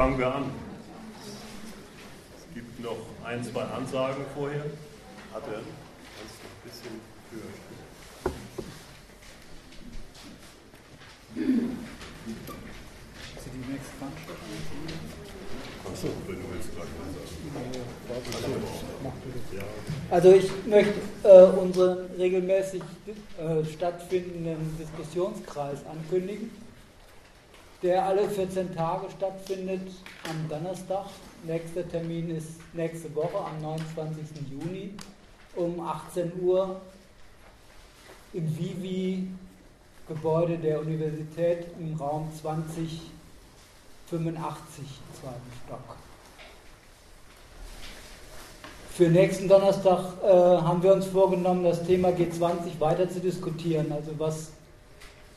fangen wir an. Es gibt noch ein, zwei Ansagen vorher. Hat er? Kannst du ein bisschen höher Sie die nächste Veranstaltung? Achso, wenn du willst, sag Also ich möchte äh, unseren regelmäßig äh, stattfindenden Diskussionskreis ankündigen, der alle 14 Tage stattfindet am Donnerstag. Nächster Termin ist nächste Woche am 29. Juni um 18 Uhr im Vivi Gebäude der Universität im Raum 2085, zweiten Stock. Für nächsten Donnerstag äh, haben wir uns vorgenommen, das Thema G20 weiter zu diskutieren. Also was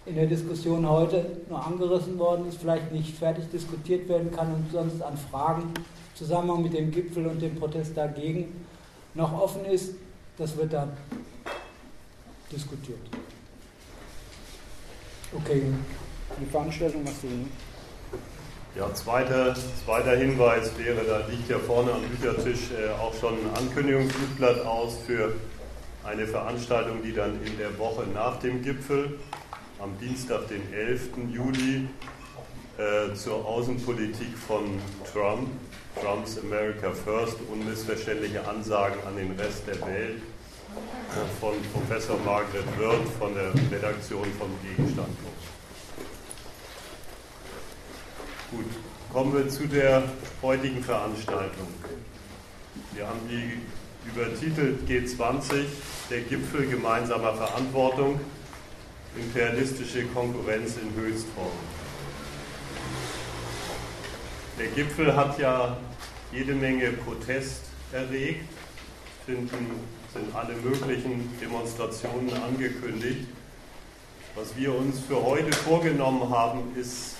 in der Diskussion heute nur angerissen worden ist, vielleicht nicht fertig diskutiert werden kann und sonst an Fragen im Zusammenhang mit dem Gipfel und dem Protest dagegen noch offen ist, das wird dann diskutiert. Okay, die Veranstaltung hast du. Ne? Ja, zweiter, zweiter Hinweis wäre, da liegt ja vorne am Büchertisch äh, auch schon ein Ankündigungsblatt aus für eine Veranstaltung, die dann in der Woche nach dem Gipfel, am Dienstag, den 11. Juli, äh, zur Außenpolitik von Trump, Trumps America First, unmissverständliche Ansagen an den Rest der Welt, von Professor Margaret Wirth von der Redaktion vom Gegenstand. Gut, kommen wir zu der heutigen Veranstaltung. Wir haben die übertitelt G20, der Gipfel gemeinsamer Verantwortung, imperialistische Konkurrenz in Höchstform. Der Gipfel hat ja jede Menge Protest erregt, finden, sind alle möglichen Demonstrationen angekündigt. Was wir uns für heute vorgenommen haben, ist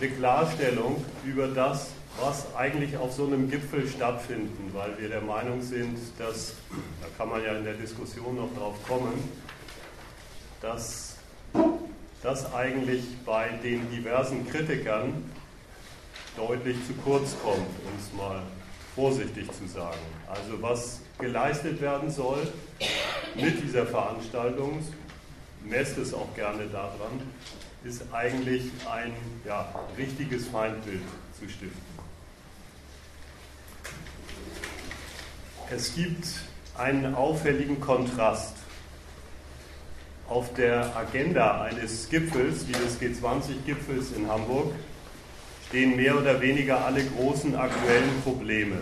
eine Klarstellung über das, was eigentlich auf so einem Gipfel stattfinden, weil wir der Meinung sind, dass, da kann man ja in der Diskussion noch drauf kommen, dass das eigentlich bei den diversen Kritikern deutlich zu kurz kommt, um es mal vorsichtig zu sagen. Also was geleistet werden soll mit dieser Veranstaltung, messt es auch gerne daran, ist eigentlich ein ja, richtiges Feindbild zu stiften. Es gibt einen auffälligen Kontrast. Auf der Agenda eines Gipfels, wie des G20-Gipfels in Hamburg, stehen mehr oder weniger alle großen aktuellen Probleme,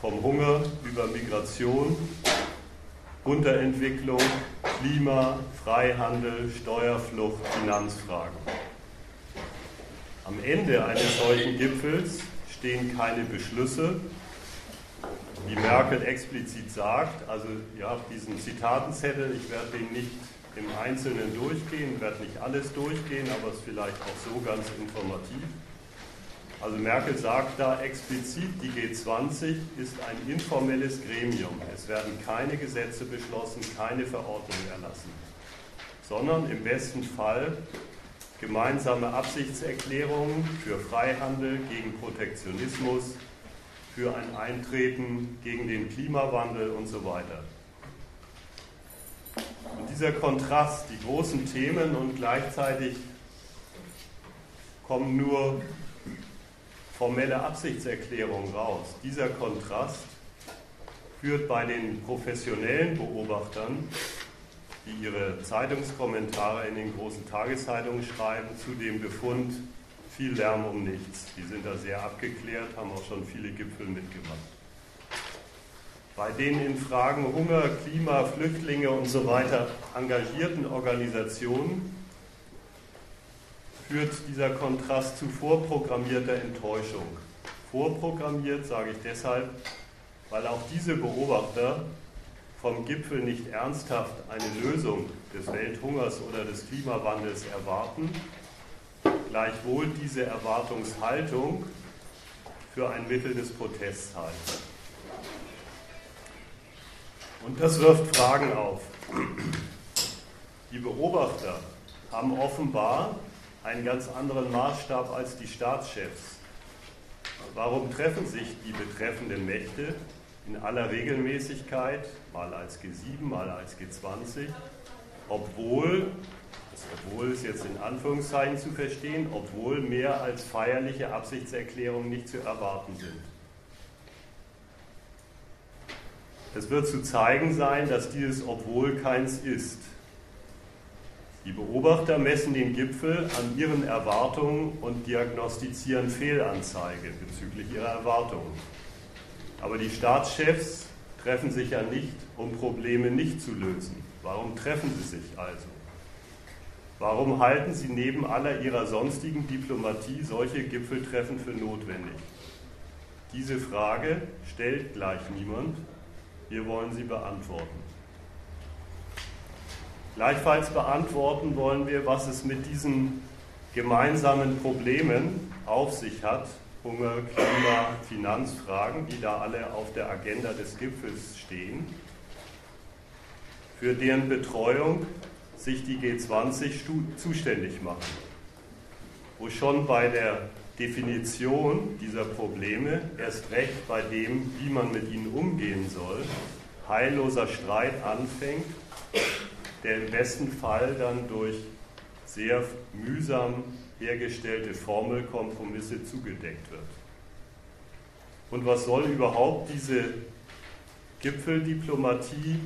vom Hunger über Migration, Unterentwicklung, Klima, Freihandel, Steuerflucht, Finanzfragen. Am Ende eines solchen Gipfels stehen keine Beschlüsse, wie Merkel explizit sagt. Also ihr habt diesen Zitatenzettel, ich werde den nicht im Einzelnen durchgehen, werde nicht alles durchgehen, aber es ist vielleicht auch so ganz informativ. Also Merkel sagt da explizit, die G20 ist ein informelles Gremium. Es werden keine Gesetze beschlossen, keine Verordnungen erlassen, sondern im besten Fall gemeinsame Absichtserklärungen für Freihandel, gegen Protektionismus, für ein Eintreten gegen den Klimawandel und so weiter. Und dieser Kontrast, die großen Themen und gleichzeitig kommen nur formelle Absichtserklärung raus. Dieser Kontrast führt bei den professionellen Beobachtern, die ihre Zeitungskommentare in den großen Tageszeitungen schreiben, zu dem Befund viel Lärm um nichts. Die sind da sehr abgeklärt, haben auch schon viele Gipfel mitgemacht. Bei den in Fragen Hunger, Klima, Flüchtlinge und so weiter engagierten Organisationen führt dieser Kontrast zu vorprogrammierter Enttäuschung. Vorprogrammiert sage ich deshalb, weil auch diese Beobachter vom Gipfel nicht ernsthaft eine Lösung des Welthungers oder des Klimawandels erwarten, gleichwohl diese Erwartungshaltung für ein Mittel des Protests halten. Und das wirft Fragen auf. Die Beobachter haben offenbar einen ganz anderen Maßstab als die Staatschefs. Warum treffen sich die betreffenden Mächte in aller Regelmäßigkeit, mal als G7, mal als G20, obwohl, obwohl es jetzt in Anführungszeichen zu verstehen, obwohl mehr als feierliche Absichtserklärungen nicht zu erwarten sind? Es wird zu zeigen sein, dass dieses obwohl keins ist. Die Beobachter messen den Gipfel an ihren Erwartungen und diagnostizieren Fehlanzeige bezüglich ihrer Erwartungen. Aber die Staatschefs treffen sich ja nicht, um Probleme nicht zu lösen. Warum treffen sie sich also? Warum halten sie neben aller ihrer sonstigen Diplomatie solche Gipfeltreffen für notwendig? Diese Frage stellt gleich niemand. Wir wollen sie beantworten. Gleichfalls beantworten wollen wir, was es mit diesen gemeinsamen Problemen auf sich hat, Hunger, Klima, Finanzfragen, die da alle auf der Agenda des Gipfels stehen, für deren Betreuung sich die G20 zuständig machen, wo schon bei der Definition dieser Probleme, erst recht bei dem, wie man mit ihnen umgehen soll, heilloser Streit anfängt der im besten Fall dann durch sehr mühsam hergestellte Formelkompromisse zugedeckt wird. Und was soll überhaupt diese Gipfeldiplomatie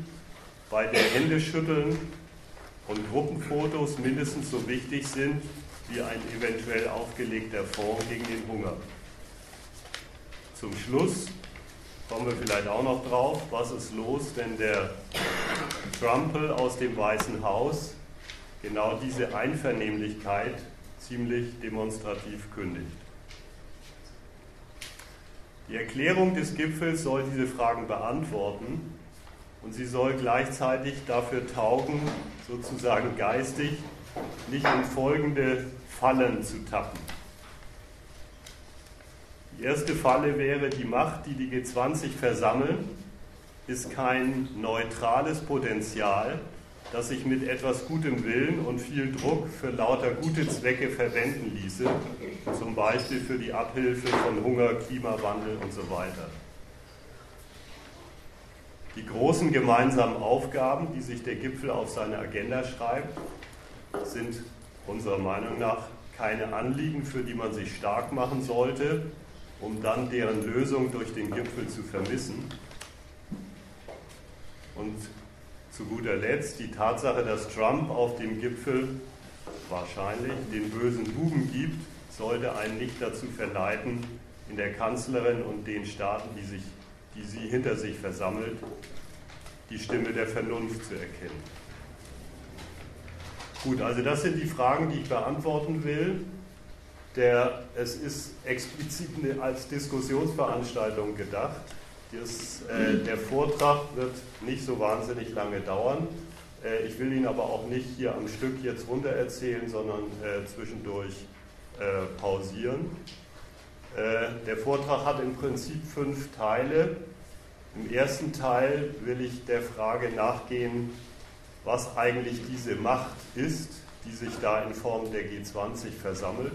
bei der Händeschütteln und Gruppenfotos mindestens so wichtig sind wie ein eventuell aufgelegter Fonds gegen den Hunger? Zum Schluss kommen wir vielleicht auch noch drauf, was ist los, wenn der Trumpel aus dem Weißen Haus genau diese Einvernehmlichkeit ziemlich demonstrativ kündigt. Die Erklärung des Gipfels soll diese Fragen beantworten und sie soll gleichzeitig dafür taugen, sozusagen geistig nicht in folgende Fallen zu tappen. Die erste Falle wäre, die Macht, die die G20 versammeln, ist kein neutrales Potenzial, das sich mit etwas gutem Willen und viel Druck für lauter gute Zwecke verwenden ließe, zum Beispiel für die Abhilfe von Hunger, Klimawandel und so weiter. Die großen gemeinsamen Aufgaben, die sich der Gipfel auf seine Agenda schreibt, sind unserer Meinung nach keine Anliegen, für die man sich stark machen sollte, um dann deren Lösung durch den Gipfel zu vermissen. Und zu guter Letzt die Tatsache, dass Trump auf dem Gipfel wahrscheinlich den bösen Buben gibt, sollte einen nicht dazu verleiten, in der Kanzlerin und den Staaten, die, sich, die sie hinter sich versammelt, die Stimme der Vernunft zu erkennen. Gut, also das sind die Fragen, die ich beantworten will der, es ist explizit als Diskussionsveranstaltung gedacht. Das, äh, der Vortrag wird nicht so wahnsinnig lange dauern. Äh, ich will ihn aber auch nicht hier am Stück jetzt runter erzählen, sondern äh, zwischendurch äh, pausieren. Äh, der Vortrag hat im Prinzip fünf Teile. Im ersten Teil will ich der Frage nachgehen, was eigentlich diese Macht ist, die sich da in Form der G20 versammelt.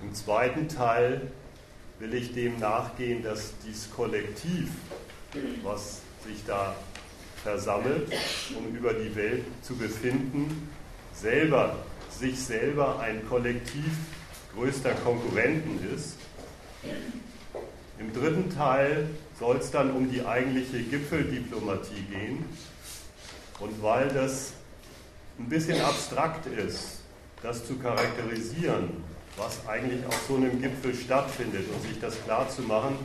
Im zweiten Teil will ich dem nachgehen, dass dieses Kollektiv, was sich da versammelt, um über die Welt zu befinden, selber, sich selber ein Kollektiv größter Konkurrenten ist. Im dritten Teil soll es dann um die eigentliche Gipfeldiplomatie gehen. Und weil das ein bisschen abstrakt ist, das zu charakterisieren, was eigentlich auf so einem Gipfel stattfindet und sich das klar zu machen,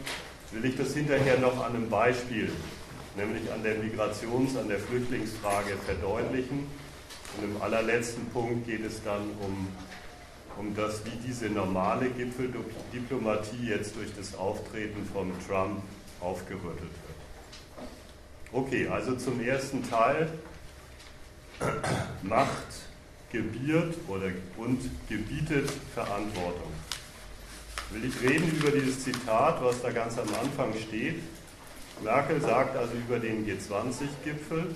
will ich das hinterher noch an einem Beispiel, nämlich an der Migrations-, an der Flüchtlingsfrage verdeutlichen. Und im allerletzten Punkt geht es dann um, um das, wie diese normale Gipfeldiplomatie jetzt durch das Auftreten von Trump aufgerüttelt wird. Okay, also zum ersten Teil. Macht gebiert oder, und gebietet Verantwortung. Will ich reden über dieses Zitat, was da ganz am Anfang steht. Merkel sagt also über den G20-Gipfel,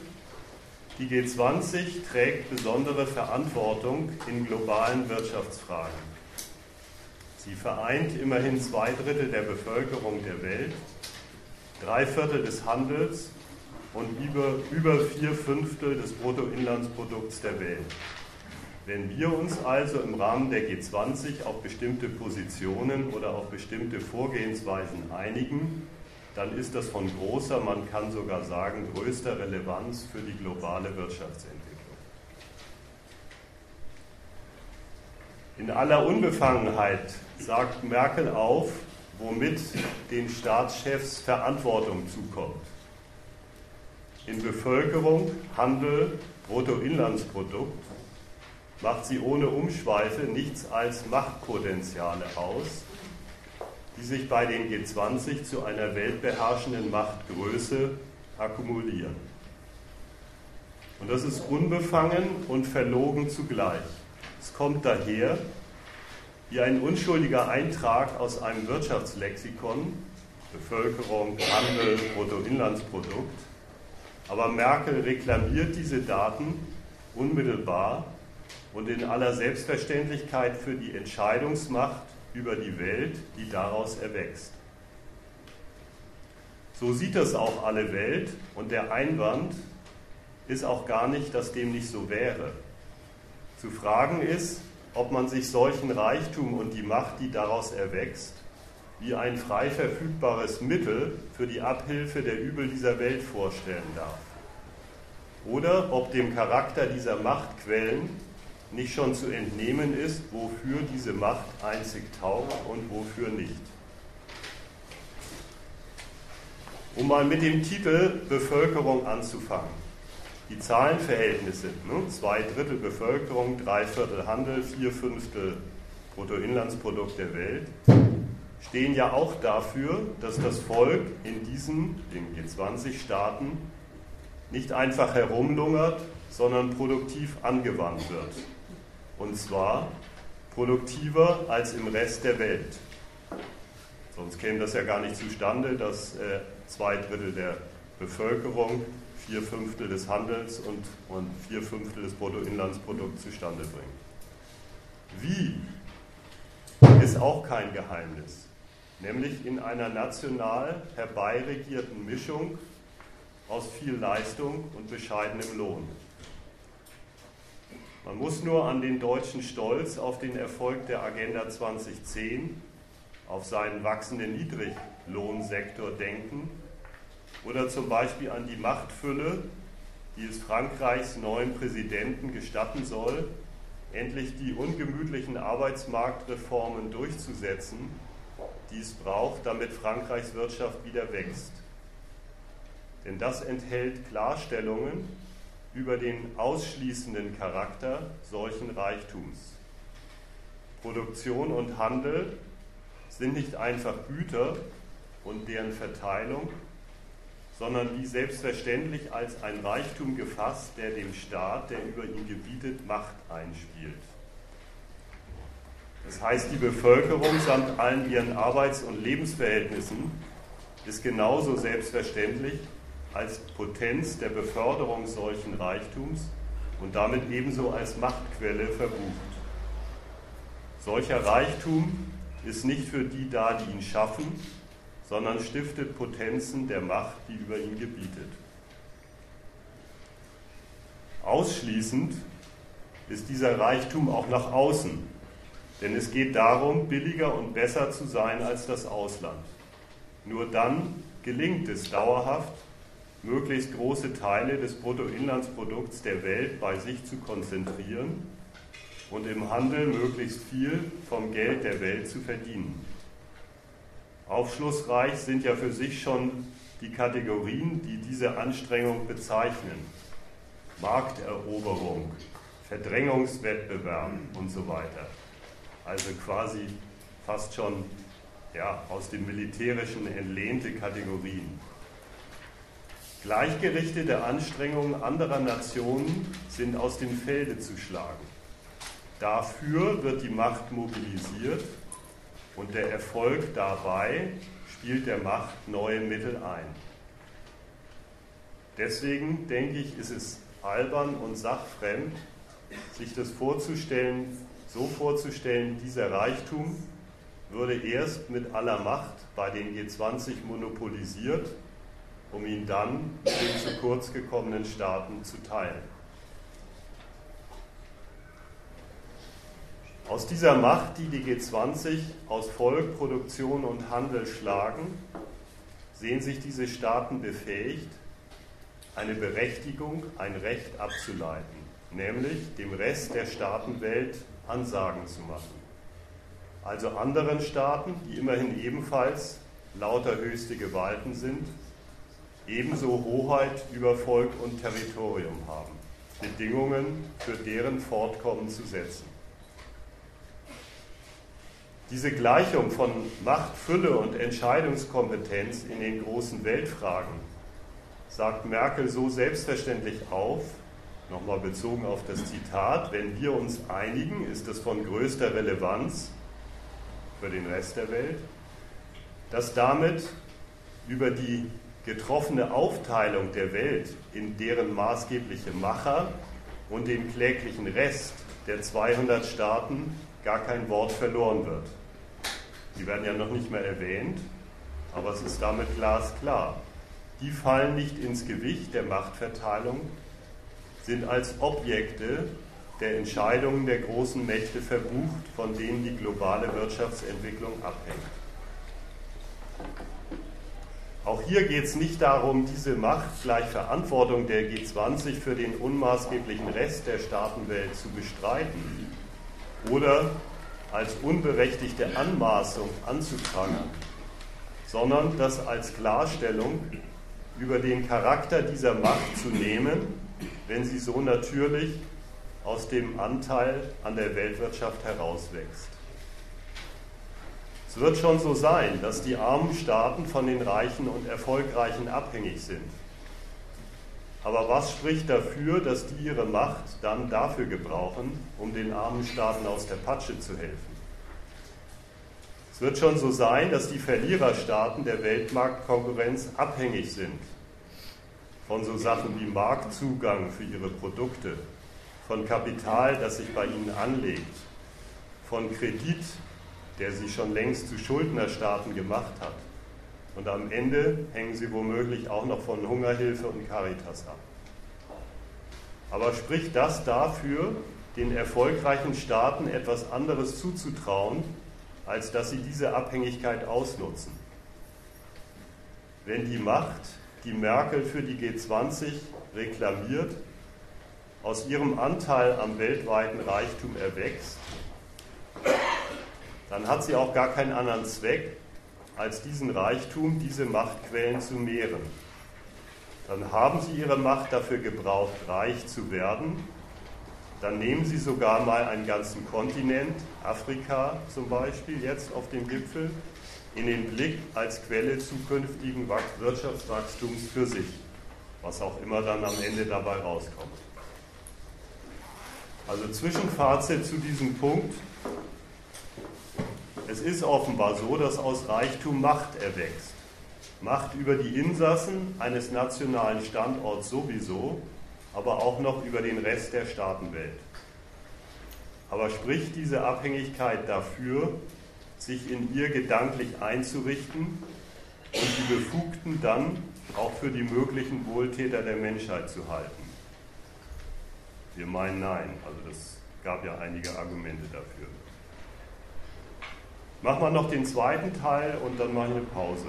Die G20 trägt besondere Verantwortung in globalen Wirtschaftsfragen. Sie vereint immerhin zwei Drittel der Bevölkerung der Welt, drei Viertel des Handels und über, über vier Fünftel des Bruttoinlandsprodukts der Welt. Wenn wir uns also im Rahmen der G20 auf bestimmte Positionen oder auf bestimmte Vorgehensweisen einigen, dann ist das von großer, man kann sogar sagen, größter Relevanz für die globale Wirtschaftsentwicklung. In aller Unbefangenheit sagt Merkel auf, womit den Staatschefs Verantwortung zukommt. In Bevölkerung, Handel, Bruttoinlandsprodukt macht sie ohne Umschweife nichts als Machtpotenziale aus, die sich bei den G20 zu einer weltbeherrschenden Machtgröße akkumulieren. Und das ist unbefangen und verlogen zugleich. Es kommt daher wie ein unschuldiger Eintrag aus einem Wirtschaftslexikon, Bevölkerung, Handel, Bruttoinlandsprodukt. Aber Merkel reklamiert diese Daten unmittelbar und in aller Selbstverständlichkeit für die Entscheidungsmacht über die Welt, die daraus erwächst. So sieht das auch alle Welt und der Einwand ist auch gar nicht, dass dem nicht so wäre. Zu fragen ist, ob man sich solchen Reichtum und die Macht, die daraus erwächst, wie ein frei verfügbares Mittel für die Abhilfe der Übel dieser Welt vorstellen darf. Oder ob dem Charakter dieser Machtquellen nicht schon zu entnehmen ist, wofür diese Macht einzig taugt und wofür nicht. Um mal mit dem Titel Bevölkerung anzufangen. Die Zahlenverhältnisse, ne? zwei Drittel Bevölkerung, drei Viertel Handel, vier Fünftel Bruttoinlandsprodukt der Welt, stehen ja auch dafür, dass das Volk in diesen, den G20-Staaten, nicht einfach herumlungert, sondern produktiv angewandt wird. Und zwar produktiver als im Rest der Welt. Sonst käme das ja gar nicht zustande, dass äh, zwei Drittel der Bevölkerung vier Fünftel des Handels und, und vier Fünftel des Bruttoinlandsprodukts zustande bringt. Wie ist auch kein Geheimnis, nämlich in einer national herbeiregierten Mischung aus viel Leistung und bescheidenem Lohn. Man muss nur an den deutschen Stolz auf den Erfolg der Agenda 2010, auf seinen wachsenden Niedriglohnsektor denken oder zum Beispiel an die Machtfülle, die es Frankreichs neuen Präsidenten gestatten soll, endlich die ungemütlichen Arbeitsmarktreformen durchzusetzen, die es braucht, damit Frankreichs Wirtschaft wieder wächst. Denn das enthält Klarstellungen über den ausschließenden Charakter solchen Reichtums. Produktion und Handel sind nicht einfach Güter und deren Verteilung, sondern wie selbstverständlich als ein Reichtum gefasst, der dem Staat, der über ihn gebietet, Macht einspielt. Das heißt, die Bevölkerung samt allen ihren Arbeits- und Lebensverhältnissen ist genauso selbstverständlich als Potenz der Beförderung solchen Reichtums und damit ebenso als Machtquelle verbucht. Solcher Reichtum ist nicht für die da, die ihn schaffen, sondern stiftet Potenzen der Macht, die über ihn gebietet. Ausschließend ist dieser Reichtum auch nach außen, denn es geht darum, billiger und besser zu sein als das Ausland. Nur dann gelingt es dauerhaft, möglichst große Teile des Bruttoinlandsprodukts der Welt bei sich zu konzentrieren und im Handel möglichst viel vom Geld der Welt zu verdienen. Aufschlussreich sind ja für sich schon die Kategorien, die diese Anstrengung bezeichnen. Markteroberung, Verdrängungswettbewerb und so weiter. Also quasi fast schon ja, aus dem Militärischen entlehnte Kategorien. Gleichgerichtete Anstrengungen anderer Nationen sind aus dem Felde zu schlagen. Dafür wird die Macht mobilisiert und der Erfolg dabei spielt der Macht neue Mittel ein. Deswegen denke ich, ist es albern und sachfremd, sich das vorzustellen, so vorzustellen, dieser Reichtum würde erst mit aller Macht bei den G20 monopolisiert, um ihn dann mit den zu kurz gekommenen Staaten zu teilen. Aus dieser Macht, die die G20 aus Volk, Produktion und Handel schlagen, sehen sich diese Staaten befähigt, eine Berechtigung, ein Recht abzuleiten, nämlich dem Rest der Staatenwelt Ansagen zu machen. Also anderen Staaten, die immerhin ebenfalls lauter höchste Gewalten sind, ebenso Hoheit über Volk und Territorium haben, Bedingungen für deren Fortkommen zu setzen. Diese Gleichung von Macht, Fülle und Entscheidungskompetenz in den großen Weltfragen sagt Merkel so selbstverständlich auf, nochmal bezogen auf das Zitat, wenn wir uns einigen, ist es von größter Relevanz für den Rest der Welt, dass damit über die getroffene Aufteilung der Welt in deren maßgebliche Macher und den kläglichen Rest der 200 Staaten gar kein Wort verloren wird. Die werden ja noch nicht mehr erwähnt, aber es ist damit glasklar. Die fallen nicht ins Gewicht der Machtverteilung, sind als Objekte der Entscheidungen der großen Mächte verbucht, von denen die globale Wirtschaftsentwicklung abhängt. Auch hier geht es nicht darum, diese Macht gleich Verantwortung der G20 für den unmaßgeblichen Rest der Staatenwelt zu bestreiten oder als unberechtigte Anmaßung anzuprangern, sondern das als Klarstellung über den Charakter dieser Macht zu nehmen wenn sie so natürlich aus dem Anteil an der Weltwirtschaft herauswächst. Es wird schon so sein, dass die armen Staaten von den Reichen und Erfolgreichen abhängig sind. Aber was spricht dafür, dass die ihre Macht dann dafür gebrauchen, um den armen Staaten aus der Patsche zu helfen? Es wird schon so sein, dass die Verliererstaaten der Weltmarktkonkurrenz abhängig sind von so Sachen wie Marktzugang für ihre Produkte, von Kapital, das sich bei ihnen anlegt, von Kredit, der sie schon längst zu Schuldnerstaaten gemacht hat. Und am Ende hängen sie womöglich auch noch von Hungerhilfe und Caritas ab. Aber spricht das dafür, den erfolgreichen Staaten etwas anderes zuzutrauen, als dass sie diese Abhängigkeit ausnutzen? Wenn die Macht, die Merkel für die G20 reklamiert, aus ihrem Anteil am weltweiten Reichtum erwächst, dann hat sie auch gar keinen anderen Zweck, als diesen Reichtum, diese Machtquellen zu mehren. Dann haben sie ihre Macht dafür gebraucht, reich zu werden. Dann nehmen sie sogar mal einen ganzen Kontinent, Afrika zum Beispiel, jetzt auf dem Gipfel, in den Blick als Quelle zukünftigen Wirtschaftswachstums für sich, was auch immer dann am Ende dabei rauskommt. Also Zwischenfazit zu diesem Punkt. Es ist offenbar so, dass aus Reichtum Macht erwächst. Macht über die Insassen eines nationalen Standorts sowieso, aber auch noch über den Rest der Staatenwelt. Aber spricht diese Abhängigkeit dafür, sich in ihr gedanklich einzurichten und die Befugten dann auch für die möglichen Wohltäter der Menschheit zu halten. Wir meinen nein, also das gab ja einige Argumente dafür. Machen wir noch den zweiten Teil und dann mache ich eine Pause.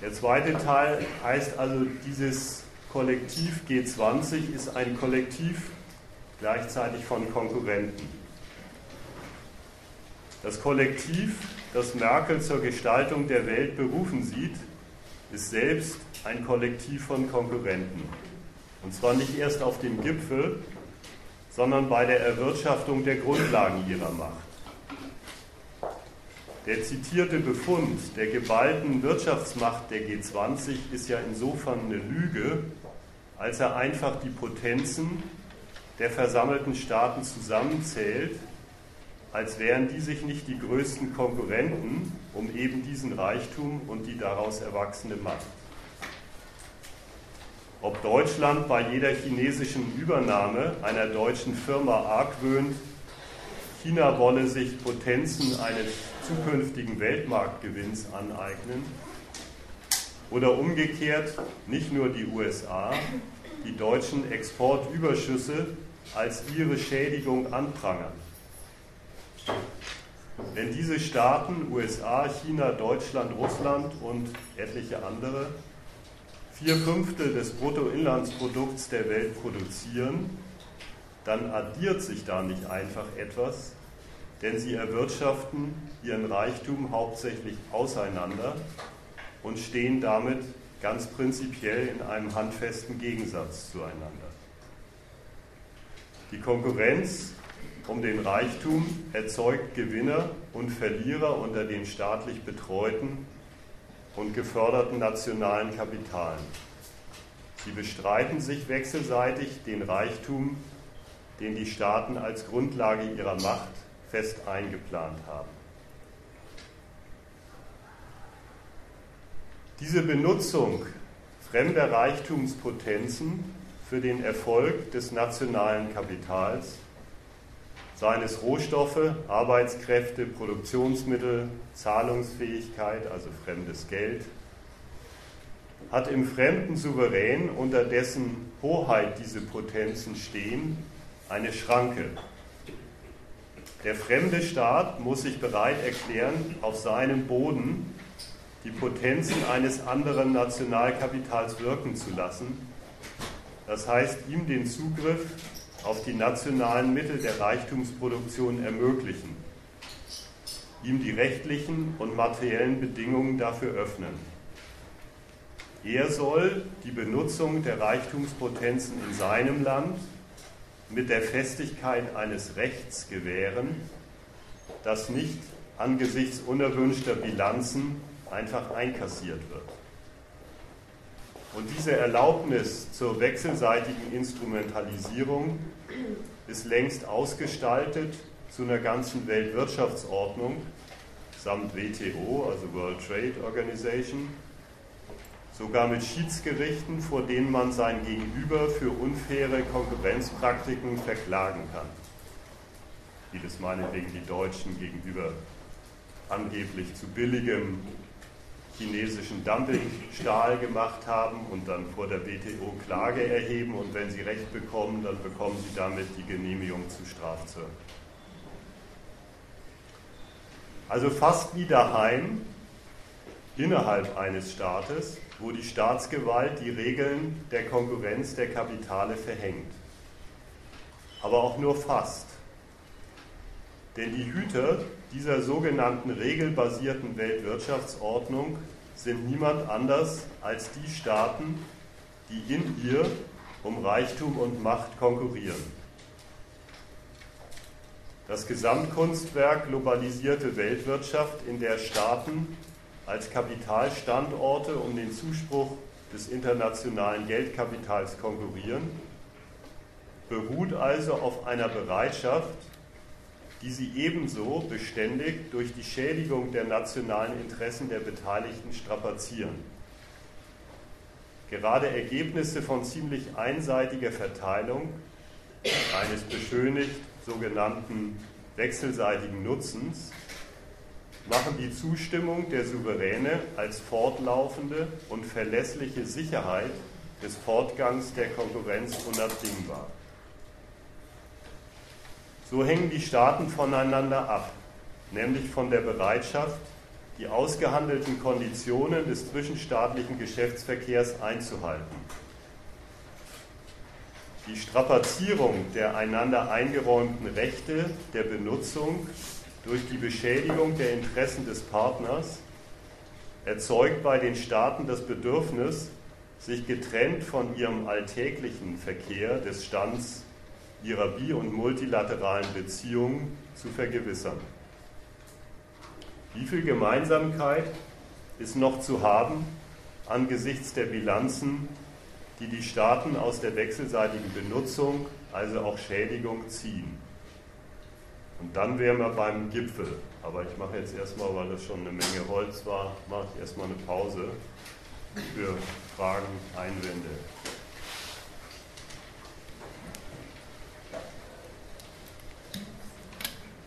Der zweite Teil heißt also, dieses Kollektiv G20 ist ein Kollektiv gleichzeitig von Konkurrenten. Das Kollektiv, das Merkel zur Gestaltung der Welt berufen sieht, ist selbst ein Kollektiv von Konkurrenten. Und zwar nicht erst auf dem Gipfel, sondern bei der Erwirtschaftung der Grundlagen ihrer Macht. Der zitierte Befund der geballten Wirtschaftsmacht der G20 ist ja insofern eine Lüge, als er einfach die Potenzen der versammelten Staaten zusammenzählt, als wären die sich nicht die größten Konkurrenten um eben diesen Reichtum und die daraus erwachsene Macht. ob Deutschland bei jeder chinesischen Übernahme einer deutschen Firma argwöhnt, China wolle sich Potenzen eines zukünftigen Weltmarktgewinns aneignen oder umgekehrt nicht nur die USA die deutschen Exportüberschüsse als ihre Schädigung anprangern. Wenn diese Staaten, USA, China, Deutschland, Russland und etliche andere, vier Fünftel des Bruttoinlandsprodukts der Welt produzieren, dann addiert sich da nicht einfach etwas, denn sie erwirtschaften ihren Reichtum hauptsächlich auseinander und stehen damit ganz prinzipiell in einem handfesten Gegensatz zueinander. Die Konkurrenz um den Reichtum erzeugt Gewinner und Verlierer unter den staatlich betreuten und geförderten nationalen Kapitalen. Sie bestreiten sich wechselseitig den Reichtum, den die Staaten als Grundlage ihrer Macht fest eingeplant haben. Diese Benutzung fremder Reichtumspotenzen für den Erfolg des nationalen Kapitals, seien es Rohstoffe, Arbeitskräfte, Produktionsmittel, Zahlungsfähigkeit, also fremdes Geld, hat im fremden Souverän, unter dessen Hoheit diese Potenzen stehen, eine Schranke. Der fremde Staat muss sich bereit erklären, auf seinem Boden die Potenzen eines anderen Nationalkapitals wirken zu lassen. Das heißt, ihm den Zugriff auf die nationalen Mittel der Reichtumsproduktion ermöglichen, ihm die rechtlichen und materiellen Bedingungen dafür öffnen. Er soll die Benutzung der Reichtumspotenzen in seinem Land mit der Festigkeit eines Rechts gewähren, das nicht angesichts unerwünschter Bilanzen einfach einkassiert wird. Und diese Erlaubnis zur wechselseitigen Instrumentalisierung ist längst ausgestaltet zu einer ganzen Weltwirtschaftsordnung samt WTO, also World Trade Organization, sogar mit Schiedsgerichten, vor denen man sein Gegenüber für unfaire Konkurrenzpraktiken verklagen kann. Wie das meinetwegen die Deutschen gegenüber angeblich zu billigem chinesischen Dumpingstahl gemacht haben und dann vor der WTO Klage erheben und wenn sie Recht bekommen, dann bekommen sie damit die Genehmigung zu Strafzöllen. Also fast wie daheim innerhalb eines Staates, wo die Staatsgewalt die Regeln der Konkurrenz der Kapitale verhängt. Aber auch nur fast. Denn die Hüter dieser sogenannten regelbasierten Weltwirtschaftsordnung sind niemand anders als die Staaten, die in ihr um Reichtum und Macht konkurrieren. Das Gesamtkunstwerk globalisierte Weltwirtschaft, in der Staaten als Kapitalstandorte um den Zuspruch des internationalen Geldkapitals konkurrieren, beruht also auf einer Bereitschaft, die sie ebenso beständig durch die Schädigung der nationalen Interessen der Beteiligten strapazieren. Gerade Ergebnisse von ziemlich einseitiger Verteilung eines beschönigt sogenannten wechselseitigen Nutzens machen die Zustimmung der Souveräne als fortlaufende und verlässliche Sicherheit des Fortgangs der Konkurrenz unabdingbar. So hängen die Staaten voneinander ab, nämlich von der Bereitschaft, die ausgehandelten Konditionen des zwischenstaatlichen Geschäftsverkehrs einzuhalten. Die Strapazierung der einander eingeräumten Rechte der Benutzung durch die Beschädigung der Interessen des Partners erzeugt bei den Staaten das Bedürfnis, sich getrennt von ihrem alltäglichen Verkehr des Stands ihrer bi- und multilateralen Beziehungen zu vergewissern. Wie viel Gemeinsamkeit ist noch zu haben angesichts der Bilanzen, die die Staaten aus der wechselseitigen Benutzung, also auch Schädigung, ziehen? Und dann wären wir beim Gipfel. Aber ich mache jetzt erstmal, weil das schon eine Menge Holz war, mache ich erstmal eine Pause für Fragen, Einwände.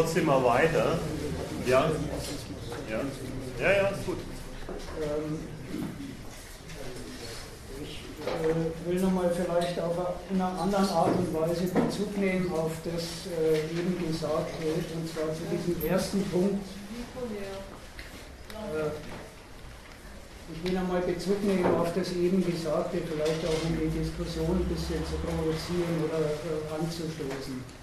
trotzdem mal weiter. Ja? Ja, ja, ja ist gut. Ähm, äh, will nochmal vielleicht auf eine andere Art und Weise Bezug nehmen auf das äh, eben Gesagte, und zwar zu diesem ersten Punkt. Äh, ich will nochmal Bezug nehmen auf das eben Gesagte, vielleicht auch um die Diskussion ein bisschen zu provozieren oder äh, anzustoßen.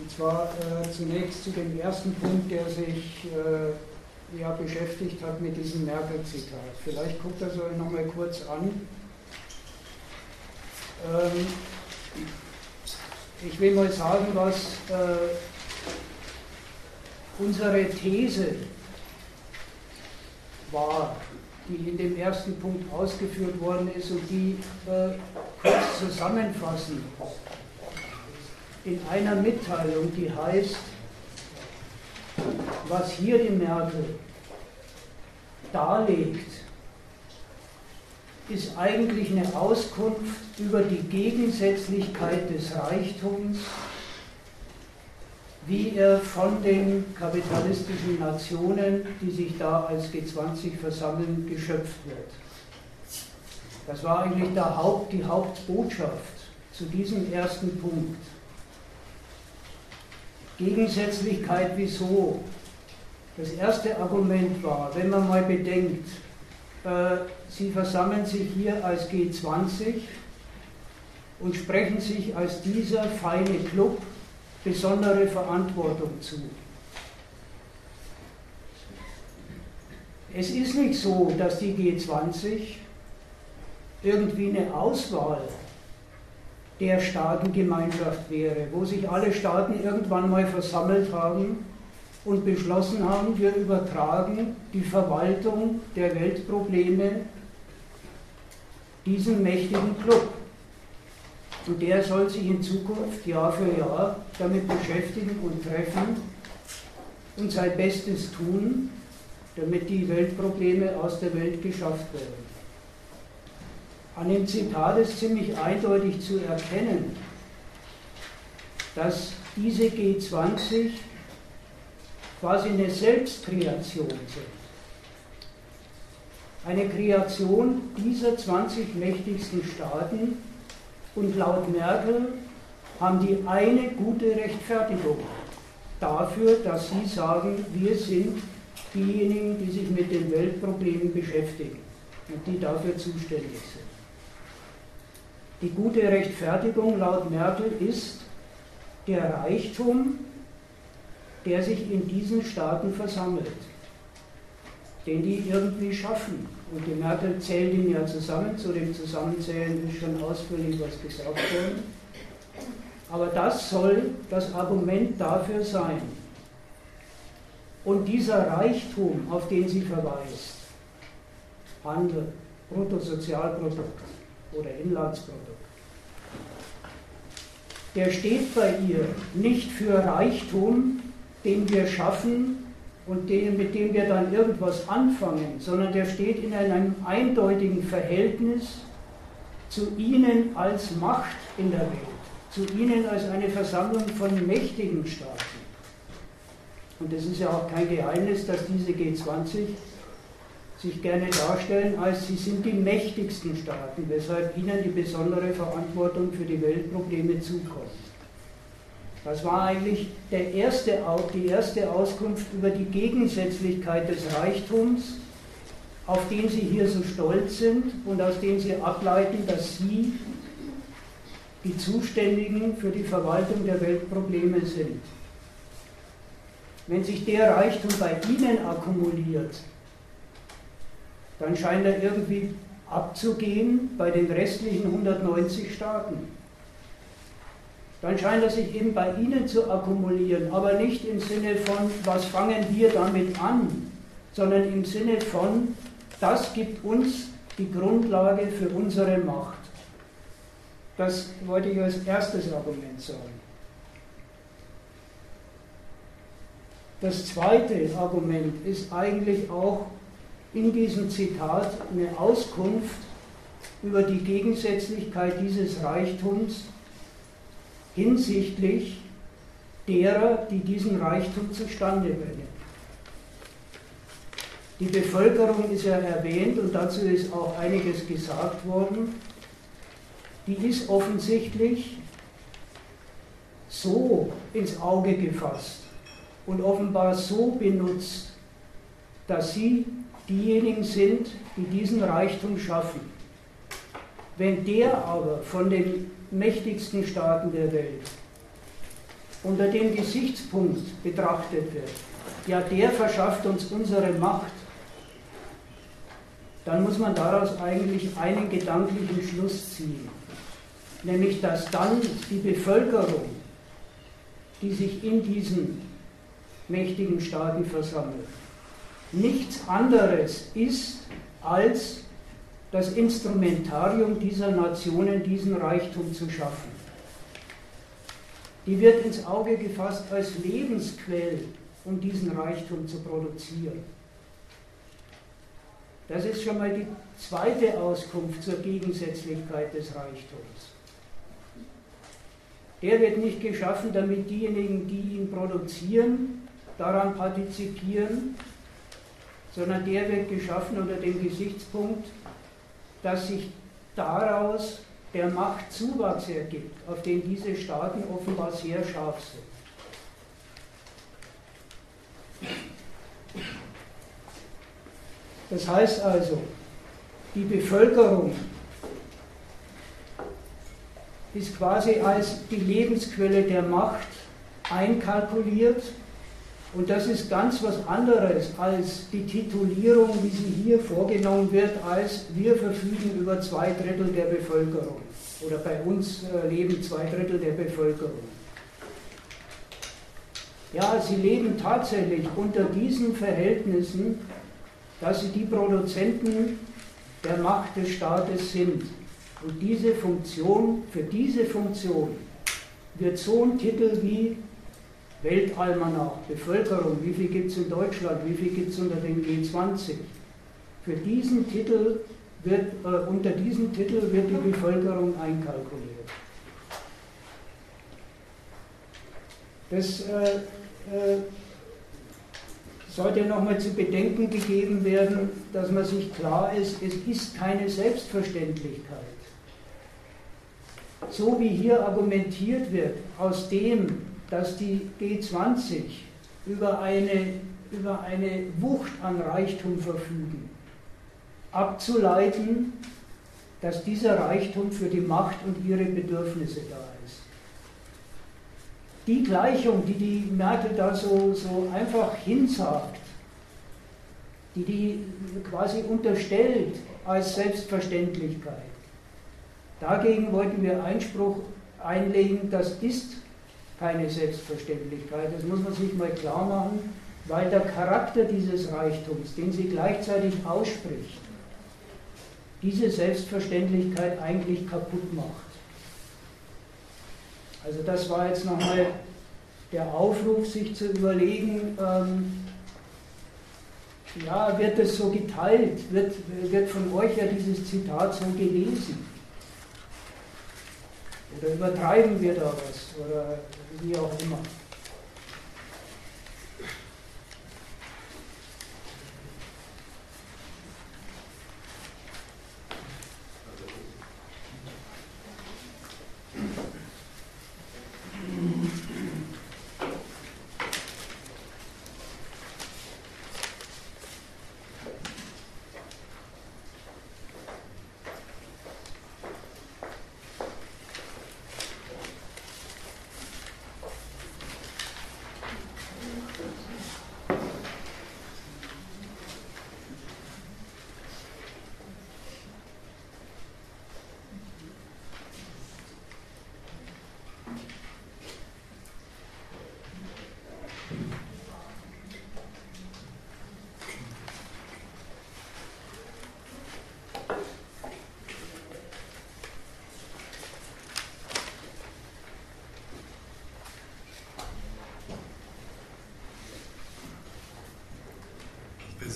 Und zwar äh, zunächst zu dem ersten Punkt, der sich äh, ja, beschäftigt hat mit diesem Merkel-Zitat. Vielleicht guckt er so nochmal kurz an. Ähm, ich will mal sagen, was äh, unsere These war, die in dem ersten Punkt ausgeführt worden ist und die äh, kurz zusammenfassen in einer Mitteilung, die heißt, was hier die Merkel darlegt, ist eigentlich eine Auskunft über die Gegensätzlichkeit des Reichtums, wie er von den kapitalistischen Nationen, die sich da als G20 versammeln, geschöpft wird. Das war eigentlich Haupt, die Hauptbotschaft zu diesem ersten Punkt. Gegensätzlichkeit wieso? Das erste Argument war, wenn man mal bedenkt, äh, Sie versammeln sich hier als G20 und sprechen sich als dieser feine Club besondere Verantwortung zu. Es ist nicht so, dass die G20 irgendwie eine Auswahl der Staatengemeinschaft wäre, wo sich alle Staaten irgendwann mal versammelt haben und beschlossen haben, wir übertragen die Verwaltung der Weltprobleme diesem mächtigen Club. Und der soll sich in Zukunft Jahr für Jahr damit beschäftigen und treffen und sein Bestes tun, damit die Weltprobleme aus der Welt geschafft werden. An dem Zitat ist ziemlich eindeutig zu erkennen, dass diese G20 quasi eine Selbstkreation sind. Eine Kreation dieser 20 mächtigsten Staaten und laut Merkel haben die eine gute Rechtfertigung dafür, dass sie sagen, wir sind diejenigen, die sich mit den Weltproblemen beschäftigen und die dafür zuständig sind. Die gute Rechtfertigung laut Merkel ist der Reichtum, der sich in diesen Staaten versammelt, den die irgendwie schaffen. Und die Merkel zählt ihn ja zusammen, zu dem Zusammenzählen ist schon ausführlich was gesagt worden. Aber das soll das Argument dafür sein. Und dieser Reichtum, auf den sie verweist, Handel, Bruttosozialprodukt, oder Inlandsprodukt. Der steht bei ihr nicht für Reichtum, den wir schaffen und den, mit dem wir dann irgendwas anfangen, sondern der steht in einem eindeutigen Verhältnis zu ihnen als Macht in der Welt, zu ihnen als eine Versammlung von mächtigen Staaten. Und es ist ja auch kein Geheimnis, dass diese G20 sich gerne darstellen, als sie sind die mächtigsten Staaten, weshalb ihnen die besondere Verantwortung für die Weltprobleme zukommt. Das war eigentlich der erste, die erste Auskunft über die Gegensätzlichkeit des Reichtums, auf den sie hier so stolz sind und aus dem sie ableiten, dass sie die Zuständigen für die Verwaltung der Weltprobleme sind. Wenn sich der Reichtum bei ihnen akkumuliert, dann scheint er irgendwie abzugehen bei den restlichen 190 Staaten. Dann scheint er sich eben bei ihnen zu akkumulieren, aber nicht im Sinne von, was fangen wir damit an, sondern im Sinne von, das gibt uns die Grundlage für unsere Macht. Das wollte ich als erstes Argument sagen. Das zweite Argument ist eigentlich auch in diesem Zitat eine Auskunft über die Gegensätzlichkeit dieses Reichtums hinsichtlich derer, die diesen Reichtum zustande bringen. Die Bevölkerung ist ja erwähnt und dazu ist auch einiges gesagt worden. Die ist offensichtlich so ins Auge gefasst und offenbar so benutzt, dass sie diejenigen sind, die diesen Reichtum schaffen. Wenn der aber von den mächtigsten Staaten der Welt unter dem Gesichtspunkt betrachtet wird, ja, der verschafft uns unsere Macht, dann muss man daraus eigentlich einen gedanklichen Schluss ziehen. Nämlich, dass dann die Bevölkerung, die sich in diesen mächtigen Staaten versammelt, nichts anderes ist als das Instrumentarium dieser Nationen, diesen Reichtum zu schaffen. Die wird ins Auge gefasst als Lebensquell, um diesen Reichtum zu produzieren. Das ist schon mal die zweite Auskunft zur Gegensätzlichkeit des Reichtums. Der wird nicht geschaffen, damit diejenigen, die ihn produzieren, daran partizipieren, sondern der wird geschaffen unter dem Gesichtspunkt, dass sich daraus der Machtzuwachs ergibt, auf den diese Staaten offenbar sehr scharf sind. Das heißt also, die Bevölkerung ist quasi als die Lebensquelle der Macht einkalkuliert und das ist ganz was anderes als die Titulierung, wie sie hier vorgenommen wird, als wir verfügen über zwei Drittel der Bevölkerung oder bei uns äh, leben zwei Drittel der Bevölkerung. Ja, sie leben tatsächlich unter diesen Verhältnissen dass sie die Produzenten der Macht des Staates sind. Und diese Funktion, für diese Funktion wird so ein Titel wie Weltalmanach, Bevölkerung, wie viel gibt es in Deutschland, wie viel gibt es unter den G20. Für diesen Titel wird, äh, unter diesem Titel wird die Bevölkerung einkalkuliert. Das äh, äh, sollte nochmal zu bedenken gegeben werden, dass man sich klar ist, es ist keine Selbstverständlichkeit. So wie hier argumentiert wird, aus dem, dass die G20 über eine, über eine Wucht an Reichtum verfügen, abzuleiten, dass dieser Reichtum für die Macht und ihre Bedürfnisse da ist. Die Gleichung, die die Merkel da so, so einfach hinsagt, die die quasi unterstellt als Selbstverständlichkeit, dagegen wollten wir Einspruch einlegen, das ist keine Selbstverständlichkeit. Das muss man sich mal klar machen, weil der Charakter dieses Reichtums, den sie gleichzeitig ausspricht, diese Selbstverständlichkeit eigentlich kaputt macht. Also das war jetzt nochmal der Aufruf, sich zu überlegen, ähm, ja, wird es so geteilt, wird, wird von euch ja dieses Zitat so gelesen. Oder übertreiben wir da was, oder wie auch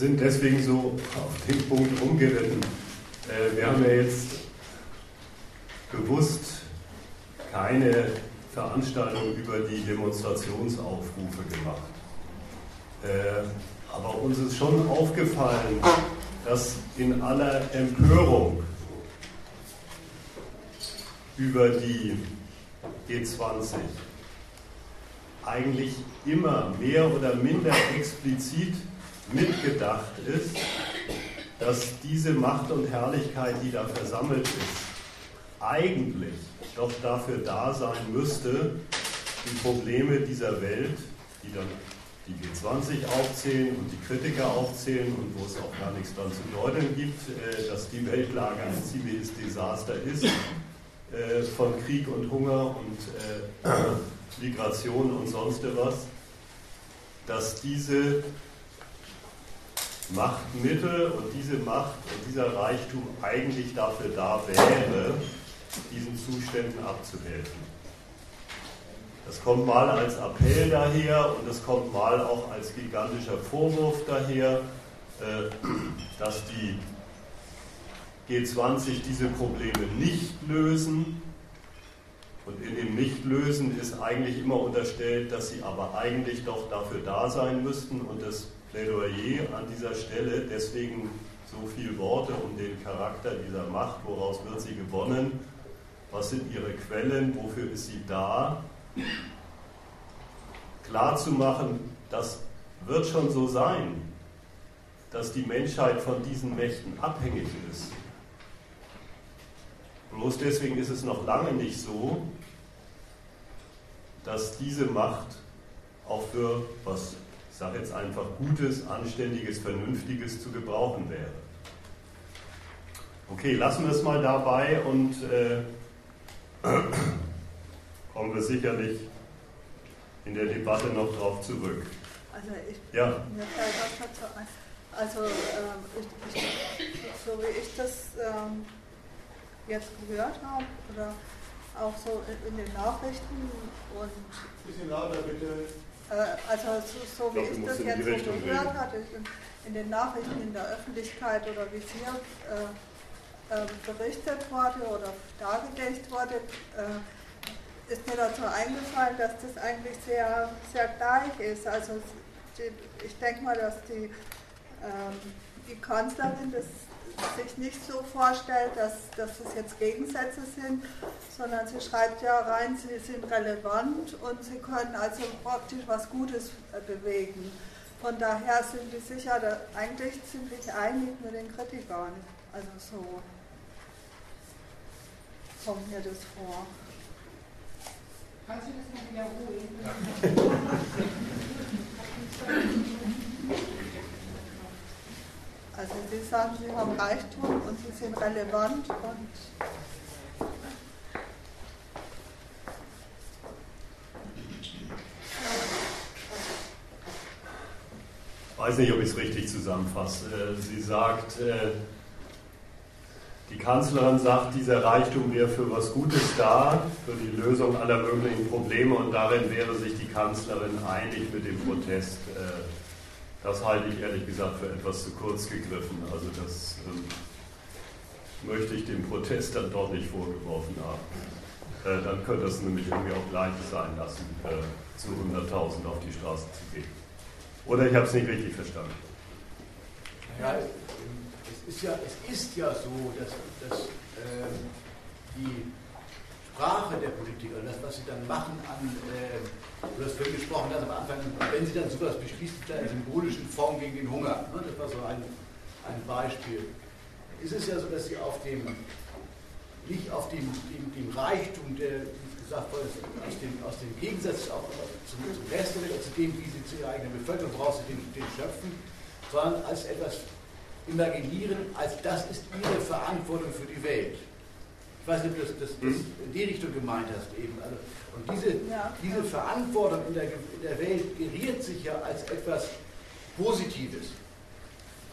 sind deswegen so auf den Punkt rumgeritten. Äh, wir haben ja jetzt bewusst keine Veranstaltung über die Demonstrationsaufrufe gemacht. Äh, aber uns ist schon aufgefallen, dass in aller Empörung über die G20 eigentlich immer mehr oder minder explizit mitgedacht ist, dass diese Macht und Herrlichkeit, die da versammelt ist, eigentlich doch dafür da sein müsste, die Probleme dieser Welt, die dann die G20 aufzählen und die Kritiker aufzählen und wo es auch gar nichts dran zu deuteln gibt, äh, dass die Weltlage ein ziemliches Desaster ist, äh, von Krieg und Hunger und äh, Migration und sonst was, dass diese Machtmittel und diese Macht und dieser Reichtum eigentlich dafür da wäre, diesen Zuständen abzuhelfen. Das kommt mal als Appell daher und es kommt mal auch als gigantischer Vorwurf daher, äh, dass die G20 diese Probleme nicht lösen. Und in dem Nichtlösen ist eigentlich immer unterstellt, dass sie aber eigentlich doch dafür da sein müssten. Und das Plädoyer an dieser Stelle, deswegen so viele Worte um den Charakter dieser Macht, woraus wird sie gewonnen, was sind ihre Quellen, wofür ist sie da, klar zu machen, das wird schon so sein, dass die Menschheit von diesen Mächten abhängig ist. Bloß deswegen ist es noch lange nicht so, dass diese Macht auch für was, ich sage jetzt einfach, Gutes, Anständiges, Vernünftiges zu gebrauchen wäre. Okay, lassen wir es mal dabei und äh, kommen wir sicherlich in der Debatte noch darauf zurück. Also ich, ja. Also ähm, ich, ich, so wie ich das ähm, jetzt gehört habe oder auch so in, in den Nachrichten und bisschen lauter bitte. Äh, also so, so wie ich, das jetzt so gehört hatte in, den Nachrichten in der Öffentlichkeit oder wie hier äh, äh, berichtet wurde oder dargelegt wurde, äh, ist mir dazu eingefallen, dass das eigentlich sehr, sehr gleich ist. Also die, ich denke mal, dass die, ähm, die Kanzlerin das sich nicht so vorstellt, dass, dass das jetzt Gegensätze sind, sondern sie schreibt ja rein, sie sind relevant und sie können also praktisch was Gutes äh, bewegen. Von daher sind die sicher eigentlich ziemlich einig mit den Kritikern. Also so kommt mir das vor. Kannst du das mal wiederholen? Also Sie sagen, Sie haben Reichtum und Sie sind relevant und Ich weiß nicht, ob ich es richtig zusammenfasse. Äh, sie sagt, äh, die Kanzlerin sagt, dieser Reichtum wäre für was Gutes da, für die Lösung aller möglichen Probleme und darin wäre sich die Kanzlerin einig mit dem Protest. Das halte ich ehrlich gesagt für etwas zu kurz gegriffen. Also das ähm, möchte ich dem Protest dann doch nicht vorgeworfen haben. Äh, dann könnte es nämlich irgendwie auch leicht sein lassen, äh, zu 100.000 auf die Straße zu gehen. Oder ich habe es nicht richtig verstanden. Ja, ist ja, es ist ja so, dass, dass äh, die Sprache der Politiker das, was sie dann machen an, äh, du hast gesprochen hast am Anfang, wenn sie dann sowas beschließen, in symbolischen Form gegen den Hunger, ne, das war so ein, ein Beispiel, ist es ja so, dass sie auf dem, nicht auf dem, dem, dem Reichtum, der, wie gesagt aus dem, aus dem Gegensatz auch zum, zum Rest der Welt, zu dem, wie sie zu ihrer eigenen Bevölkerung brauchen, den, den schöpfen, sondern als etwas imaginieren, als das ist ihre Verantwortung für die Welt. Ich weiß nicht, ob du das, das, das hm? in die Richtung gemeint hast eben. Also, und diese, ja. diese Verantwortung in der, in der Welt geriert sich ja als etwas Positives.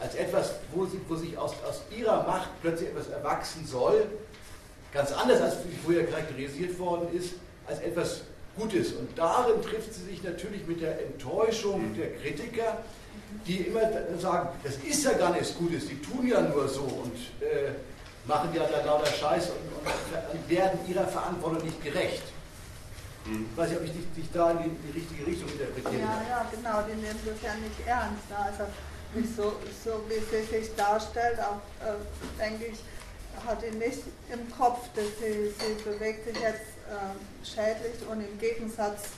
Als etwas, wo, sie, wo sich aus, aus ihrer Macht plötzlich etwas erwachsen soll, ganz anders als vorher charakterisiert worden ist, als etwas Gutes. Und darin trifft sie sich natürlich mit der Enttäuschung hm. der Kritiker, die immer sagen, das ist ja gar nichts Gutes, die tun ja nur so und äh, machen ja da lauter Scheiß und, und werden ihrer Verantwortung nicht gerecht. Hm. Ich weiß nicht, ob ich dich, dich da in die, in die, richtige Richtung interpretiere. Ja, ja, genau, die nehmen das ja nicht ernst. Ne? Also so, so wie sie sich darstellt, auch, äh, denke ich, hat ihn nicht im Kopf, dass sie, sie bewegt sich jetzt äh, schädlich und im Gegensatz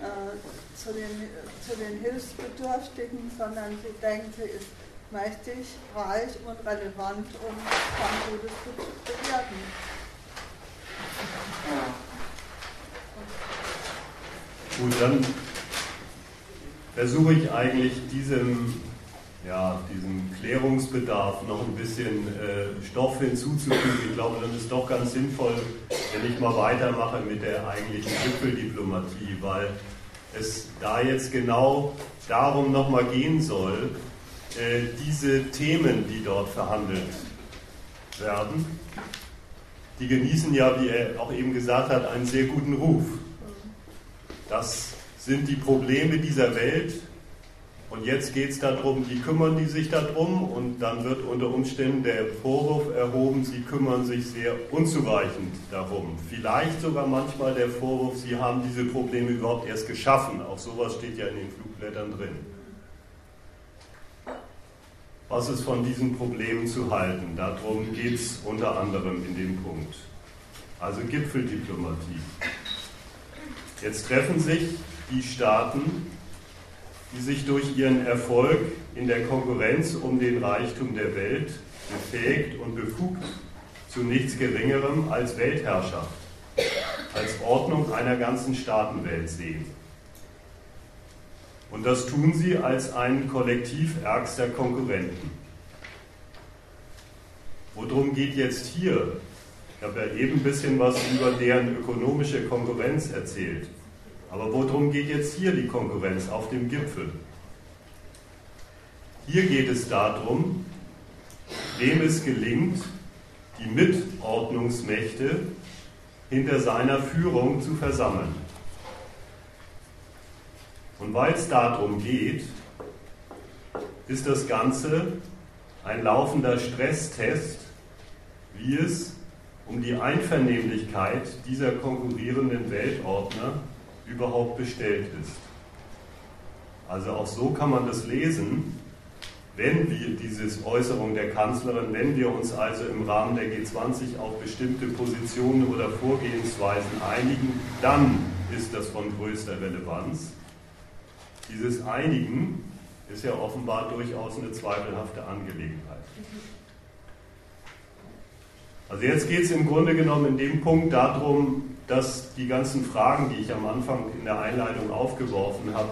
äh, zu, den, zu den Hilfsbedürftigen, sondern sie denkt, sie ist mächtig, reich und relevant kann Gutes bewirken. Gut, dann versuche ich eigentlich diesem, ja, diesem Klärungsbedarf noch ein bisschen äh, Stoff hinzuzufügen. Ich glaube, dann ist doch ganz sinnvoll, wenn ich mal weitermache mit der eigentlichen Gipfeldiplomatie, weil es da jetzt genau darum nochmal gehen soll, diese Themen, die dort verhandelt werden, die genießen ja, wie er auch eben gesagt hat, einen sehr guten Ruf. Das sind die Probleme dieser Welt. Und jetzt geht es darum, wie kümmern die sich darum? Und dann wird unter Umständen der Vorwurf erhoben, sie kümmern sich sehr unzureichend darum. Vielleicht sogar manchmal der Vorwurf, sie haben diese Probleme überhaupt erst geschaffen. Auch sowas steht ja in den Flugblättern drin. Was ist von diesen Problemen zu halten? Darum geht es unter anderem in dem Punkt. Also Gipfeldiplomatie. Jetzt treffen sich die Staaten, die sich durch ihren Erfolg in der Konkurrenz um den Reichtum der Welt befähigt und befugt zu nichts Geringerem als Weltherrschaft, als Ordnung einer ganzen Staatenwelt sehen. Und das tun sie als ein Kollektiv ärgster Konkurrenten. Worum geht jetzt hier ich habe ja eben ein bisschen was über deren ökonomische Konkurrenz erzählt. Aber worum geht jetzt hier die Konkurrenz auf dem Gipfel? Hier geht es darum, wem es gelingt, die Mitordnungsmächte hinter seiner Führung zu versammeln. Und weil es darum geht, ist das Ganze ein laufender Stresstest, wie es um die Einvernehmlichkeit dieser konkurrierenden Weltordner überhaupt bestellt ist. Also auch so kann man das lesen, wenn wir diese Äußerung der Kanzlerin, wenn wir uns also im Rahmen der G20 auf bestimmte Positionen oder Vorgehensweisen einigen, dann ist das von größter Relevanz. Dieses Einigen ist ja offenbar durchaus eine zweifelhafte Angelegenheit. Also jetzt geht es im Grunde genommen in dem Punkt darum, dass die ganzen Fragen, die ich am Anfang in der Einleitung aufgeworfen habe,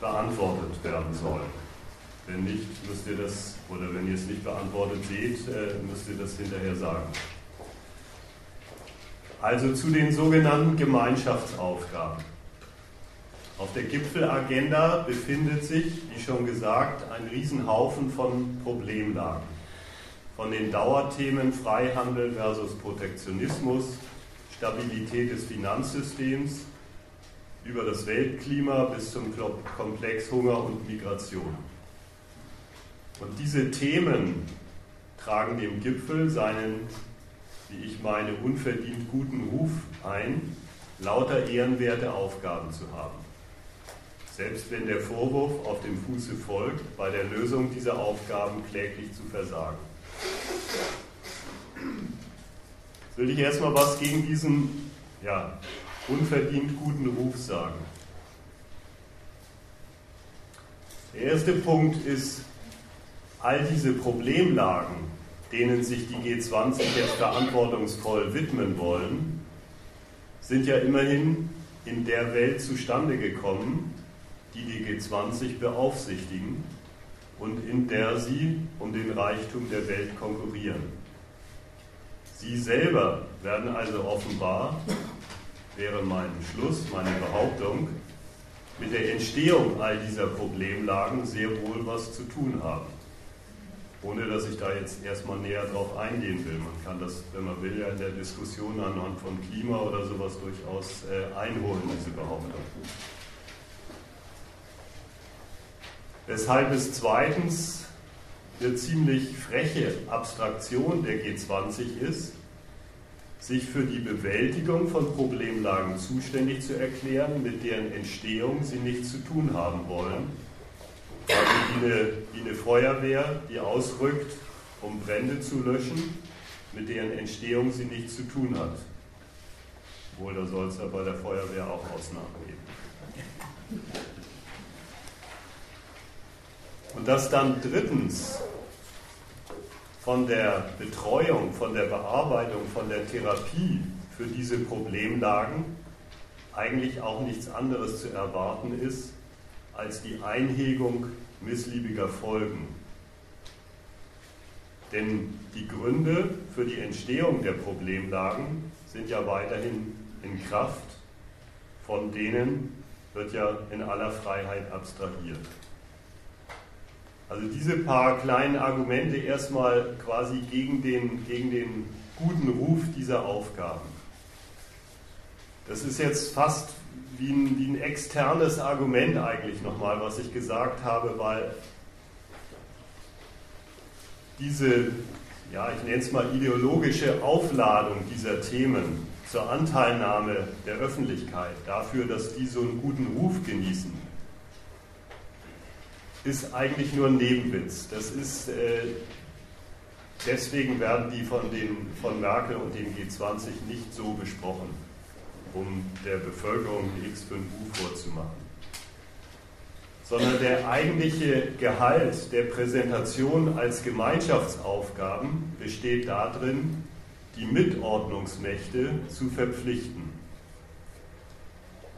beantwortet werden sollen. Wenn nicht, müsst ihr das, oder wenn ihr es nicht beantwortet seht, äh, müsst ihr das hinterher sagen. Also zu den sogenannten Gemeinschaftsaufgaben. Auf der Gipfelagenda befindet sich, wie schon gesagt, ein Riesenhaufen von Problemlagen von den Dauerthemen Freihandel versus Protektionismus, Stabilität des Finanzsystems, über das Weltklima bis zum Komplex Hunger und Migration. Und diese Themen tragen dem Gipfel seinen, wie ich meine, unverdient guten Ruf ein, lauter ehrenwerte Aufgaben zu haben. Selbst wenn der Vorwurf auf dem Fuße folgt, bei der Lösung dieser Aufgaben kläglich zu versagen. Jetzt will ich erstmal was gegen diesen ja, unverdient guten Ruf sagen. Der erste Punkt ist, all diese Problemlagen, denen sich die G20 jetzt verantwortungsvoll widmen wollen, sind ja immerhin in der Welt zustande gekommen, die die G20 beaufsichtigen und in der sie um den Reichtum der Welt konkurrieren. Sie selber werden also offenbar, wäre mein Schluss, meine Behauptung, mit der Entstehung all dieser Problemlagen sehr wohl was zu tun haben. Ohne dass ich da jetzt erstmal näher drauf eingehen will. Man kann das, wenn man will, ja in der Diskussion anhand von Klima oder sowas durchaus äh, einholen, diese Behauptung. Weshalb es zweitens eine ziemlich freche Abstraktion der G20 ist, sich für die Bewältigung von Problemlagen zuständig zu erklären, mit deren Entstehung sie nichts zu tun haben wollen. Also wie eine, wie eine Feuerwehr, die ausrückt, um Brände zu löschen, mit deren Entstehung sie nichts zu tun hat. Obwohl, da soll es ja bei der Feuerwehr auch Ausnahmen geben. Und dass dann drittens von der Betreuung, von der Bearbeitung, von der Therapie für diese Problemlagen eigentlich auch nichts anderes zu erwarten ist als die Einhegung missliebiger Folgen. Denn die Gründe für die Entstehung der Problemlagen sind ja weiterhin in Kraft, von denen wird ja in aller Freiheit abstrahiert. Also diese paar kleinen Argumente erstmal quasi gegen den, gegen den guten Ruf dieser Aufgaben. Das ist jetzt fast wie ein, wie ein externes Argument eigentlich nochmal, was ich gesagt habe, weil diese, ja, ich nenne es mal ideologische Aufladung dieser Themen zur Anteilnahme der Öffentlichkeit, dafür, dass die so einen guten Ruf genießen, ist eigentlich nur ein Nebenwitz. Das ist, äh, deswegen werden die von, den, von Merkel und den G20 nicht so besprochen, um der Bevölkerung ein Buch vorzumachen. Sondern der eigentliche Gehalt der Präsentation als Gemeinschaftsaufgaben besteht darin, die Mitordnungsmächte zu verpflichten.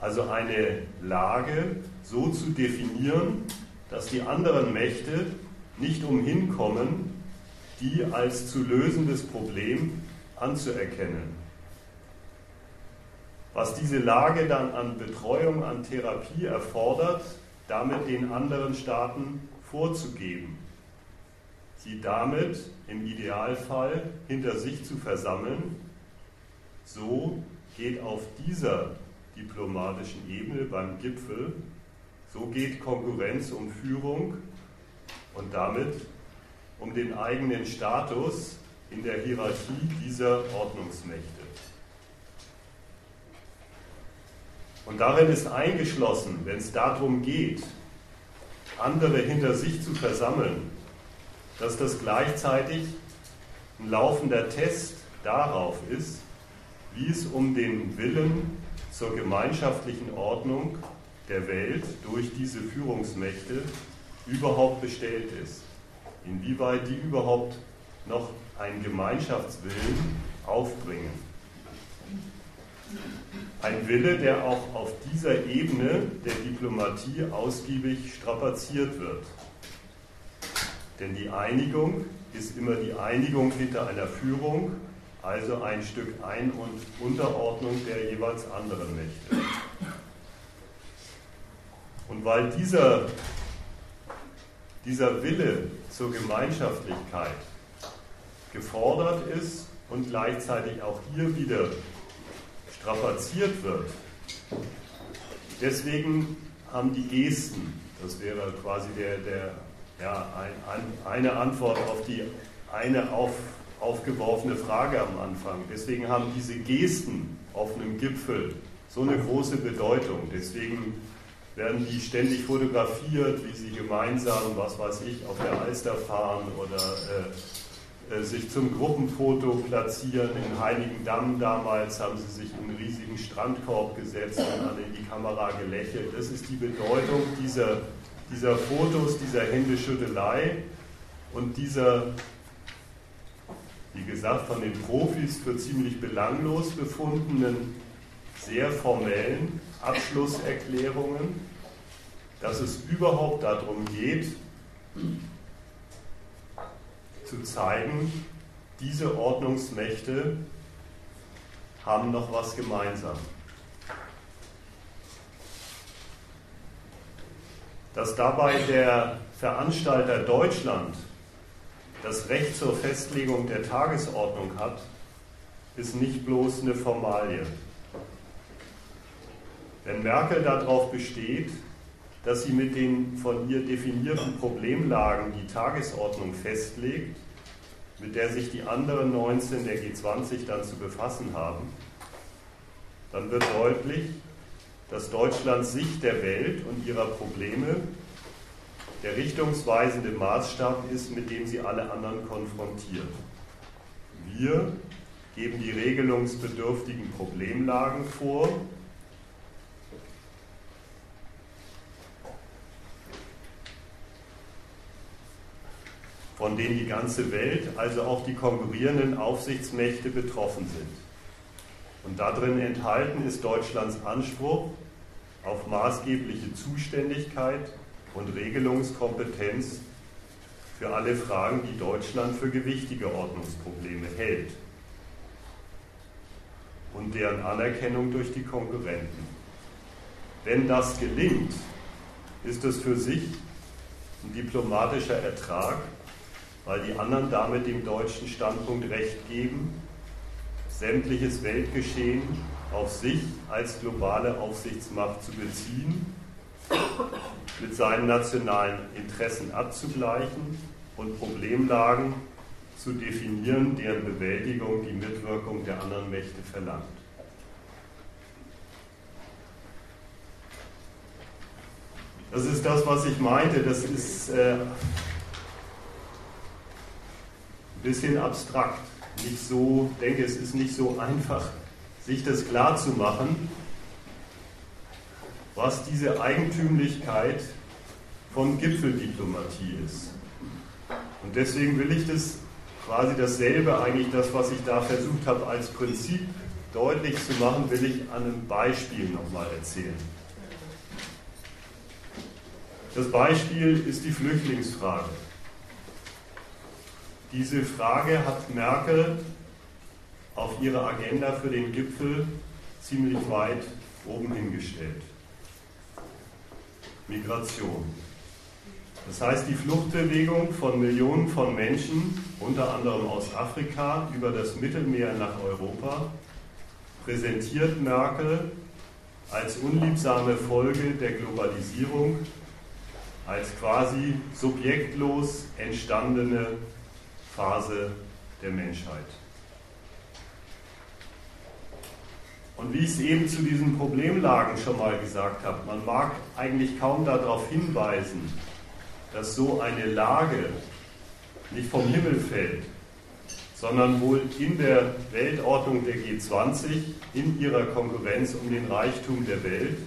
Also eine Lage so zu definieren, dass die anderen Mächte nicht umhin kommen, die als zu lösendes Problem anzuerkennen. Was diese Lage dann an Betreuung, an Therapie erfordert, damit den anderen Staaten vorzugeben. Sie damit im Idealfall hinter sich zu versammeln. So geht auf dieser diplomatischen Ebene beim Gipfel so geht Konkurrenz um Führung und damit um den eigenen Status in der Hierarchie dieser Ordnungsmächte. Und darin ist eingeschlossen, wenn es darum geht, andere hinter sich zu versammeln, dass das gleichzeitig ein laufender Test darauf ist, wie es um den Willen zur gemeinschaftlichen Ordnung der Welt durch diese Führungsmächte überhaupt bestellt ist. Inwieweit die überhaupt noch einen Gemeinschaftswillen aufbringen. Ein Wille, der auch auf dieser Ebene der Diplomatie ausgiebig strapaziert wird. Denn die Einigung ist immer die Einigung hinter einer Führung, also ein Stück Ein- und Unterordnung der jeweils anderen Mächte. Und weil dieser, dieser Wille zur Gemeinschaftlichkeit gefordert ist und gleichzeitig auch hier wieder strapaziert wird, deswegen haben die Gesten, das wäre quasi der, der, ja, ein, ein, eine Antwort auf die eine auf, aufgeworfene Frage am Anfang. Deswegen haben diese Gesten auf einem Gipfel so eine große Bedeutung. Deswegen werden die ständig fotografiert, wie sie gemeinsam, was weiß ich, auf der Alster fahren oder äh, äh, sich zum Gruppenfoto platzieren. In Heiligendamm damals haben sie sich in einen riesigen Strandkorb gesetzt und dann in die Kamera gelächelt. Das ist die Bedeutung dieser, dieser Fotos, dieser Händeschüttelei und dieser, wie gesagt, von den Profis für ziemlich belanglos befundenen, sehr formellen Abschlusserklärungen, dass es überhaupt darum geht, zu zeigen, diese Ordnungsmächte haben noch was gemeinsam. Dass dabei der Veranstalter Deutschland das Recht zur Festlegung der Tagesordnung hat, ist nicht bloß eine Formalie. Wenn Merkel darauf besteht, dass sie mit den von ihr definierten Problemlagen die Tagesordnung festlegt, mit der sich die anderen 19 der G20 dann zu befassen haben, dann wird deutlich, dass Deutschlands Sicht der Welt und ihrer Probleme der richtungsweisende Maßstab ist, mit dem sie alle anderen konfrontiert. Wir geben die regelungsbedürftigen Problemlagen vor. Von denen die ganze Welt, also auch die konkurrierenden Aufsichtsmächte betroffen sind. Und darin enthalten ist Deutschlands Anspruch auf maßgebliche Zuständigkeit und Regelungskompetenz für alle Fragen, die Deutschland für gewichtige Ordnungsprobleme hält und deren Anerkennung durch die Konkurrenten. Wenn das gelingt, ist es für sich ein diplomatischer Ertrag, weil die anderen damit dem deutschen Standpunkt recht geben, sämtliches Weltgeschehen auf sich als globale Aufsichtsmacht zu beziehen, mit seinen nationalen Interessen abzugleichen und Problemlagen zu definieren, deren Bewältigung die Mitwirkung der anderen Mächte verlangt. Das ist das, was ich meinte. Das ist äh, bisschen abstrakt. Nicht so, denke, es ist nicht so einfach, sich das klar zu machen, was diese Eigentümlichkeit von Gipfeldiplomatie ist. Und deswegen will ich das quasi dasselbe, eigentlich das, was ich da versucht habe, als Prinzip deutlich zu machen, will ich an einem Beispiel nochmal erzählen. Das Beispiel ist die Flüchtlingsfrage. Diese Frage hat Merkel auf ihrer Agenda für den Gipfel ziemlich weit oben hingestellt. Migration. Das heißt, die Fluchtbewegung von Millionen von Menschen, unter anderem aus Afrika, über das Mittelmeer nach Europa, präsentiert Merkel als unliebsame Folge der Globalisierung, als quasi subjektlos entstandene Phase der Menschheit. Und wie ich es eben zu diesen Problemlagen schon mal gesagt habe, man mag eigentlich kaum darauf hinweisen, dass so eine Lage nicht vom Himmel fällt, sondern wohl in der Weltordnung der G20, in ihrer Konkurrenz um den Reichtum der Welt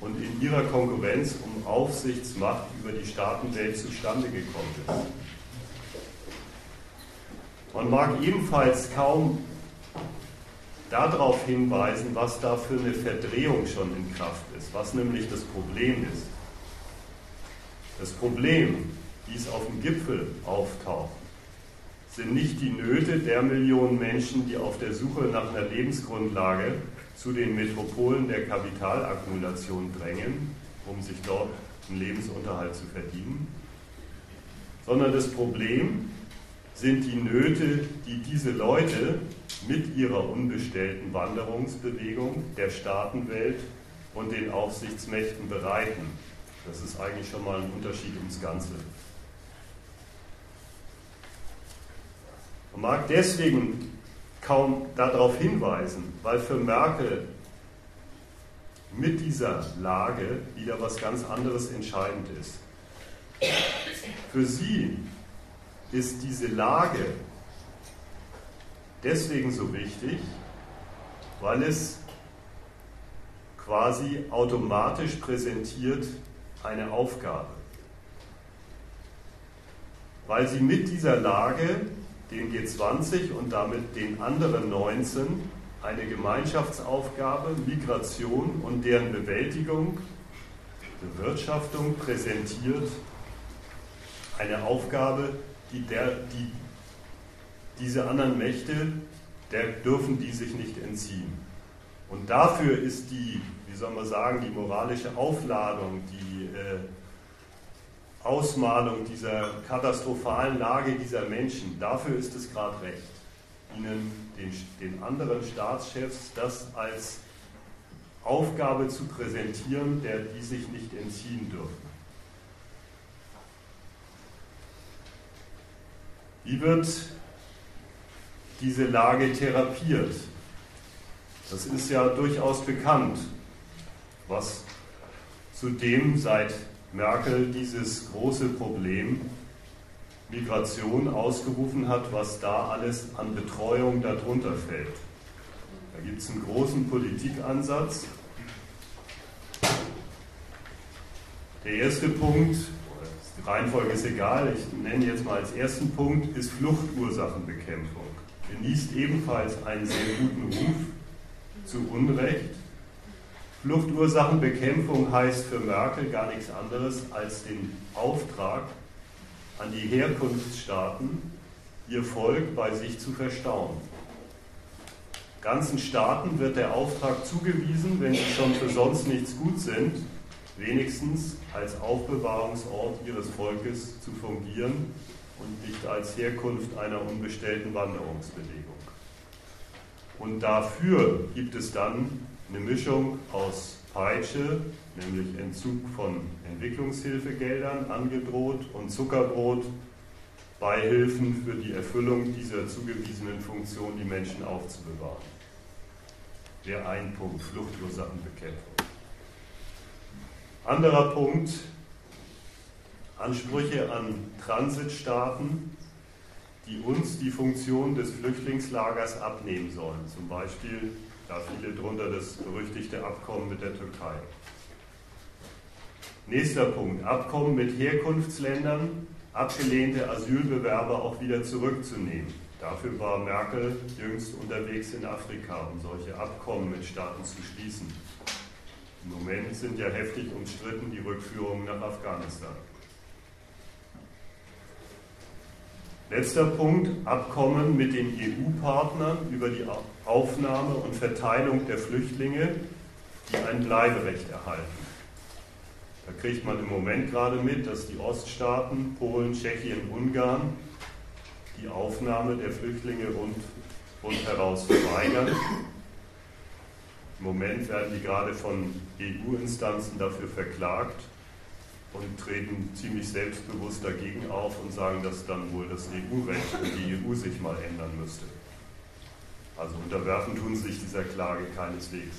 und in ihrer Konkurrenz um Aufsichtsmacht über die Staatenwelt zustande gekommen ist. Man mag ebenfalls kaum darauf hinweisen, was da für eine Verdrehung schon in Kraft ist, was nämlich das Problem ist. Das Problem, wie es auf dem Gipfel auftaucht, sind nicht die Nöte der Millionen Menschen, die auf der Suche nach einer Lebensgrundlage zu den Metropolen der Kapitalakkumulation drängen, um sich dort einen Lebensunterhalt zu verdienen, sondern das Problem sind die Nöte, die diese Leute mit ihrer unbestellten Wanderungsbewegung der Staatenwelt und den Aufsichtsmächten bereiten. Das ist eigentlich schon mal ein Unterschied ums Ganze. Man mag deswegen kaum darauf hinweisen, weil für Merkel mit dieser Lage wieder was ganz anderes entscheidend ist. Für sie ist diese Lage deswegen so wichtig, weil es quasi automatisch präsentiert, eine Aufgabe. Weil sie mit dieser Lage den G20 und damit den anderen 19 eine Gemeinschaftsaufgabe, Migration und deren Bewältigung, Bewirtschaftung präsentiert, eine Aufgabe, die, der, die diese anderen Mächte, der dürfen die sich nicht entziehen. Und dafür ist die, wie soll man sagen, die moralische Aufladung, die äh, Ausmalung dieser katastrophalen Lage dieser Menschen, dafür ist es gerade recht, ihnen, den, den anderen Staatschefs, das als Aufgabe zu präsentieren, der die sich nicht entziehen dürfen. Wie wird diese Lage therapiert? Das ist ja durchaus bekannt, was zudem seit Merkel dieses große Problem Migration ausgerufen hat, was da alles an Betreuung darunter fällt. Da gibt es einen großen Politikansatz. Der erste Punkt, die Reihenfolge ist egal, ich nenne jetzt mal als ersten Punkt, ist Fluchtursachenbekämpfung. Genießt ebenfalls einen sehr guten Ruf, zu Unrecht. Fluchtursachenbekämpfung heißt für Merkel gar nichts anderes als den Auftrag an die Herkunftsstaaten, ihr Volk bei sich zu verstauen. Ganzen Staaten wird der Auftrag zugewiesen, wenn sie schon für sonst nichts gut sind, wenigstens als Aufbewahrungsort ihres Volkes zu fungieren und nicht als Herkunft einer unbestellten Wanderungsbewegung. Und dafür gibt es dann eine Mischung aus Peitsche, nämlich Entzug von Entwicklungshilfegeldern angedroht und Zuckerbrot, Beihilfen für die Erfüllung dieser zugewiesenen Funktion, die Menschen aufzubewahren. Der ein Punkt, Fluchtursachenbekämpfung. Anderer Punkt, Ansprüche an Transitstaaten, die uns die Funktion des Flüchtlingslagers abnehmen sollen. Zum Beispiel, da viele drunter das berüchtigte Abkommen mit der Türkei. Nächster Punkt, Abkommen mit Herkunftsländern, abgelehnte Asylbewerber auch wieder zurückzunehmen. Dafür war Merkel jüngst unterwegs in Afrika, um solche Abkommen mit Staaten zu schließen. Im Moment sind ja heftig umstritten die Rückführungen nach Afghanistan. Letzter Punkt, Abkommen mit den EU-Partnern über die Aufnahme und Verteilung der Flüchtlinge, die ein Bleiberecht erhalten. Da kriegt man im Moment gerade mit, dass die Oststaaten, Polen, Tschechien, Ungarn, die Aufnahme der Flüchtlinge rund, rundheraus verweigern. Im Moment werden die gerade von EU-Instanzen dafür verklagt und treten ziemlich selbstbewusst dagegen auf und sagen, dass dann wohl das EU-Recht und die EU sich mal ändern müsste. Also unterwerfen tun sich dieser Klage keineswegs.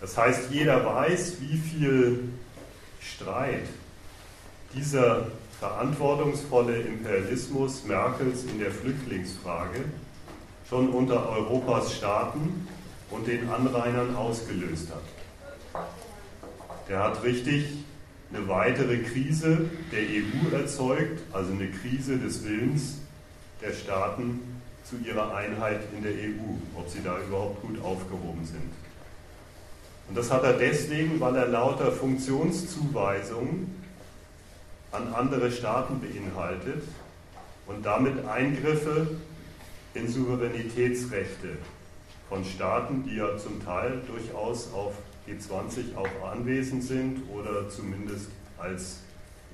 Das heißt, jeder weiß, wie viel Streit dieser verantwortungsvolle Imperialismus Merkels in der Flüchtlingsfrage schon unter Europas Staaten und den Anrainern ausgelöst hat. Der hat richtig eine weitere Krise der EU erzeugt, also eine Krise des Willens der Staaten zu ihrer Einheit in der EU, ob sie da überhaupt gut aufgehoben sind. Und das hat er deswegen, weil er lauter Funktionszuweisungen an andere Staaten beinhaltet und damit Eingriffe in Souveränitätsrechte von Staaten, die ja zum Teil durchaus auf G20 auch anwesend sind oder zumindest als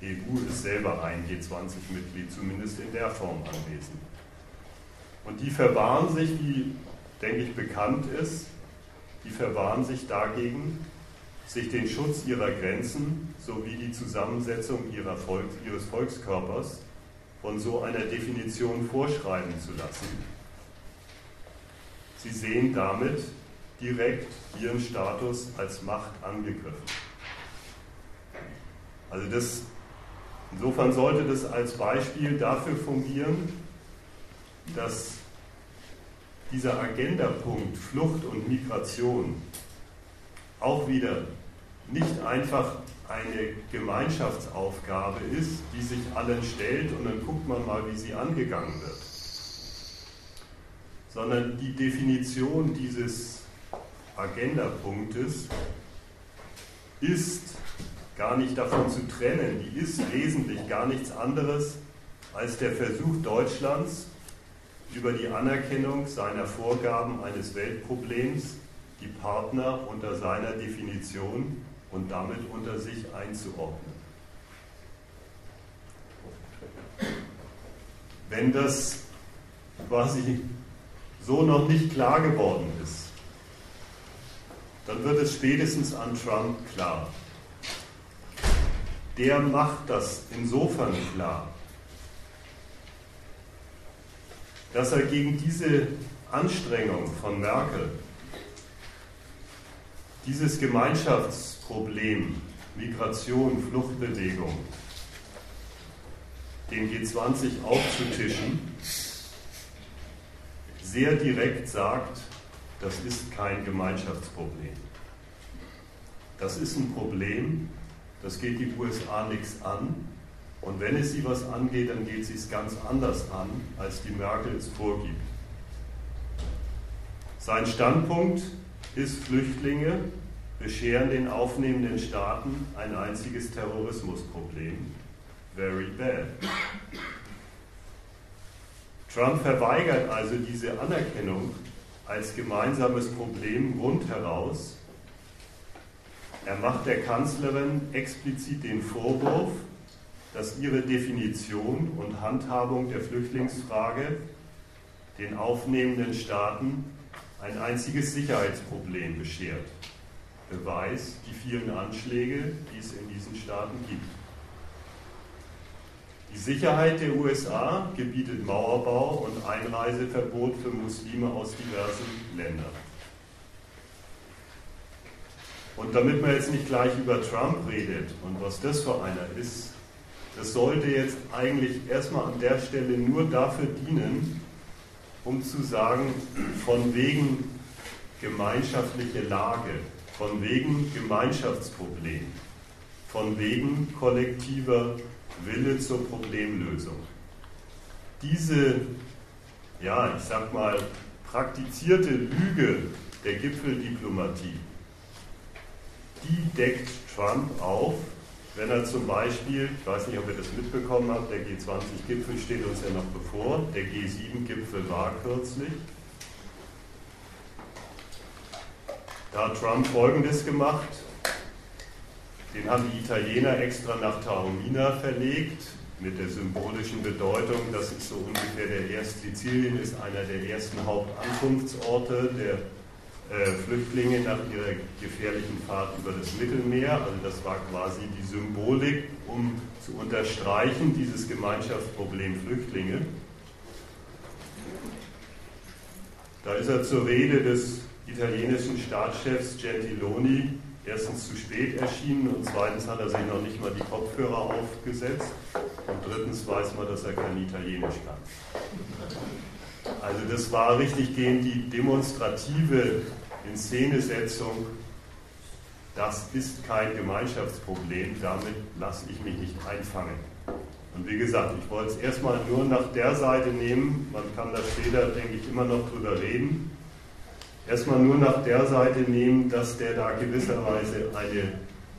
EU ist selber ein G20-Mitglied, zumindest in der Form anwesend. Und die verwahren sich, wie denke ich bekannt ist, die verwahren sich dagegen, sich den Schutz ihrer Grenzen sowie die Zusammensetzung ihrer Volk, ihres Volkskörpers von so einer Definition vorschreiben zu lassen. Sie sehen damit direkt ihren Status als Macht angegriffen. Also das, insofern sollte das als Beispiel dafür fungieren, dass dieser Agendapunkt Flucht und Migration auch wieder nicht einfach eine Gemeinschaftsaufgabe ist, die sich allen stellt und dann guckt man mal, wie sie angegangen wird, sondern die Definition dieses Agendapunktes ist gar nicht davon zu trennen, die ist wesentlich gar nichts anderes als der Versuch Deutschlands, über die Anerkennung seiner Vorgaben eines Weltproblems die Partner unter seiner Definition und damit unter sich einzuordnen. Wenn das quasi so noch nicht klar geworden ist, dann wird es spätestens an Trump klar. Der macht das insofern klar, dass er gegen diese Anstrengung von Merkel, dieses Gemeinschaftsproblem Migration, Fluchtbewegung, den G20 aufzutischen, sehr direkt sagt, das ist kein Gemeinschaftsproblem. Das ist ein Problem, das geht die USA nichts an. Und wenn es sie was angeht, dann geht sie es ganz anders an, als die Merkel es vorgibt. Sein Standpunkt ist, Flüchtlinge bescheren den aufnehmenden Staaten ein einziges Terrorismusproblem. Very bad. Trump verweigert also diese Anerkennung als gemeinsames Problem rundheraus. Er macht der Kanzlerin explizit den Vorwurf, dass ihre Definition und Handhabung der Flüchtlingsfrage den aufnehmenden Staaten ein einziges Sicherheitsproblem beschert. Beweis die vielen Anschläge, die es in diesen Staaten gibt. Die Sicherheit der USA gebietet Mauerbau und Einreiseverbot für Muslime aus diversen Ländern. Und damit man jetzt nicht gleich über Trump redet und was das für einer ist, das sollte jetzt eigentlich erstmal an der Stelle nur dafür dienen, um zu sagen, von wegen gemeinschaftliche Lage, von wegen Gemeinschaftsproblem, von wegen kollektiver Wille zur Problemlösung. Diese, ja, ich sag mal, praktizierte Lüge der Gipfeldiplomatie, die deckt Trump auf, wenn er zum Beispiel, ich weiß nicht, ob ihr das mitbekommen habt, der G20-Gipfel steht uns ja noch bevor, der G7-Gipfel war kürzlich, Da hat Trump Folgendes gemacht. Den haben die Italiener extra nach Taormina verlegt, mit der symbolischen Bedeutung, das ist so ungefähr der erste, Sizilien ist einer der ersten Hauptankunftsorte der äh, Flüchtlinge nach ihrer gefährlichen Fahrt über das Mittelmeer. Also das war quasi die Symbolik, um zu unterstreichen dieses Gemeinschaftsproblem Flüchtlinge. Da ist er zur Rede des italienischen Staatschefs Gentiloni erstens zu spät erschienen und zweitens hat er sich noch nicht mal die Kopfhörer aufgesetzt und drittens weiß man, dass er kein Italienisch kann. Also das war richtig gehend die demonstrative Inszenesetzung. Das ist kein Gemeinschaftsproblem, damit lasse ich mich nicht einfangen. Und wie gesagt, ich wollte es erstmal nur nach der Seite nehmen, man kann da später, denke ich, immer noch drüber reden erstmal nur nach der Seite nehmen, dass der da gewisserweise eine,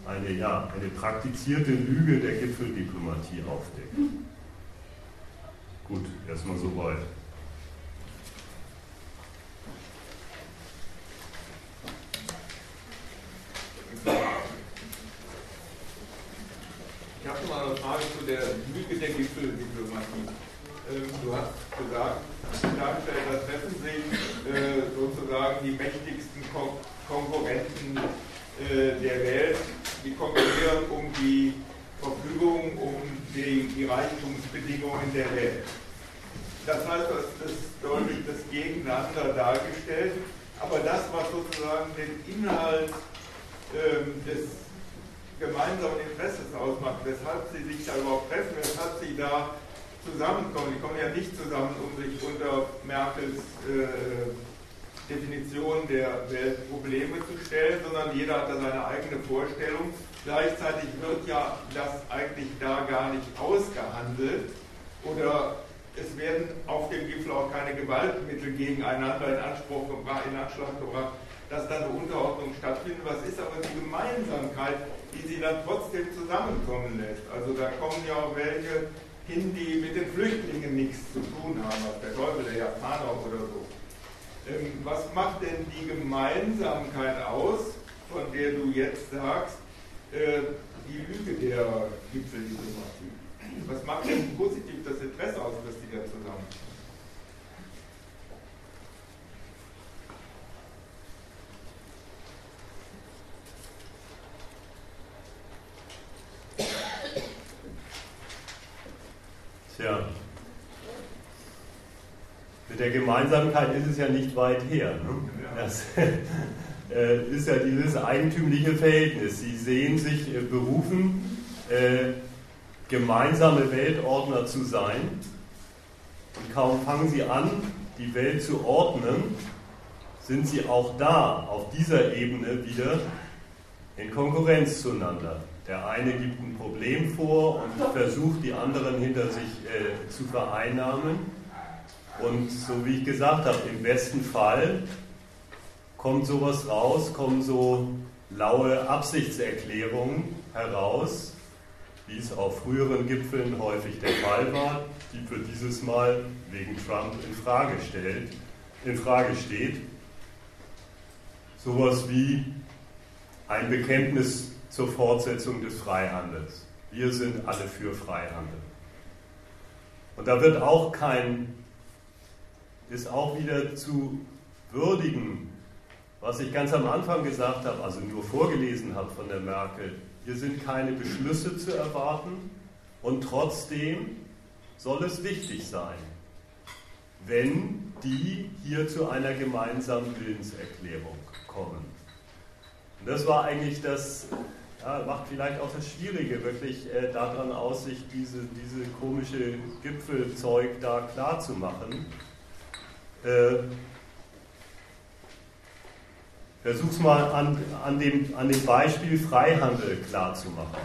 eine, ja, eine praktizierte Lüge der Gipfeldiplomatie aufdeckt. Gut, erstmal soweit. Ich habe mal eine Frage zu der Lüge der Gipfeldiplomatie. Ähm, du hast gesagt, dargestellt, da treffen sich äh, sozusagen die mächtigsten Kon Konkurrenten äh, der Welt, die konkurrieren um die Verfügung, um die, die Reichtumsbedingungen der Welt. Das heißt, das ist deutlich das Gegeneinander dargestellt, aber das, was sozusagen den Inhalt ähm, des gemeinsamen Interesses ausmacht, weshalb sie sich da überhaupt treffen, weshalb sie da zusammenkommen. Die kommen ja nicht zusammen, um sich unter Merkels äh, Definition der Weltprobleme zu stellen, sondern jeder hat da seine eigene Vorstellung. Gleichzeitig wird ja das eigentlich da gar nicht ausgehandelt oder es werden auf dem Gipfel auch keine Gewaltmittel gegeneinander in Anspruch gebracht, in Anschlag gebracht, dass da eine Unterordnung stattfindet. Was ist aber die Gemeinsamkeit, die sie dann trotzdem zusammenkommen lässt? Also da kommen ja auch welche hin, die mit den Flüchtlingen nichts zu tun haben, als der Teufel, der Japaner oder so. Ähm, was macht denn die Gemeinsamkeit aus, von der du jetzt sagst, äh, die Lüge der Gipfeldiplomatie? Was macht denn positiv das Interesse aus, dass die da zusammen? mit der Gemeinsamkeit ist es ja nicht weit her. Ne? Das äh, ist ja dieses eigentümliche Verhältnis. Sie sehen sich äh, berufen, äh, gemeinsame Weltordner zu sein. Und kaum fangen sie an, die Welt zu ordnen, sind sie auch da, auf dieser Ebene wieder in Konkurrenz zueinander. Der eine gibt ein Problem vor und versucht, die anderen hinter sich äh, zu vereinnahmen. Und so wie ich gesagt habe, im besten Fall kommt sowas raus, kommen so laue Absichtserklärungen heraus, wie es auf früheren Gipfeln häufig der Fall war, die für dieses Mal wegen Trump in Frage stellt, in Frage steht. Sowas wie ein Bekenntnis zur Fortsetzung des Freihandels. Wir sind alle für Freihandel. Und da wird auch kein, ist auch wieder zu würdigen, was ich ganz am Anfang gesagt habe, also nur vorgelesen habe von der Merkel. Hier sind keine Beschlüsse zu erwarten und trotzdem soll es wichtig sein, wenn die hier zu einer gemeinsamen Willenserklärung kommen. Und das war eigentlich das, ja, macht vielleicht auch das Schwierige, wirklich äh, daran aus, sich diese, diese komische Gipfelzeug da klar zu machen. Äh, Versuch's mal an, an, dem, an dem Beispiel Freihandel klar zu machen.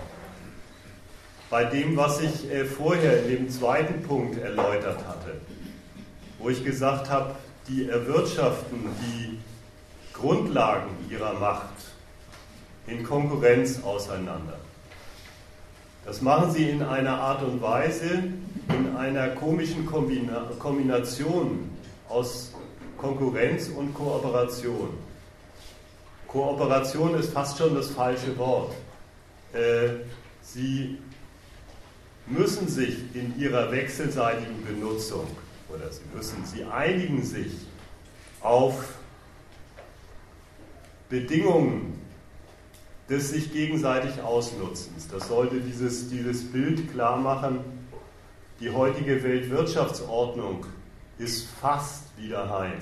Bei dem, was ich äh, vorher in dem zweiten Punkt erläutert hatte, wo ich gesagt habe, die erwirtschaften die Grundlagen ihrer Macht in Konkurrenz auseinander. Das machen sie in einer Art und Weise, in einer komischen Kombina Kombination aus Konkurrenz und Kooperation. Kooperation ist fast schon das falsche Wort. Äh, sie müssen sich in ihrer wechselseitigen Benutzung oder sie müssen, sie einigen sich auf Bedingungen des sich gegenseitig Ausnutzens. Das sollte dieses, dieses Bild klar machen. Die heutige Weltwirtschaftsordnung ist fast wieder heim.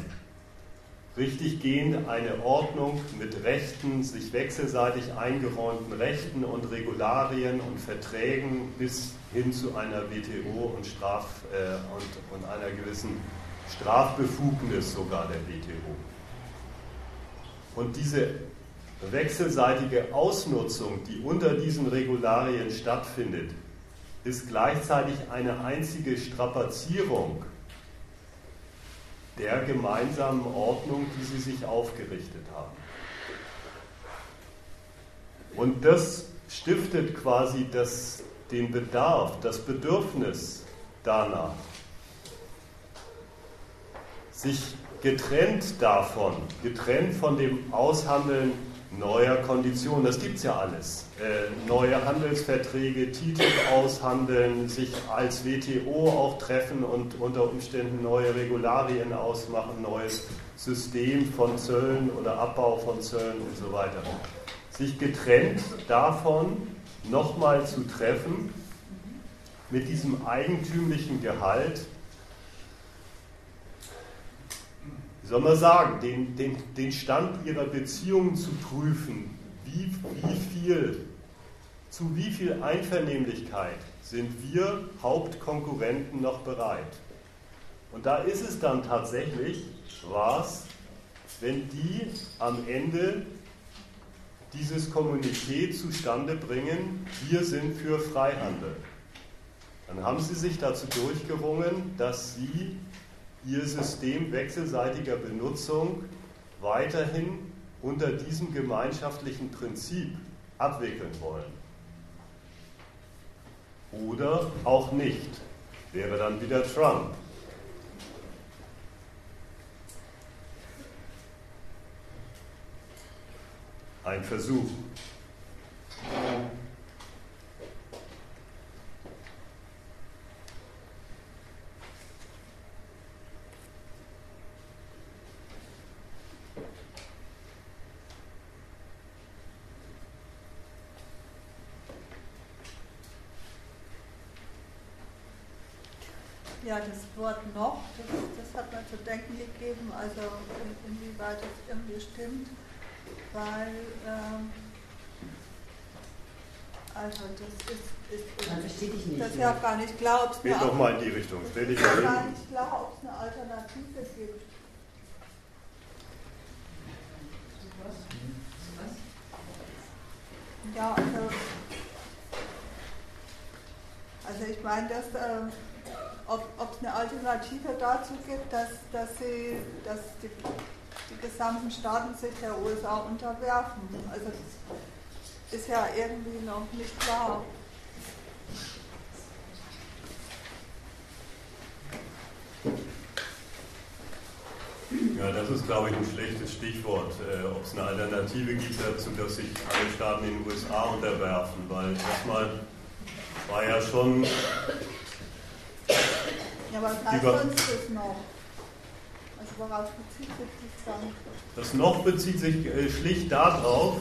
Richtig gehend eine Ordnung mit Rechten, sich wechselseitig eingeräumten Rechten und Regularien und Verträgen bis hin zu einer WTO und, Straf, äh, und, und einer gewissen Strafbefugnis sogar der WTO. Und diese wechselseitige Ausnutzung, die unter diesen Regularien stattfindet, ist gleichzeitig eine einzige Strapazierung der gemeinsamen Ordnung, die sie sich aufgerichtet haben. Und das stiftet quasi das, den Bedarf, das Bedürfnis danach, sich getrennt davon, getrennt von dem Aushandeln neuer Konditionen, das gibt es ja alles. Äh, neue Handelsverträge, TTIP aushandeln, sich als WTO auch treffen und unter Umständen neue Regularien ausmachen, neues System von Zöllen oder Abbau von Zöllen und so weiter. Sich getrennt davon nochmal zu treffen mit diesem eigentümlichen Gehalt wie soll man sagen, den, den, den Stand ihrer Beziehungen zu prüfen. Wie, wie viel, zu wie viel Einvernehmlichkeit sind wir Hauptkonkurrenten noch bereit? Und da ist es dann tatsächlich was, wenn die am Ende dieses Kommuniqué zustande bringen, wir sind für Freihandel. Dann haben sie sich dazu durchgerungen, dass sie ihr System wechselseitiger Benutzung weiterhin unter diesem gemeinschaftlichen Prinzip abwickeln wollen. Oder auch nicht, wäre dann wieder Trump. Ein Versuch. Ja, das Wort noch, das, das hat natürlich zu denken gegeben, also inwieweit es irgendwie stimmt, weil ähm, also das ist, ist, Man versteht dich nicht. Das ist ja gar nicht klar, ob es eine, noch mal in die Richtung. Stell dich mal gar nicht klar, ob es eine Alternative gibt. Was? Was? Ja, also, also ich meine, dass äh, ob es eine Alternative dazu gibt, dass, dass, sie, dass die, die gesamten Staaten sich der USA unterwerfen. Also ist ja irgendwie noch nicht klar. Ja, das ist, glaube ich, ein schlechtes Stichwort, äh, ob es eine Alternative gibt dazu, dass sich alle Staaten in den USA unterwerfen, weil erstmal war ja schon. Ja, aber uns das noch? Also worauf bezieht sich das dann? Das noch bezieht sich äh, schlicht darauf,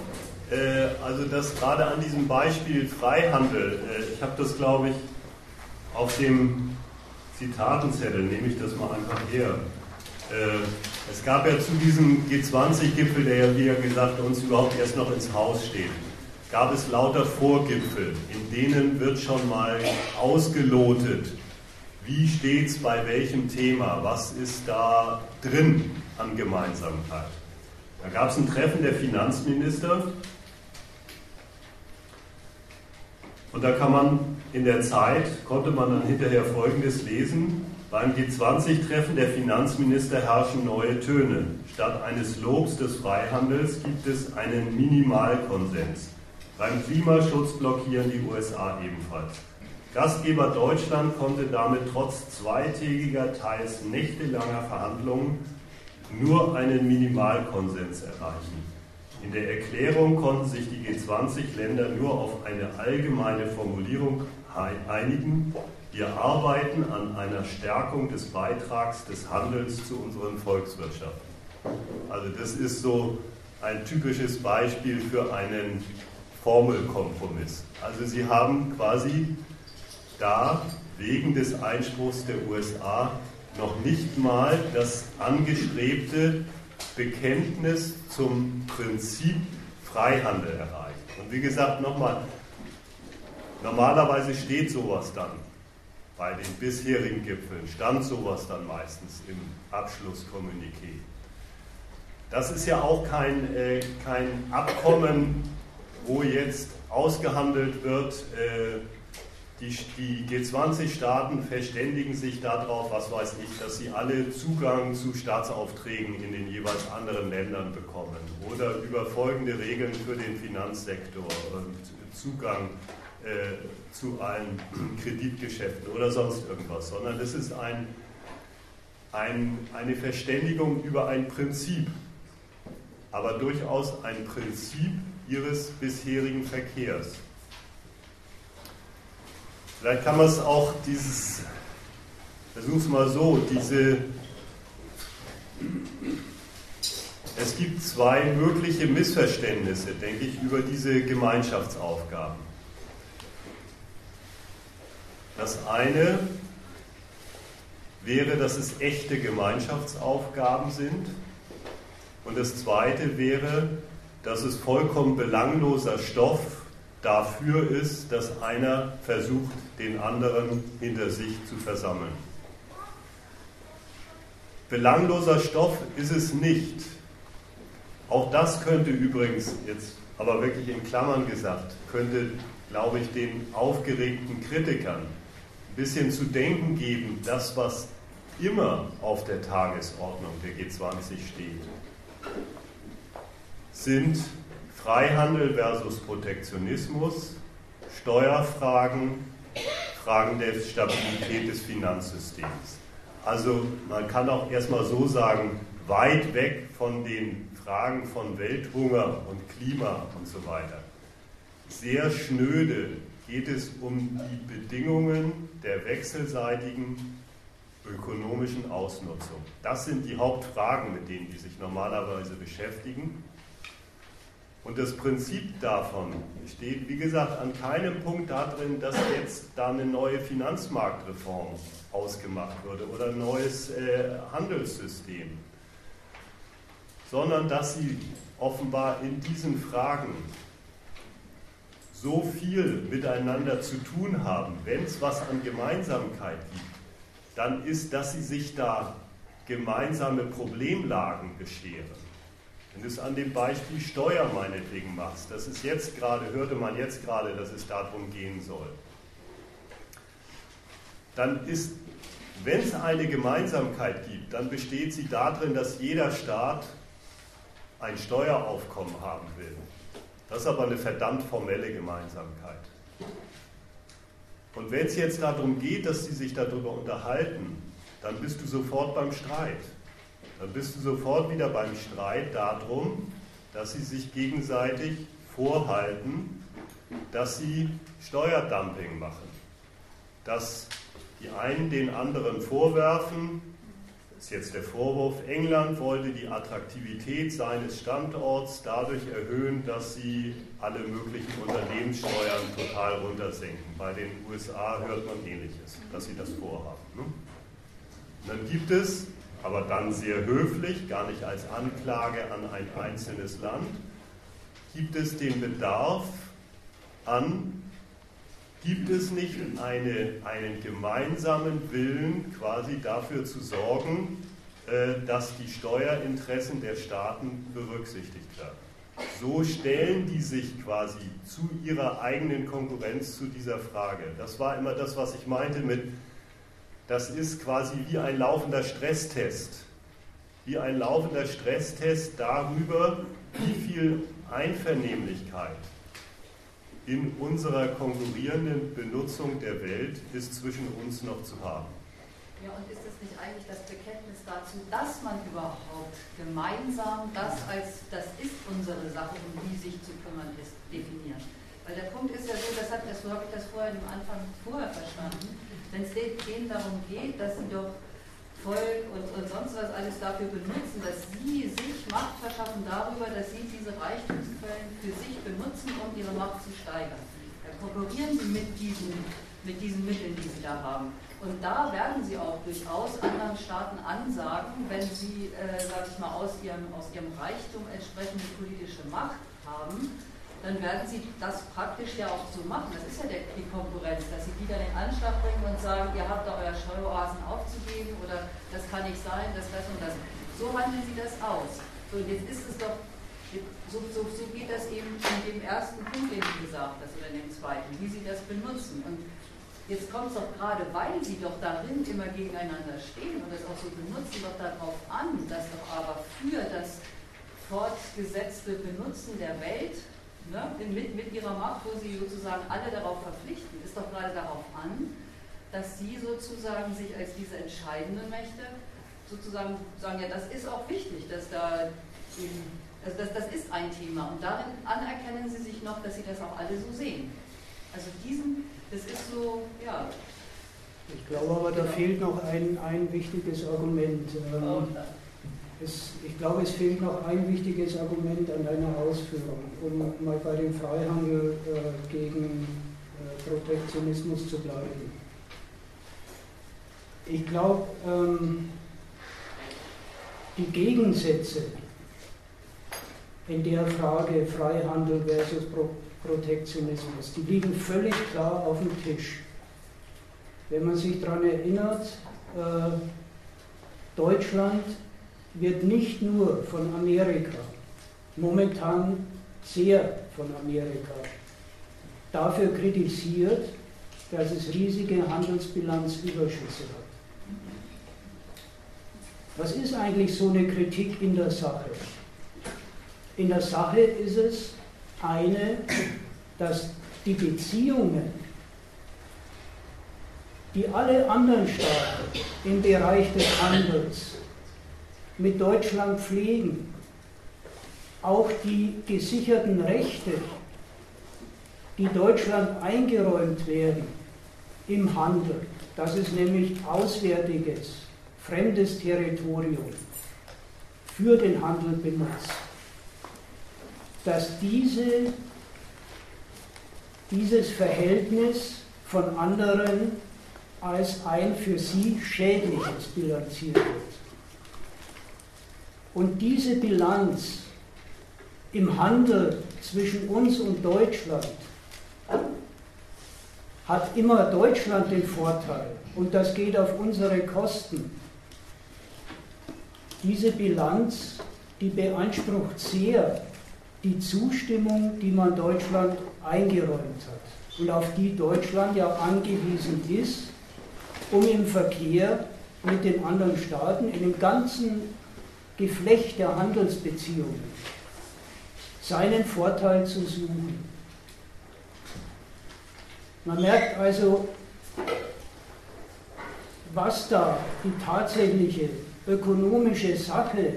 äh, also das gerade an diesem Beispiel Freihandel, äh, ich habe das glaube ich auf dem Zitatenzettel, nehme ich das mal einfach her. Äh, es gab ja zu diesem G20-Gipfel, der ja, wie ja gesagt, uns überhaupt erst noch ins Haus steht, gab es lauter Vorgipfel, in denen wird schon mal ausgelotet, wie steht es bei welchem Thema, was ist da drin an Gemeinsamkeit. Da gab es ein Treffen der Finanzminister Und da kann man in der Zeit, konnte man dann hinterher Folgendes lesen. Beim G20-Treffen der Finanzminister herrschen neue Töne. Statt eines Lobs des Freihandels gibt es einen Minimalkonsens. Beim Klimaschutz blockieren die USA ebenfalls. Gastgeber Deutschland konnte damit trotz zweitägiger, teils nächtelanger Verhandlungen nur einen Minimalkonsens erreichen. In der Erklärung konnten sich die G20-Länder nur auf eine allgemeine Formulierung einigen. Wir arbeiten an einer Stärkung des Beitrags des Handels zu unseren Volkswirtschaften. Also das ist so ein typisches Beispiel für einen Formelkompromiss. Also Sie haben quasi da wegen des Einspruchs der USA noch nicht mal das angestrebte Bekenntnis zum Prinzip Freihandel erreicht. Und wie gesagt, nochmal, normalerweise steht sowas dann bei den bisherigen Gipfeln, stand sowas dann meistens im Abschlusskommuniqué. Das ist ja auch kein, äh, kein Abkommen, wo jetzt ausgehandelt wird, äh, die, die G20-Staaten verständigen sich darauf, was weiß ich, dass sie alle Zugang zu Staatsaufträgen in den jeweils anderen Ländern bekommen oder über folgende Regeln für den Finanzsektor und Zugang äh, zu allen Kreditgeschäften oder sonst irgendwas, sondern es ist ein, ein, eine Verständigung über ein Prinzip, aber durchaus ein Prinzip ihres bisherigen Verkehrs. Vielleicht kann man es auch dieses, versuch's mal so, diese, es gibt zwei mögliche Missverständnisse, denke ich, über diese Gemeinschaftsaufgaben. Das eine wäre, dass es echte Gemeinschaftsaufgaben sind. Und das zweite wäre, dass es vollkommen belangloser Stoff dafür ist, dass einer versucht, den anderen hinter sich zu versammeln. Belangloser Stoff ist es nicht. Auch das könnte übrigens, jetzt aber wirklich in Klammern gesagt, könnte, glaube ich, den aufgeregten Kritikern ein bisschen zu denken geben, das, was immer auf der Tagesordnung der G20 steht, sind Freihandel versus Protektionismus, Steuerfragen, Fragen der Stabilität des Finanzsystems. Also man kann auch erstmal so sagen, weit weg von den Fragen von Welthunger und Klima und so weiter. Sehr schnöde geht es um die Bedingungen der wechselseitigen ökonomischen Ausnutzung. Das sind die Hauptfragen, mit denen die sich normalerweise beschäftigen. Und das Prinzip davon steht, wie gesagt, an keinem Punkt darin, dass jetzt da eine neue Finanzmarktreform ausgemacht würde oder ein neues äh, Handelssystem, sondern dass sie offenbar in diesen Fragen so viel miteinander zu tun haben, wenn es was an Gemeinsamkeit gibt, dann ist, dass sie sich da gemeinsame Problemlagen bescheren. Wenn du es an dem Beispiel Steuer meinetwegen machst, das ist jetzt gerade, hörte man jetzt gerade, dass es darum gehen soll, dann ist, wenn es eine Gemeinsamkeit gibt, dann besteht sie darin, dass jeder Staat ein Steueraufkommen haben will. Das ist aber eine verdammt formelle Gemeinsamkeit. Und wenn es jetzt darum geht, dass sie sich darüber unterhalten, dann bist du sofort beim Streit dann bist du sofort wieder beim Streit darum, dass sie sich gegenseitig vorhalten, dass sie Steuerdumping machen. Dass die einen den anderen vorwerfen, das ist jetzt der Vorwurf, England wollte die Attraktivität seines Standorts dadurch erhöhen, dass sie alle möglichen Unternehmenssteuern total runtersenken. Bei den USA hört man ähnliches, dass sie das vorhaben. Ne? Und dann gibt es aber dann sehr höflich, gar nicht als Anklage an ein einzelnes Land, gibt es den Bedarf an, gibt es nicht eine, einen gemeinsamen Willen quasi dafür zu sorgen, äh, dass die Steuerinteressen der Staaten berücksichtigt werden. So stellen die sich quasi zu ihrer eigenen Konkurrenz zu dieser Frage. Das war immer das, was ich meinte mit, das ist quasi wie ein laufender Stresstest. Wie ein laufender Stresstest darüber, wie viel Einvernehmlichkeit in unserer konkurrierenden Benutzung der Welt ist zwischen uns noch zu haben. Ja, und ist es nicht eigentlich das Bekenntnis dazu, dass man überhaupt gemeinsam das als, das ist unsere Sache, um die sich zu kümmern ist, definiert? Weil der Punkt ist ja so, das hat, so habe ich das vorher am Anfang vorher verstanden, wenn es denen darum geht, dass sie doch Volk und, und, sonst was alles dafür benutzen, dass sie sich Macht verschaffen darüber, dass sie diese Reichtumsquellen für sich benutzen, um ihre Macht zu steigern. Da konkurrieren sie mit diesen, mit diesen Mitteln, die sie da haben. Und da werden sie auch durchaus anderen Staaten ansagen, wenn sie, äh, sage ich mal, aus ihrem, aus ihrem Reichtum entsprechende politische Macht haben, dann werden sie das praktisch ja auch so machen. Das ist ja der, die Konkurrenz, dass sie die dann in Anschlag bringen und sagen, ihr habt da euer Steueroasen aufzugeben oder das kann nicht sein, das, das und das. So handeln sie das aus. So, jetzt ist es doch, so, so, so geht das eben in dem ersten Punkt, den du gesagt hast, oder in dem zweiten, wie sie das benutzen. Und jetzt kommt es doch gerade, weil sie doch darin immer gegeneinander stehen und das auch so benutzen, doch darauf an, dass doch aber für das fortgesetzte Benutzen der Welt ne, mit, mit ihrer Macht, wo sie sozusagen alle darauf verpflichten, ist doch gerade darauf an, dass sie sozusagen sich als diese entscheidenden Mächte sozusagen sagen, ja, das ist auch wichtig, dass da eben, also das, das ist ein Thema und darin anerkennen sie sich noch, dass sie das auch alle so sehen. Also diesen, das ist so, ja. Ich glaube aber, da fehlt noch ein, ein wichtiges Argument. Ähm, es, ich glaube, es fehlt noch ein wichtiges Argument an deiner Ausführung, um mal bei dem Freihandel äh, gegen äh, Protektionismus zu bleiben. Ich glaube, ähm, die Gegensätze in der Frage Freihandel versus Pro Protektionismus, die liegen völlig klar auf dem Tisch. Wenn man sich daran erinnert, äh, Deutschland wird nicht nur von Amerika, momentan sehr von Amerika, dafür kritisiert, dass es riesige Handelsbilanzüberschüsse hat. Was ist eigentlich so eine Kritik in der Sache? In der Sache ist es eine, dass die Beziehungen, die alle anderen Staaten im Bereich des Handels mit Deutschland pflegen, auch die gesicherten Rechte, die Deutschland eingeräumt werden im Handel, das ist nämlich auswärtiges, fremdes Territorium, für den Handel benutzt. dass diese, dieses Verhältnis von anderen als ein für sie schädliches bilanziert wird. Und diese Bilanz im Handel zwischen uns und Deutschland hat immer Deutschland den Vorteil und das geht auf unsere Kosten. Diese Bilanz, die beansprucht sehr die Zustimmung, die man Deutschland eingeräumt hat und auf die Deutschland ja angewiesen ist, um im Verkehr mit den anderen Staaten in dem ganzen Geflecht der Handelsbeziehungen seinen Vorteil zu suchen. Man merkt also, was da die tatsächliche ökonomische Sache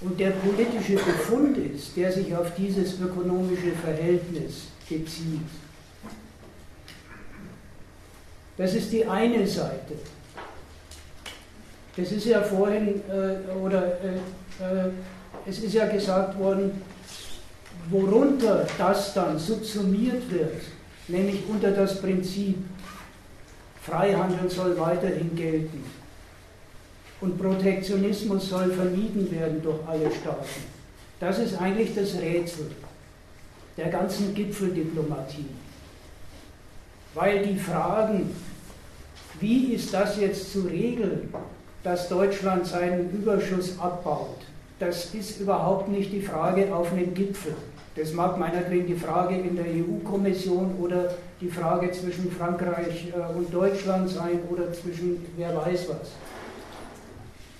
und der politische Befund ist, der sich auf dieses ökonomische Verhältnis bezieht. Das ist die eine Seite. Das ist ja vorhin, äh, oder äh, äh, es ist ja gesagt worden, worunter das dann subsumiert wird, nämlich unter das Prinzip, Freihandel soll weiterhin gelten und Protektionismus soll vermieden werden durch alle Staaten. Das ist eigentlich das Rätsel der ganzen Gipfeldiplomatie. Weil die Fragen, wie ist das jetzt zu regeln, dass Deutschland seinen Überschuss abbaut, das ist überhaupt nicht die Frage auf einem Gipfel. Das mag meinetwegen die Frage in der EU-Kommission oder die Frage zwischen Frankreich äh, und Deutschland sein oder zwischen wer weiß was.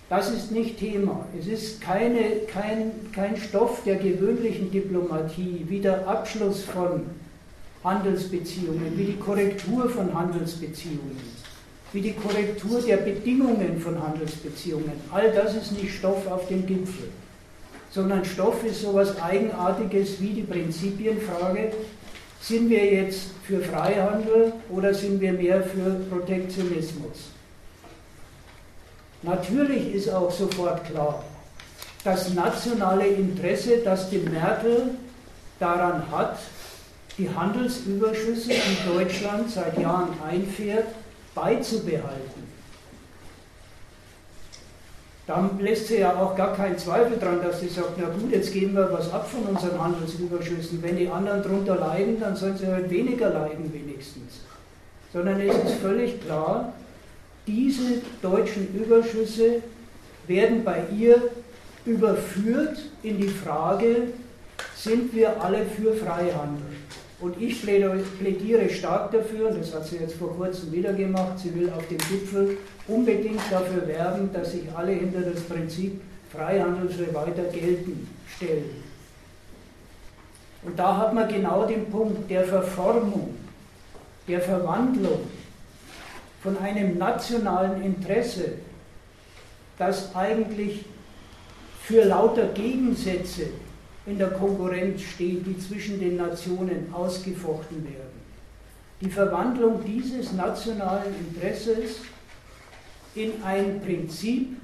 Das ist nicht Thema. Es ist keine, kein, kein Stoff der gewöhnlichen Diplomatie, wie der Abschluss von Handelsbeziehungen, wie die Korrektur von Handelsbeziehungen, wie die Korrektur der Bedingungen von Handelsbeziehungen. All das ist nicht Stoff auf dem Gipfel, sondern Stoff ist so etwas Eigenartiges wie die Prinzipienfrage, sind wir jetzt für Freihandel oder sind wir mehr für Protektionismus? Natürlich ist auch sofort klar, das nationale Interesse, das die Merkel daran hat, die Handelsüberschüsse, die Deutschland seit Jahren einfährt, beizubehalten. Dann lässt sie ja auch gar keinen Zweifel dran, dass sie sagt, na gut, jetzt geben wir was ab von unseren Handelsüberschüssen. Wenn die anderen darunter leiden, dann sollen sie halt weniger leiden wenigstens. Sondern es ist völlig klar, diese deutschen Überschüsse werden bei ihr überführt in die Frage, sind wir alle für Freihandel? Und ich plädiere stark dafür, das hat sie jetzt vor kurzem wieder gemacht, sie will auf dem Gipfel unbedingt dafür werben, dass sich alle hinter das Prinzip Freihandel soll weiter gelten stellen. Und da hat man genau den Punkt der Verformung, der Verwandlung von einem nationalen Interesse, das eigentlich für lauter Gegensätze in der Konkurrenz steht, die zwischen den Nationen ausgefochten werden. Die Verwandlung dieses nationalen Interesses in ein Prinzip,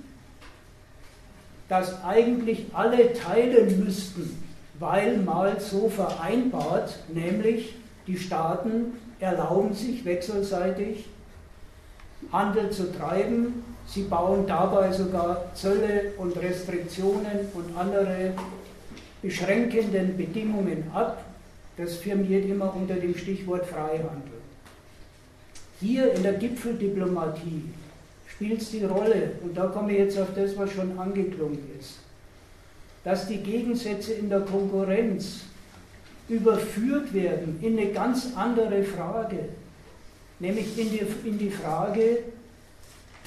das eigentlich alle teilen müssten, weil mal so vereinbart, nämlich die Staaten erlauben sich wechselseitig Handel zu treiben. Sie bauen dabei sogar Zölle und Restriktionen und andere beschränkenden Bedingungen ab. Das firmiert immer unter dem Stichwort Freihandel. Hier in der Gipfeldiplomatie spielt es die Rolle, und da komme ich jetzt auf das, was schon angeklungen ist, dass die Gegensätze in der Konkurrenz überführt werden in eine ganz andere Frage nämlich in die, in die Frage,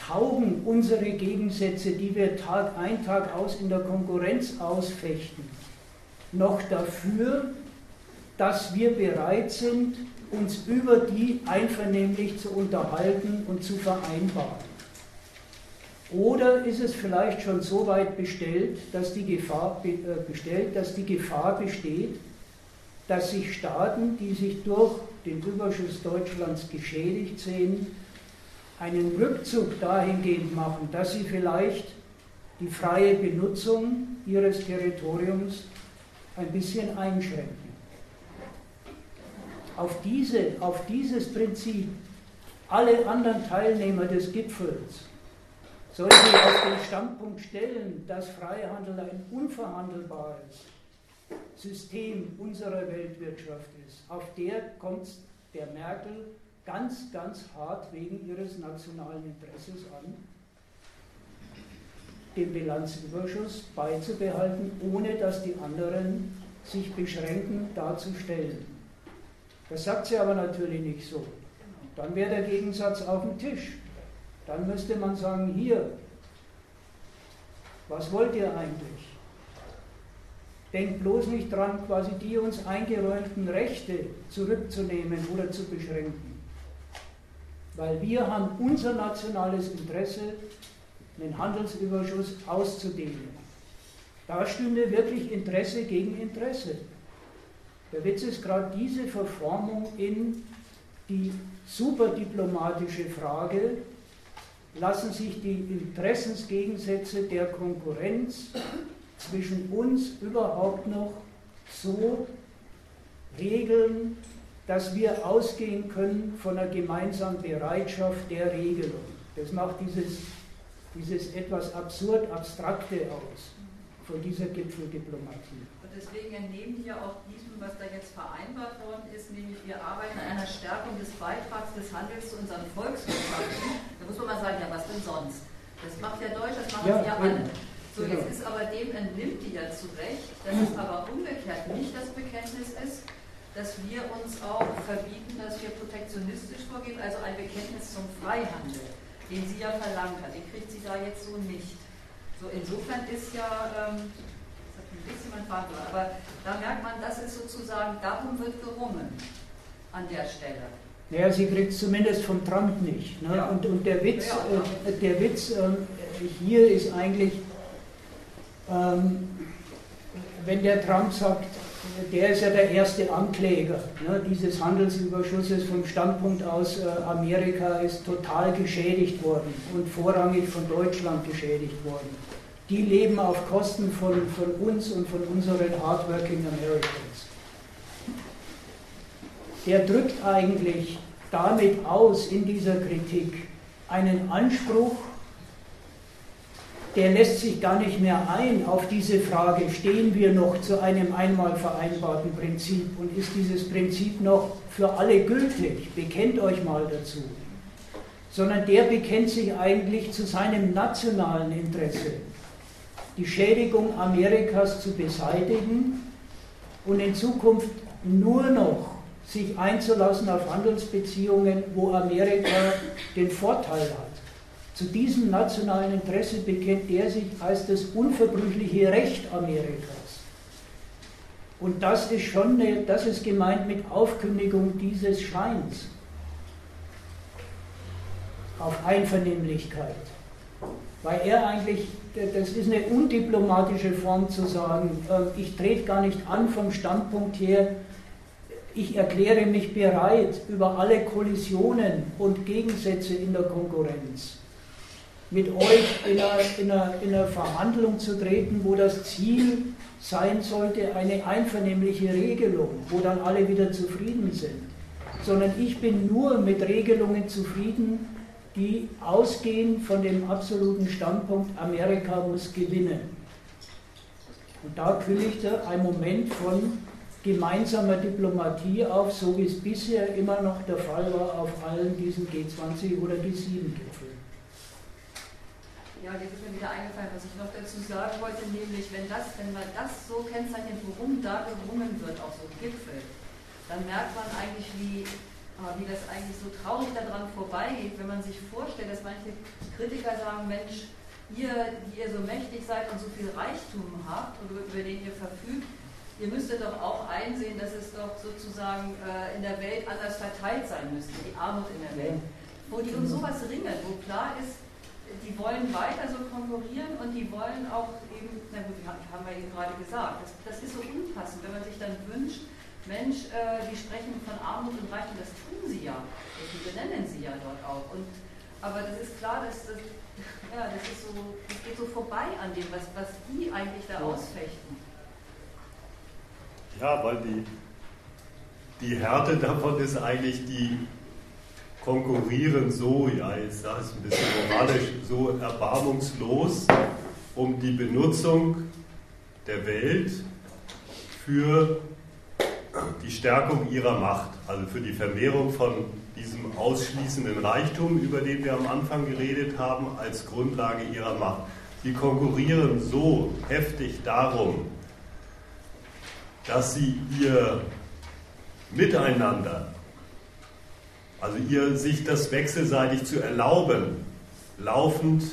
taugen unsere Gegensätze, die wir Tag ein, Tag aus in der Konkurrenz ausfechten, noch dafür, dass wir bereit sind, uns über die einvernehmlich zu unterhalten und zu vereinbaren? Oder ist es vielleicht schon so weit bestellt, dass die Gefahr, äh, bestellt, dass die Gefahr besteht, dass sich Staaten, die sich durch den Überschuss Deutschlands geschädigt sehen, einen Rückzug dahingehend machen, dass sie vielleicht die freie Benutzung ihres Territoriums ein bisschen einschränken. Auf, diese, auf dieses Prinzip alle anderen Teilnehmer des Gipfels soll sich auf den Standpunkt stellen, dass Freihandel ein unverhandelbares System unserer Weltwirtschaft ist. Auf der kommt der Merkel ganz, ganz hart wegen ihres nationalen Interesses an, den Bilanzüberschuss beizubehalten, ohne dass die anderen sich beschränken, darzustellen. Das sagt sie aber natürlich nicht so. Dann wäre der Gegensatz auf dem Tisch. Dann müsste man sagen, hier, was wollt ihr eigentlich? Denkt bloß nicht dran, quasi die uns eingeräumten Rechte zurückzunehmen oder zu beschränken. Weil wir haben unser nationales Interesse, den Handelsüberschuss auszudehnen. Da stünde wirklich Interesse gegen Interesse. Der Witz ist gerade diese Verformung in die superdiplomatische Frage, lassen sich die Interessensgegensätze der Konkurrenz zwischen uns überhaupt noch so regeln, dass wir ausgehen können von einer gemeinsamen Bereitschaft der Regelung. Das macht dieses, dieses etwas absurd Abstrakte aus von dieser Gipfeldiplomatie. Und deswegen entnehmen die ja auch diesem, was da jetzt vereinbart worden ist, nämlich wir arbeiten an einer Stärkung des Beitrags des Handels zu unseren Volkswirtschaften. Da muss man mal sagen, ja, was denn sonst? Das macht ja Deutsch, das machen ja, sie ja alle. So, jetzt ist aber dem entnimmt die ja zu Recht, dass es aber umgekehrt nicht das Bekenntnis ist, dass wir uns auch verbieten, dass wir protektionistisch vorgehen, also ein Bekenntnis zum Freihandel, den sie ja verlangt hat. Den kriegt sie da jetzt so nicht. So, insofern ist ja, ähm, das hat ein bisschen mein Vater, aber da merkt man, das ist sozusagen, darum wird gerungen an der Stelle. Naja, sie kriegt es zumindest von Trump nicht. Ne? Ja. Und, und der Witz, äh, der Witz äh, hier ist eigentlich, ähm, wenn der Trump sagt, der ist ja der erste Ankläger ne, dieses Handelsüberschusses vom Standpunkt aus, äh, Amerika ist total geschädigt worden und vorrangig von Deutschland geschädigt worden. Die leben auf Kosten von, von uns und von unseren Hardworking Americans. Der drückt eigentlich damit aus in dieser Kritik einen Anspruch der lässt sich gar nicht mehr ein auf diese Frage, stehen wir noch zu einem einmal vereinbarten Prinzip und ist dieses Prinzip noch für alle gültig? Bekennt euch mal dazu. Sondern der bekennt sich eigentlich zu seinem nationalen Interesse, die Schädigung Amerikas zu beseitigen und in Zukunft nur noch sich einzulassen auf Handelsbeziehungen, wo Amerika den Vorteil hat. Zu diesem nationalen Interesse bekennt er sich als das unverbrüchliche Recht Amerikas. Und das ist schon eine, das ist gemeint mit Aufkündigung dieses Scheins auf Einvernehmlichkeit. Weil er eigentlich, das ist eine undiplomatische Form zu sagen, äh, ich trete gar nicht an vom Standpunkt her, ich erkläre mich bereit, über alle Kollisionen und Gegensätze in der Konkurrenz mit euch in einer, in, einer, in einer Verhandlung zu treten, wo das Ziel sein sollte, eine einvernehmliche Regelung, wo dann alle wieder zufrieden sind. Sondern ich bin nur mit Regelungen zufrieden, die ausgehen von dem absoluten Standpunkt, Amerika muss gewinnen. Und da kündigte ein Moment von gemeinsamer Diplomatie auf, so wie es bisher immer noch der Fall war auf allen diesen G20 oder G7-Gipfeln. Ja, jetzt ist mir wieder eingefallen, was ich noch dazu sagen wollte, nämlich wenn das, wenn man das so kennzeichnet, worum da gerungen wird auf so einem Gipfel, dann merkt man eigentlich, wie, ah, wie das eigentlich so traurig daran vorbeigeht, wenn man sich vorstellt, dass manche Kritiker sagen, Mensch, ihr, die ihr so mächtig seid und so viel Reichtum habt und über den ihr verfügt, ihr müsstet doch auch einsehen, dass es doch sozusagen äh, in der Welt anders verteilt sein müsste, die Armut in der Welt. Wo die um sowas ringen, wo klar ist, die wollen weiter so konkurrieren und die wollen auch eben, na gut, haben wir eben gerade gesagt, das, das ist so unpassend, wenn man sich dann wünscht, Mensch, äh, die sprechen von Armut und Reichtum, das tun sie ja, das benennen sie ja dort auch. Und, aber das ist klar, dass das, ja, das, ist so, das geht so vorbei an dem, was, was die eigentlich da ausfechten. Ja, weil die, die Härte davon ist eigentlich, die konkurrieren so, ja, jetzt sage ich es ein bisschen moralisch, so erbarmungslos um die Benutzung der Welt für die Stärkung ihrer Macht, also für die Vermehrung von diesem ausschließenden Reichtum, über den wir am Anfang geredet haben, als Grundlage ihrer Macht. Sie konkurrieren so heftig darum, dass sie ihr Miteinander, also ihr sich das wechselseitig zu erlauben, laufend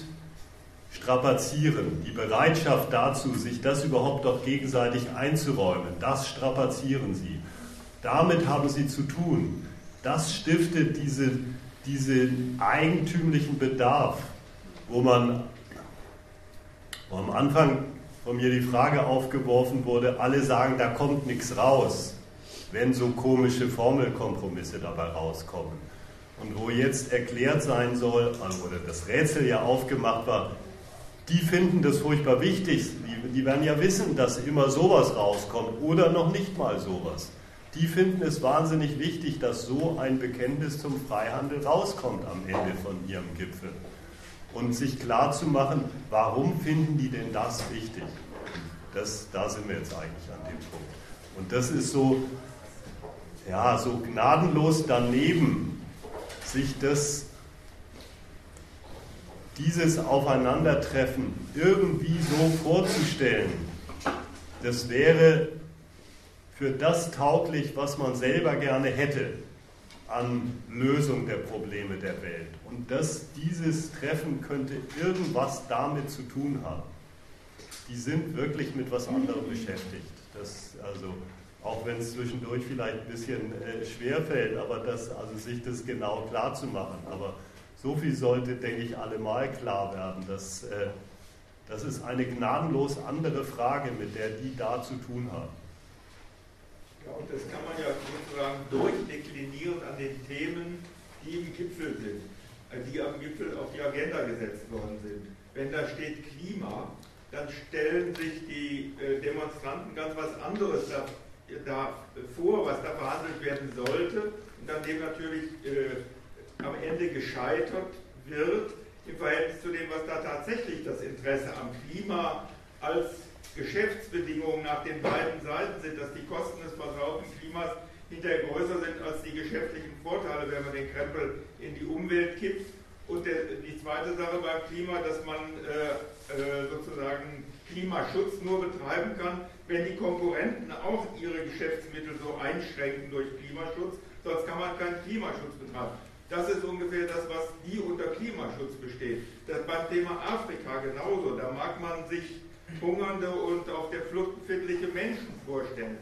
strapazieren. Die Bereitschaft dazu, sich das überhaupt doch gegenseitig einzuräumen, das strapazieren sie. Damit haben sie zu tun. Das stiftet diese, diesen eigentümlichen Bedarf, wo man wo am Anfang von mir die Frage aufgeworfen wurde, alle sagen, da kommt nichts raus, wenn so komische Formelkompromisse dabei rauskommen. Und wo jetzt erklärt sein soll, oder das Rätsel ja aufgemacht war, die finden das furchtbar wichtig. Die, die werden ja wissen, dass immer sowas rauskommt oder noch nicht mal sowas. Die finden es wahnsinnig wichtig, dass so ein Bekenntnis zum Freihandel rauskommt am Ende von ihrem Gipfel. Und sich klar zu machen, warum finden die denn das wichtig? Das, da sind wir jetzt eigentlich an dem Punkt. Und das ist so, ja, so gnadenlos daneben, sich das dieses Aufeinandertreffen irgendwie so vorzustellen, das wäre für das tauglich, was man selber gerne hätte an Lösung der Probleme der Welt. Und dass dieses Treffen könnte irgendwas damit zu tun haben. Die sind wirklich mit was anderem beschäftigt. Das, also, auch wenn es zwischendurch vielleicht ein bisschen äh, schwer fällt, aber das, also sich das genau klar zu machen. Aber so viel sollte, denke ich, allemal klar werden, dass äh, das ist eine gnadenlos andere Frage, mit der die da zu tun haben. Ja, und das kann man ja sozusagen durchdeklinieren an den Themen, die im Gipfel sind, äh, die am Gipfel auf die Agenda gesetzt worden sind. Wenn da steht Klima, dann stellen sich die äh, Demonstranten ganz was anderes da, da vor, was da verhandelt werden sollte, und dann dem natürlich äh, am Ende gescheitert wird im Verhältnis zu dem, was da tatsächlich das Interesse am Klima als Geschäftsbedingungen nach den beiden Seiten sind, dass die Kosten des versauten Klimas hinterher größer sind als die geschäftlichen Vorteile, wenn man den Krempel in die Umwelt kippt. Und der, die zweite Sache beim Klima, dass man äh, äh, sozusagen Klimaschutz nur betreiben kann, wenn die Konkurrenten auch ihre Geschäftsmittel so einschränken durch Klimaschutz, sonst kann man keinen Klimaschutz betreiben. Das ist ungefähr das, was die unter Klimaschutz besteht. Das beim Thema Afrika genauso. Da mag man sich hungernde und auf der Flucht befindliche Menschen vorstellen.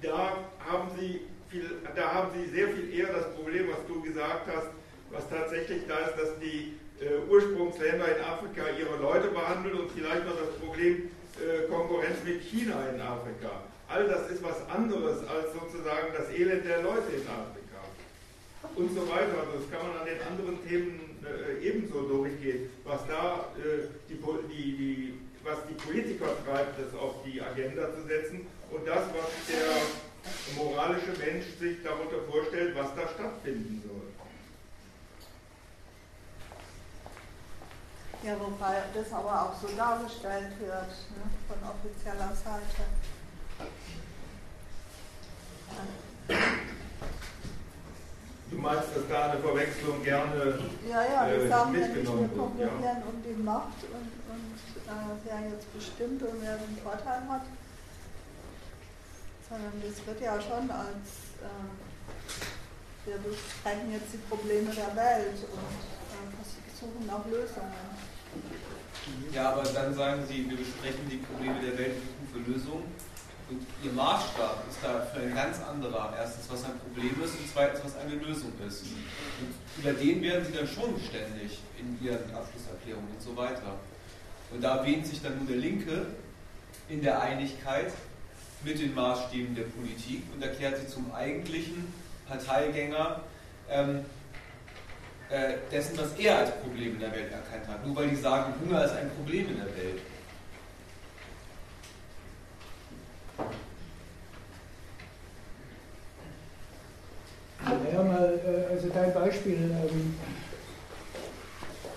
Da haben sie viel, da haben sie sehr viel eher das Problem, was du gesagt hast, was tatsächlich da ist, dass die äh, Ursprungsländer in Afrika ihre Leute behandeln und vielleicht noch das Problem Konkurrenz mit China in Afrika. All das ist was anderes als sozusagen das Elend der Leute in Afrika und so weiter. Also das kann man an den anderen Themen äh, ebenso durchgehen, was da äh, die, die, die, was die Politiker treibt, das auf die Agenda zu setzen und das, was der moralische Mensch sich darunter vorstellt, was da stattfinden soll. Ja, wobei das aber auch so dargestellt wird ne, von offizieller Seite. Du meinst, dass da eine Verwechslung gerne Ja, ja, äh, sagen ja nicht, wir konkurrieren ja. um die Macht und, und äh, wer jetzt bestimmt und wer den Vorteil hat, sondern das wird ja schon als, äh, wir besprechen jetzt die Probleme der Welt und äh, suchen nach Lösungen. Ja, aber dann sagen Sie, wir besprechen die Probleme der Welt und für Lösungen. Und ihr Maßstab ist da für ein ganz anderer. Erstens, was ein Problem ist und zweitens, was eine Lösung ist. Und über den werden sie dann schon ständig in ihren Abschlusserklärungen und so weiter. Und da wähnt sich dann nun der Linke in der Einigkeit mit den Maßstäben der Politik und erklärt sie zum eigentlichen Parteigänger ähm, äh, äh, dessen, was er als Problem in der Welt erkannt hat, nur weil die sagen, Hunger ist ein Problem in der Welt. Ja, mal, äh, also dein Beispiel, ähm,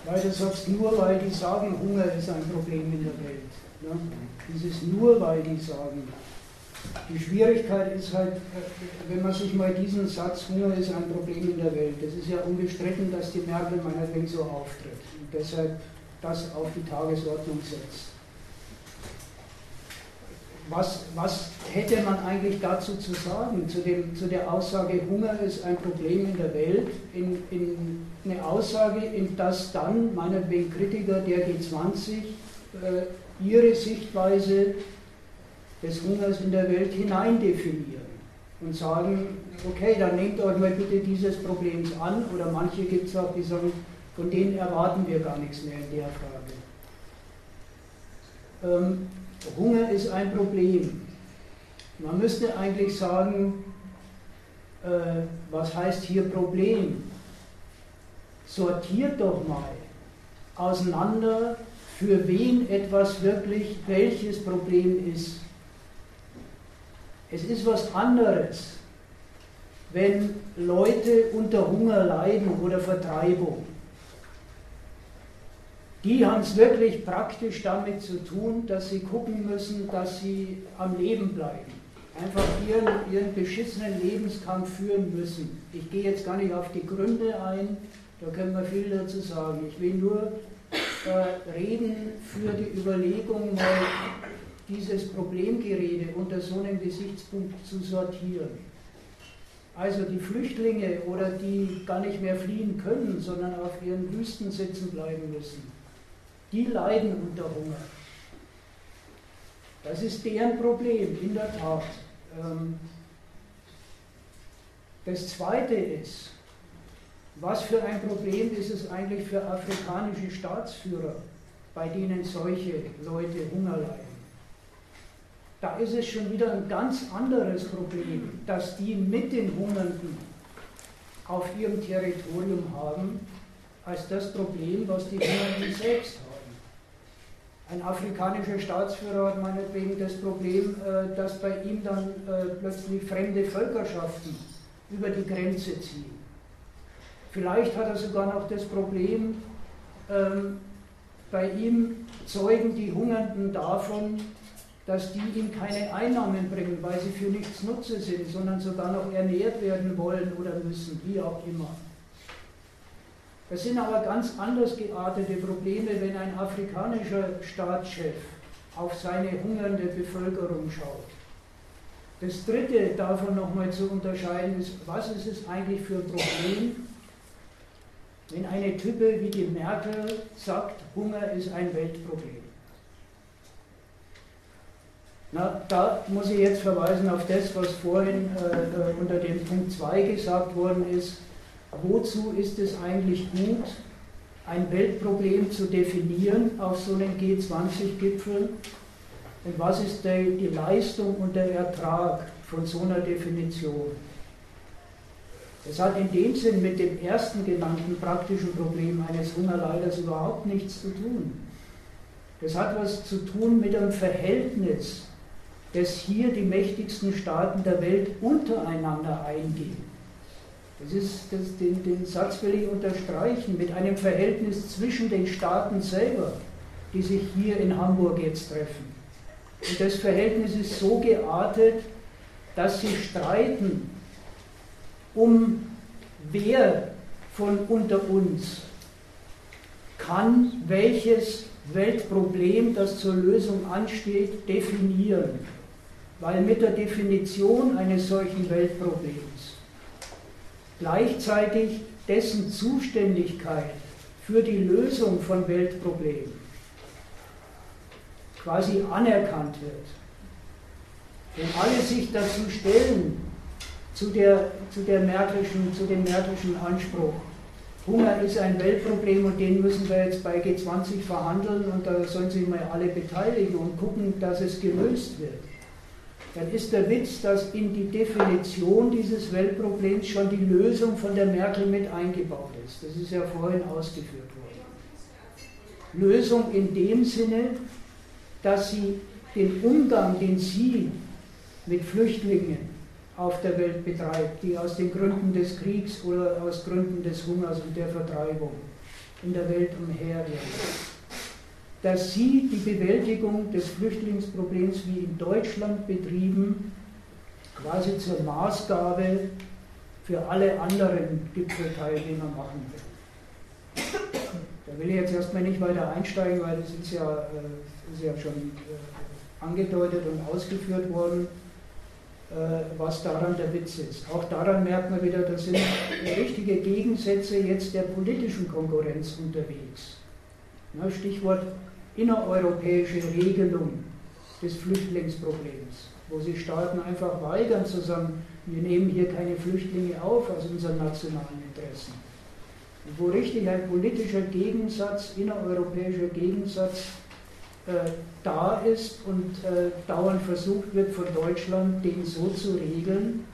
weil du sagst, nur weil die sagen, Hunger ist ein Problem in der Welt. Ne? ist nur weil die sagen, die Schwierigkeit ist halt, äh, wenn man sich mal diesen Satz, Hunger ist ein Problem in der Welt, das ist ja unbestritten, dass die Merkel meinetwegen so auftritt und deshalb das auf die Tagesordnung setzt. Was, was hätte man eigentlich dazu zu sagen, zu, dem, zu der Aussage, Hunger ist ein Problem in der Welt, in, in eine Aussage, in das dann meinetwegen Kritiker der G20 äh, ihre Sichtweise des Hungers in der Welt hineindefinieren und sagen, okay, dann nehmt euch mal bitte dieses Problems an, oder manche gibt es auch, die sagen, von denen erwarten wir gar nichts mehr in der Frage. Ähm, Hunger ist ein Problem. Man müsste eigentlich sagen, äh, was heißt hier Problem? Sortiert doch mal auseinander, für wen etwas wirklich welches Problem ist. Es ist was anderes, wenn Leute unter Hunger leiden oder Vertreibung. Die haben es wirklich praktisch damit zu tun, dass sie gucken müssen, dass sie am Leben bleiben. Einfach ihren, ihren beschissenen Lebenskampf führen müssen. Ich gehe jetzt gar nicht auf die Gründe ein, da können wir viel dazu sagen. Ich will nur äh, reden für die Überlegung, mal dieses Problemgerede unter so einem Gesichtspunkt zu sortieren. Also die Flüchtlinge oder die gar nicht mehr fliehen können, sondern auf ihren Wüsten sitzen bleiben müssen, die leiden unter Hunger. Das ist deren Problem, in der Tat. Ähm, das Zweite ist, was für ein Problem ist es eigentlich für afrikanische Staatsführer, bei denen solche Leute Hunger leiden? Da ist es schon wieder ein ganz anderes Problem, dass die mit den Hungernden auf ihrem Territorium haben, als das Problem, was die Hungernden selbst haben. Ein afrikanischer Staatsführer hat meinetwegen das Problem, äh, dass bei ihm dann äh, plötzlich fremde Völkerschaften über die Grenze ziehen. Vielleicht hat er sogar noch das Problem, ähm, bei ihm zeugen die Hungernden davon, dass die ihm keine Einnahmen bringen, weil sie für nichts Nutze sind, sondern sogar noch ernährt werden wollen oder müssen, wie auch immer. Das sind aber ganz anders geartete Probleme, wenn ein afrikanischer Staatschef auf seine hungernde Bevölkerung schaut. Das Dritte davon nochmal zu unterscheiden ist, was ist es eigentlich für ein Problem, wenn eine Type wie die Merkel sagt, Hunger ist ein Weltproblem. Na, da muss ich jetzt verweisen auf das, was vorhin äh, unter dem Punkt 2 gesagt worden ist. Wozu ist es eigentlich gut, ein Weltproblem zu definieren auf so einem G20-Gipfel? Und was ist die, die Leistung und der Ertrag von so einer Definition? Es hat in dem Sinn mit dem ersten genannten praktischen Problem eines Hungerleiders überhaupt nichts zu tun. Das hat was zu tun mit einem Verhältnis, das hier die mächtigsten Staaten der Welt untereinander eingehen. Das ist, das, den, den Satz will ich unterstreichen, mit einem Verhältnis zwischen den Staaten selber, die sich hier in Hamburg jetzt treffen. Und das Verhältnis ist so geartet, dass sie streiten um wer von unter uns kann welches Weltproblem, das zur Lösung ansteht, definieren. Weil mit der Definition eines solchen Weltproblems gleichzeitig dessen Zuständigkeit für die Lösung von Weltproblemen quasi anerkannt wird. Wenn alle sich dazu stellen, zu, der, zu, der Merkelischen, zu dem Merkelischen Anspruch. Hunger ist ein Weltproblem und den müssen wir jetzt bei G20 verhandeln und da sollen sich mal alle beteiligen und gucken, dass es gelöst wird. Dann ist der Witz, dass in die Definition dieses Weltproblems schon die Lösung von der Merkel mit eingebaut ist. Das ist ja vorhin ausgeführt worden. Lösung in dem Sinne, dass sie den Umgang, den sie mit Flüchtlingen auf der Welt betreibt, die aus den Gründen des Kriegs oder aus Gründen des Hungers und der Vertreibung in der Welt umherirren, dass sie die Bewältigung des Flüchtlingsproblems wie in Deutschland betrieben, quasi zur Maßgabe für alle anderen Gipfelteilnehmer machen will. Da will ich jetzt erstmal nicht weiter einsteigen, weil das ist ja, äh, ist ja schon äh, angedeutet und ausgeführt worden. Äh, was daran der Witz ist. Auch daran merkt man wieder, da sind richtige Gegensätze jetzt der politischen Konkurrenz unterwegs. Stichwort innereuropäische Regelung des Flüchtlingsproblems, wo sich Staaten einfach weigern zu sagen, wir nehmen hier keine Flüchtlinge auf aus unseren nationalen Interessen. Und wo richtig ein politischer Gegensatz, innereuropäischer Gegensatz äh, da ist und äh, dauernd versucht wird von Deutschland, den so zu regeln,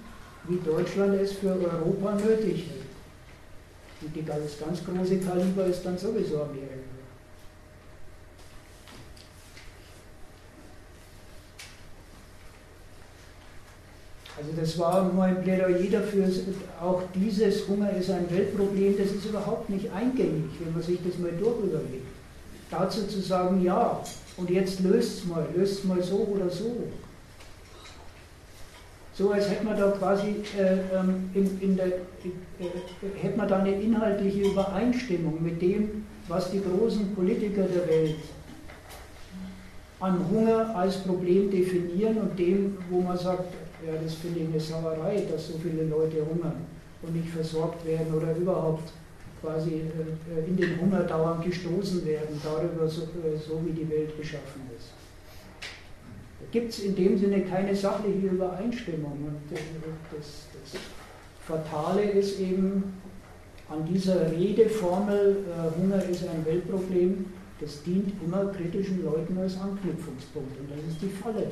wie Deutschland es für Europa nötig hält. Und die, das ganz große Kaliber ist dann sowieso Amerika. Also das war nur ein Plädoyer dafür, auch dieses Hunger ist ein Weltproblem, das ist überhaupt nicht eingängig, wenn man sich das mal durchüberlegt dazu zu sagen, ja, und jetzt löst es mal, löst es mal so oder so. So als hätte man da quasi äh, ähm, in, in der, äh, hätte man da eine inhaltliche Übereinstimmung mit dem, was die großen Politiker der Welt an Hunger als Problem definieren und dem, wo man sagt, ja, das finde ich eine Sauerei, dass so viele Leute hungern und nicht versorgt werden oder überhaupt quasi äh, in den Hunger dauernd gestoßen werden, darüber, so, äh, so wie die Welt geschaffen ist. Da gibt es in dem Sinne keine sachliche Übereinstimmung. Und äh, das, das Fatale ist eben an dieser Redeformel, Hunger ist ein Weltproblem, das dient immer kritischen Leuten als Anknüpfungspunkt. Und das ist die Falle.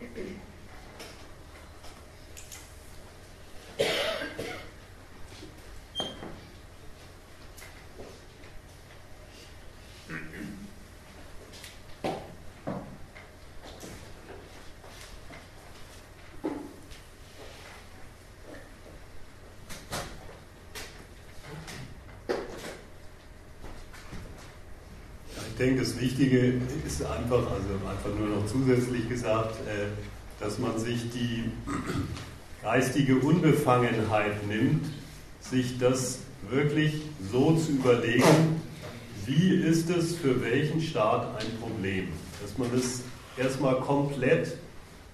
Thank you. Das Wichtige ist einfach, also einfach nur noch zusätzlich gesagt, äh, dass man sich die geistige Unbefangenheit nimmt, sich das wirklich so zu überlegen, wie ist es für welchen Staat ein Problem. Dass man das erstmal komplett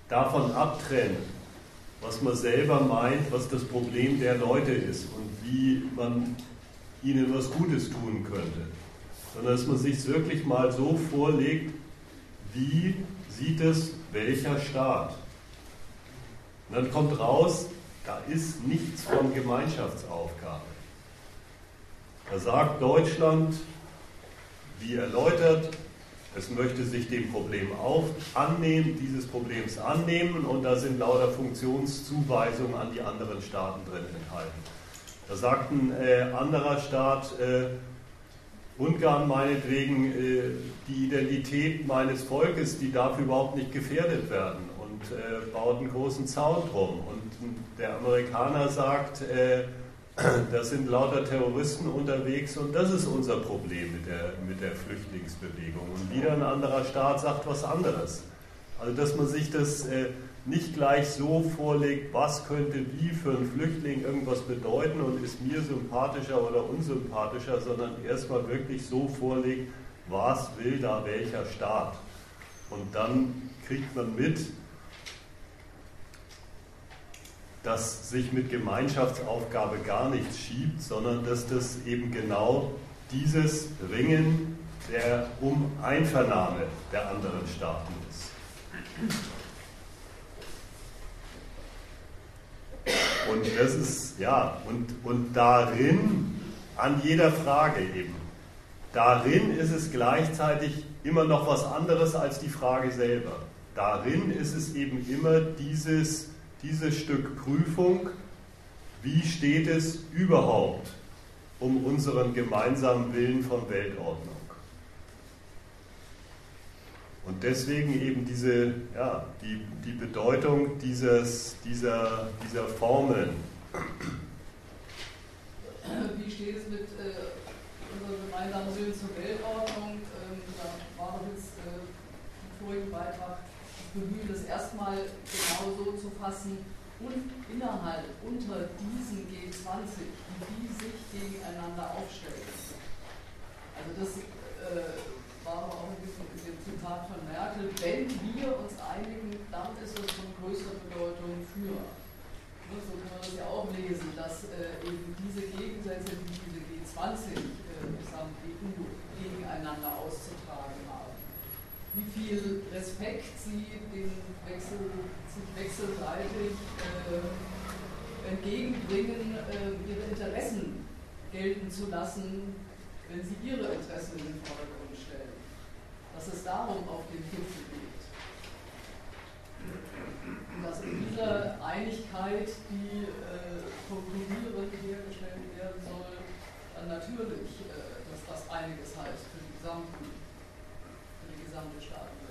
davon abtrennt, was man selber meint, was das Problem der Leute ist und wie man ihnen was Gutes tun könnte sondern dass man sich wirklich mal so vorlegt, wie sieht es welcher Staat. Und dann kommt raus, da ist nichts von Gemeinschaftsaufgabe. Da sagt Deutschland, wie erläutert, es möchte sich dem Problem auf, annehmen, dieses Problems annehmen und da sind lauter Funktionszuweisungen an die anderen Staaten drin enthalten. Da sagt ein äh, anderer Staat, äh, Ungarn meinetwegen äh, die Identität meines Volkes, die darf überhaupt nicht gefährdet werden und äh, baut einen großen Zaun drum. Und der Amerikaner sagt, äh, da sind lauter Terroristen unterwegs und das ist unser Problem mit der, mit der Flüchtlingsbewegung. Und wieder ein anderer Staat sagt was anderes. Also dass man sich das äh, nicht gleich so vorlegt, was könnte wie für einen Flüchtling irgendwas bedeuten und ist mir sympathischer oder unsympathischer, sondern erstmal wirklich so vorlegt, was will da welcher Staat. Und dann kriegt man mit, dass sich mit Gemeinschaftsaufgabe gar nichts schiebt, sondern dass das eben genau dieses Ringen der um Einvernahme der anderen Staaten ist. Und das ist, ja, und, und darin, an jeder Frage eben, darin ist es gleichzeitig immer noch was anderes als die Frage selber. Darin ist es eben immer dieses, dieses Stück Prüfung, wie steht es überhaupt um unseren gemeinsamen Willen von Weltordnung. Und deswegen eben diese, ja, die, die Bedeutung dieses, dieser, dieser Formeln. Wie steht es mit äh, unserem gemeinsamen Willen zur Weltordnung? Ähm, da war doch jetzt äh, im vorigen Beitrag das Bemühen, das erstmal genau so zu fassen und innerhalb, unter diesen G20, wie die sich gegeneinander aufstellen. Also das äh, war aber auch ein bisschen in dem Zitat von Merkel, wenn wir uns einigen, dann ist es von größerer Bedeutung für. Ne, so kann man das ja auch lesen, dass äh, eben diese Gegensätze, die diese G20 äh, samt EU gegeneinander auszutragen haben, wie viel Respekt sie den Wechsel, sich wechselseitig äh, entgegenbringen, äh, ihre Interessen gelten zu lassen, wenn sie ihre Interessen in den Vordergrund dass es darum auf dem Gipfel geht. Und dass in dieser Einigkeit, die äh, konkurrierend hergestellt werden soll, dann natürlich, äh, dass das einiges heißt für die, gesamten, für die gesamte Staatenwelt.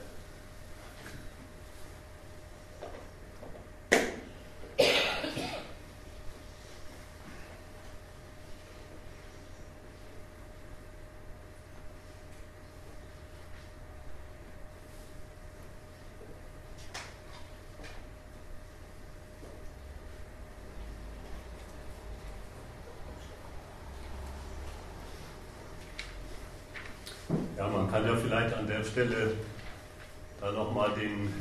Ja, man kann ja vielleicht an der Stelle da nochmal den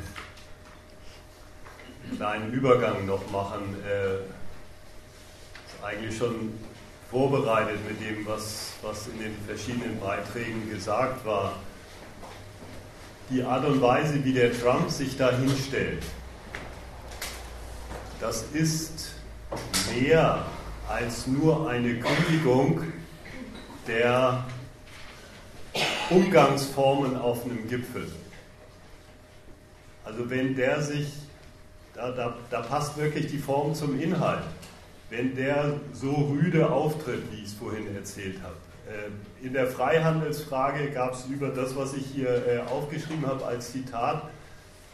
kleinen Übergang noch machen. Äh, ist eigentlich schon vorbereitet mit dem, was, was in den verschiedenen Beiträgen gesagt war. Die Art und Weise, wie der Trump sich da hinstellt, das ist mehr als nur eine Kündigung der Umgangsformen auf einem Gipfel. Also wenn der sich, da, da, da passt wirklich die Form zum Inhalt, wenn der so rüde auftritt, wie ich es vorhin erzählt habe. Äh, in der Freihandelsfrage gab es über das, was ich hier äh, aufgeschrieben habe als Zitat,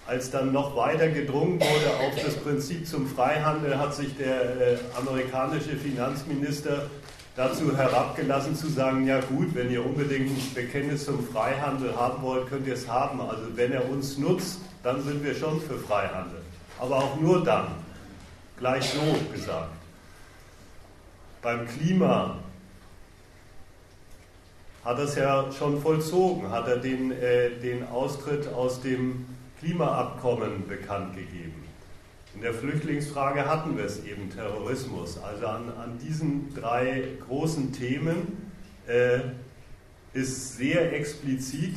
als dann noch weiter gedrungen wurde auf das Prinzip zum Freihandel, hat sich der äh, amerikanische Finanzminister dazu herabgelassen zu sagen, ja gut, wenn ihr unbedingt ein Bekenntnis zum Freihandel haben wollt, könnt ihr es haben. Also wenn er uns nutzt, dann sind wir schon für Freihandel. Aber auch nur dann. Gleich so gesagt. Beim Klima hat er es ja schon vollzogen, hat er den, äh, den Austritt aus dem Klimaabkommen bekannt gegeben. In der Flüchtlingsfrage hatten wir es eben, Terrorismus. Also an, an diesen drei großen Themen äh, ist sehr explizit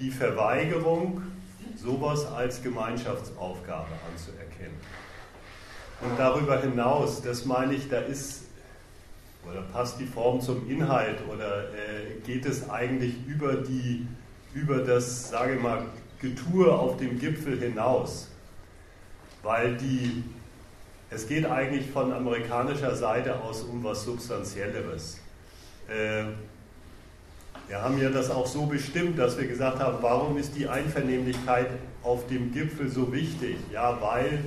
die Verweigerung, sowas als Gemeinschaftsaufgabe anzuerkennen. Und darüber hinaus, das meine ich, da ist, oder passt die Form zum Inhalt, oder äh, geht es eigentlich über, die, über das, sage ich mal, Getue auf dem Gipfel hinaus? Weil die, es geht eigentlich von amerikanischer Seite aus um was Substanzielleres. Äh, wir haben ja das auch so bestimmt, dass wir gesagt haben, warum ist die Einvernehmlichkeit auf dem Gipfel so wichtig? Ja, weil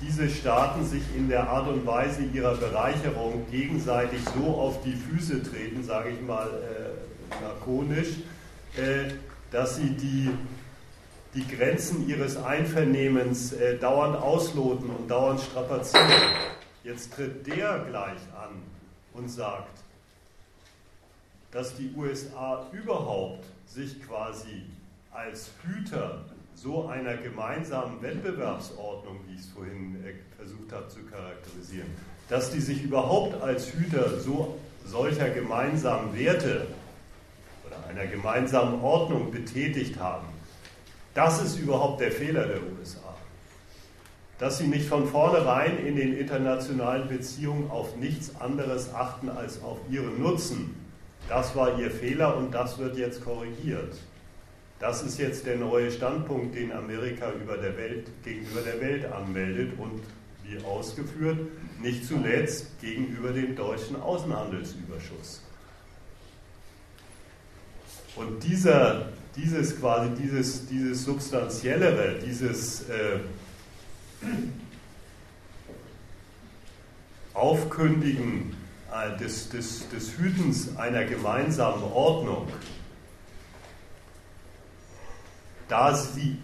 diese Staaten sich in der Art und Weise ihrer Bereicherung gegenseitig so auf die Füße treten, sage ich mal äh, lakonisch, äh, dass sie die die Grenzen ihres Einvernehmens äh, dauernd ausloten und dauernd strapazieren. Jetzt tritt der gleich an und sagt, dass die USA überhaupt sich quasi als Hüter so einer gemeinsamen Wettbewerbsordnung, wie ich es vorhin äh, versucht habe zu charakterisieren, dass die sich überhaupt als Hüter so solcher gemeinsamen Werte oder einer gemeinsamen Ordnung betätigt haben, das ist überhaupt der Fehler der USA. Dass sie nicht von vornherein in den internationalen Beziehungen auf nichts anderes achten als auf ihren Nutzen. Das war ihr Fehler und das wird jetzt korrigiert. Das ist jetzt der neue Standpunkt, den Amerika der Welt, gegenüber der Welt anmeldet und wie ausgeführt, nicht zuletzt gegenüber dem deutschen Außenhandelsüberschuss. Und dieser dieses quasi, dieses, dieses Substanziellere, dieses äh, Aufkündigen äh, des, des, des Hütens einer gemeinsamen Ordnung, da, sie,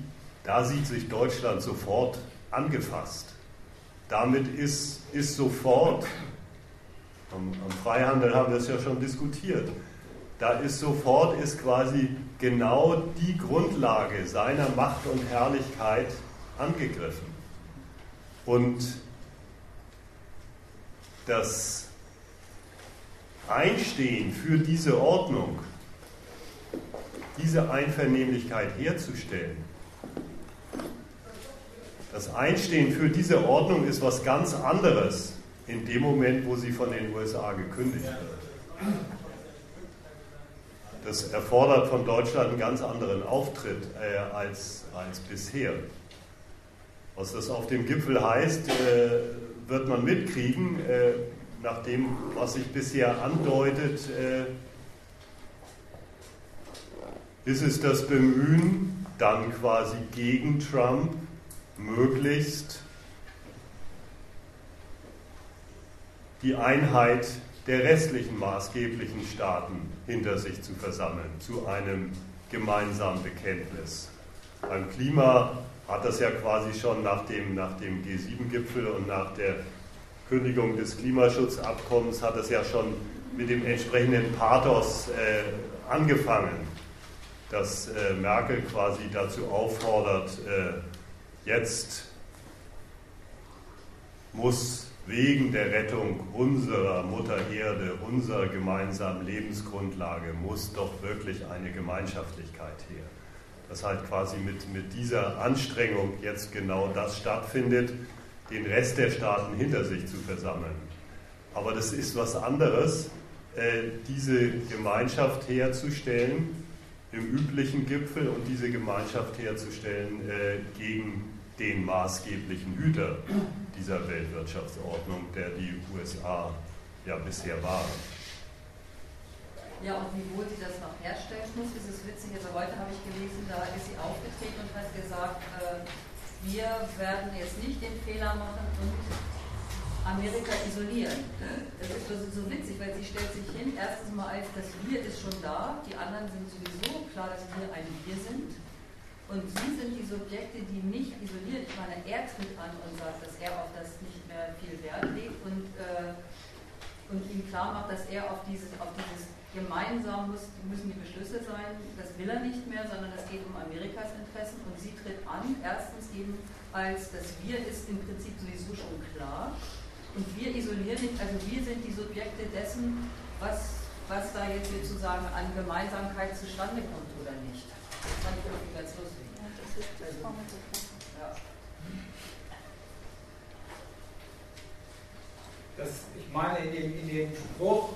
da sieht sich Deutschland sofort angefasst. Damit ist, ist sofort, am, am Freihandel haben wir es ja schon diskutiert, da ist sofort ist quasi genau die Grundlage seiner Macht und Herrlichkeit angegriffen. Und das Einstehen für diese Ordnung, diese Einvernehmlichkeit herzustellen, das Einstehen für diese Ordnung ist was ganz anderes in dem Moment, wo sie von den USA gekündigt wird. Das erfordert von Deutschland einen ganz anderen Auftritt äh, als, als bisher. Was das auf dem Gipfel heißt, äh, wird man mitkriegen, äh, nach dem, was sich bisher andeutet, äh, ist es das Bemühen, dann quasi gegen Trump möglichst die Einheit der restlichen maßgeblichen Staaten hinter sich zu versammeln, zu einem gemeinsamen Bekenntnis. Beim Klima hat das ja quasi schon nach dem, nach dem G7-Gipfel und nach der Kündigung des Klimaschutzabkommens hat es ja schon mit dem entsprechenden Pathos äh, angefangen, dass äh, Merkel quasi dazu auffordert, äh, Jetzt muss wegen der Rettung unserer Mutter Erde, unserer gemeinsamen Lebensgrundlage, muss doch wirklich eine Gemeinschaftlichkeit her. Dass halt quasi mit, mit dieser Anstrengung jetzt genau das stattfindet, den Rest der Staaten hinter sich zu versammeln. Aber das ist was anderes, äh, diese Gemeinschaft herzustellen im üblichen Gipfel und diese Gemeinschaft herzustellen äh, gegen den maßgeblichen Hüter dieser Weltwirtschaftsordnung, der die USA ja bisher waren. Ja, und wie wohl sie das noch herstellen muss, ist es witzig. Also heute habe ich gelesen, da ist sie aufgetreten und hat gesagt, äh, wir werden jetzt nicht den Fehler machen und Amerika isolieren. Das ist so, so witzig, weil sie stellt sich hin, erstens mal als das Wir ist schon da, die anderen sind sowieso klar, dass wir ein Wir sind. Und Sie sind die Subjekte, die nicht isoliert. Ich meine, er tritt an und sagt, dass er auf das nicht mehr viel Wert legt und, äh, und ihm klar macht, dass er auf dieses, auf dieses gemeinsam muss, müssen die Beschlüsse sein, das will er nicht mehr, sondern es geht um Amerikas Interessen und sie tritt an, erstens eben als das Wir ist im Prinzip sowieso schon klar und wir isolieren nicht, also wir sind die Subjekte dessen, was, was da jetzt sozusagen an Gemeinsamkeit zustande kommt oder nicht. Das ich meine, in dem, in dem Spruch,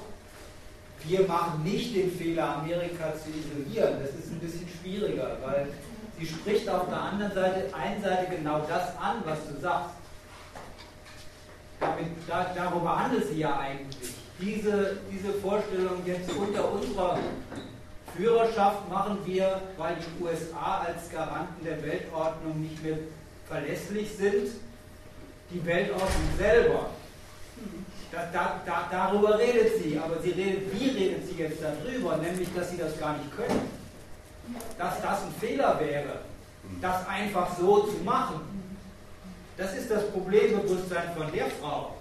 wir machen nicht den Fehler, Amerika zu isolieren, das ist ein bisschen schwieriger, weil sie spricht auf der anderen Seite, einen Seite genau das an, was du sagst. Damit, da, darüber handelt sie ja eigentlich. Diese, diese Vorstellung jetzt unter unserer Führerschaft machen wir, weil die USA als Garanten der Weltordnung nicht mehr verlässlich sind, die Weltordnung selber. Da, da, da, darüber redet sie, aber sie redet, wie redet sie jetzt darüber? Nämlich, dass sie das gar nicht können. Dass das ein Fehler wäre, das einfach so zu machen. Das ist das Problembewusstsein von der Frau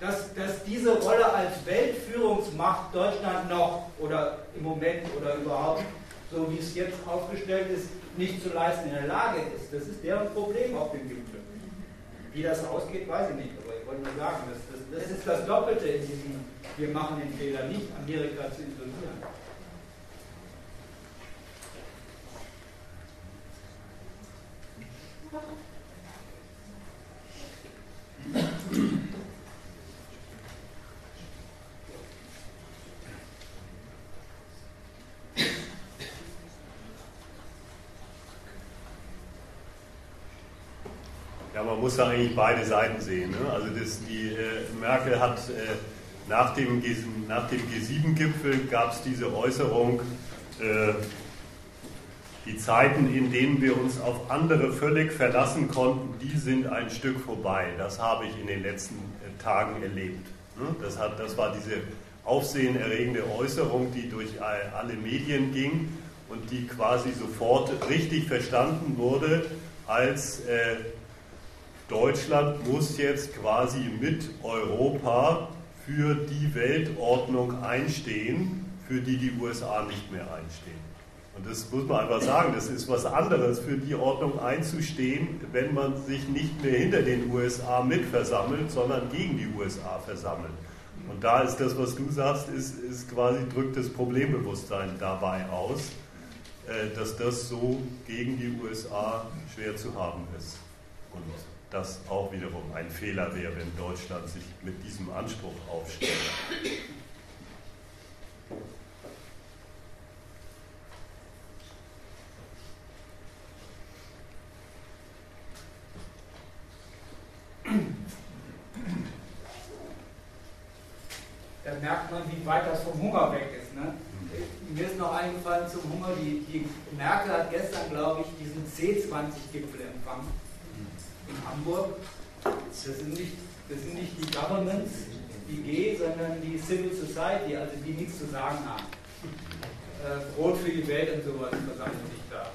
dass, dass diese Rolle als Weltführungsmacht Deutschland noch oder im Moment oder überhaupt, so wie es jetzt aufgestellt ist, nicht zu leisten in der Lage ist. Das ist deren Problem auf dem Gipfel. Wie das ausgeht, weiß ich nicht, aber ich wollte nur sagen, das, das, das ist das Doppelte in diesem, wir machen den Fehler nicht, Amerika zu isolieren. man muss da eigentlich beide Seiten sehen. Ne? Also das, die äh, Merkel hat äh, nach dem, G, dem G7-Gipfel gab es diese Äußerung, äh, die Zeiten, in denen wir uns auf andere völlig verlassen konnten, die sind ein Stück vorbei. Das habe ich in den letzten äh, Tagen erlebt. Ne? Das, hat, das war diese aufsehenerregende Äußerung, die durch alle Medien ging und die quasi sofort richtig verstanden wurde als äh, Deutschland muss jetzt quasi mit Europa für die Weltordnung einstehen, für die die USA nicht mehr einstehen. Und das muss man einfach sagen, das ist was anderes, für die Ordnung einzustehen, wenn man sich nicht mehr hinter den USA mitversammelt, sondern gegen die USA versammelt. Und da ist das, was du sagst, ist, ist quasi drückt das Problembewusstsein dabei aus, äh, dass das so gegen die USA schwer zu haben ist. Und das auch wiederum ein Fehler wäre, wenn Deutschland sich mit diesem Anspruch aufstellt. Da merkt man, wie weit das vom Hunger weg ist. Ne? Mir ist noch eingefallen zum Hunger, die, die Merkel hat gestern, glaube ich, diesen C20-Gipfel empfangen Hamburg. Das sind nicht, das sind nicht die Governments, die G, sondern die Civil Society, also die nichts zu sagen haben. Äh, Brot für die Welt und sowas versammelt sich da.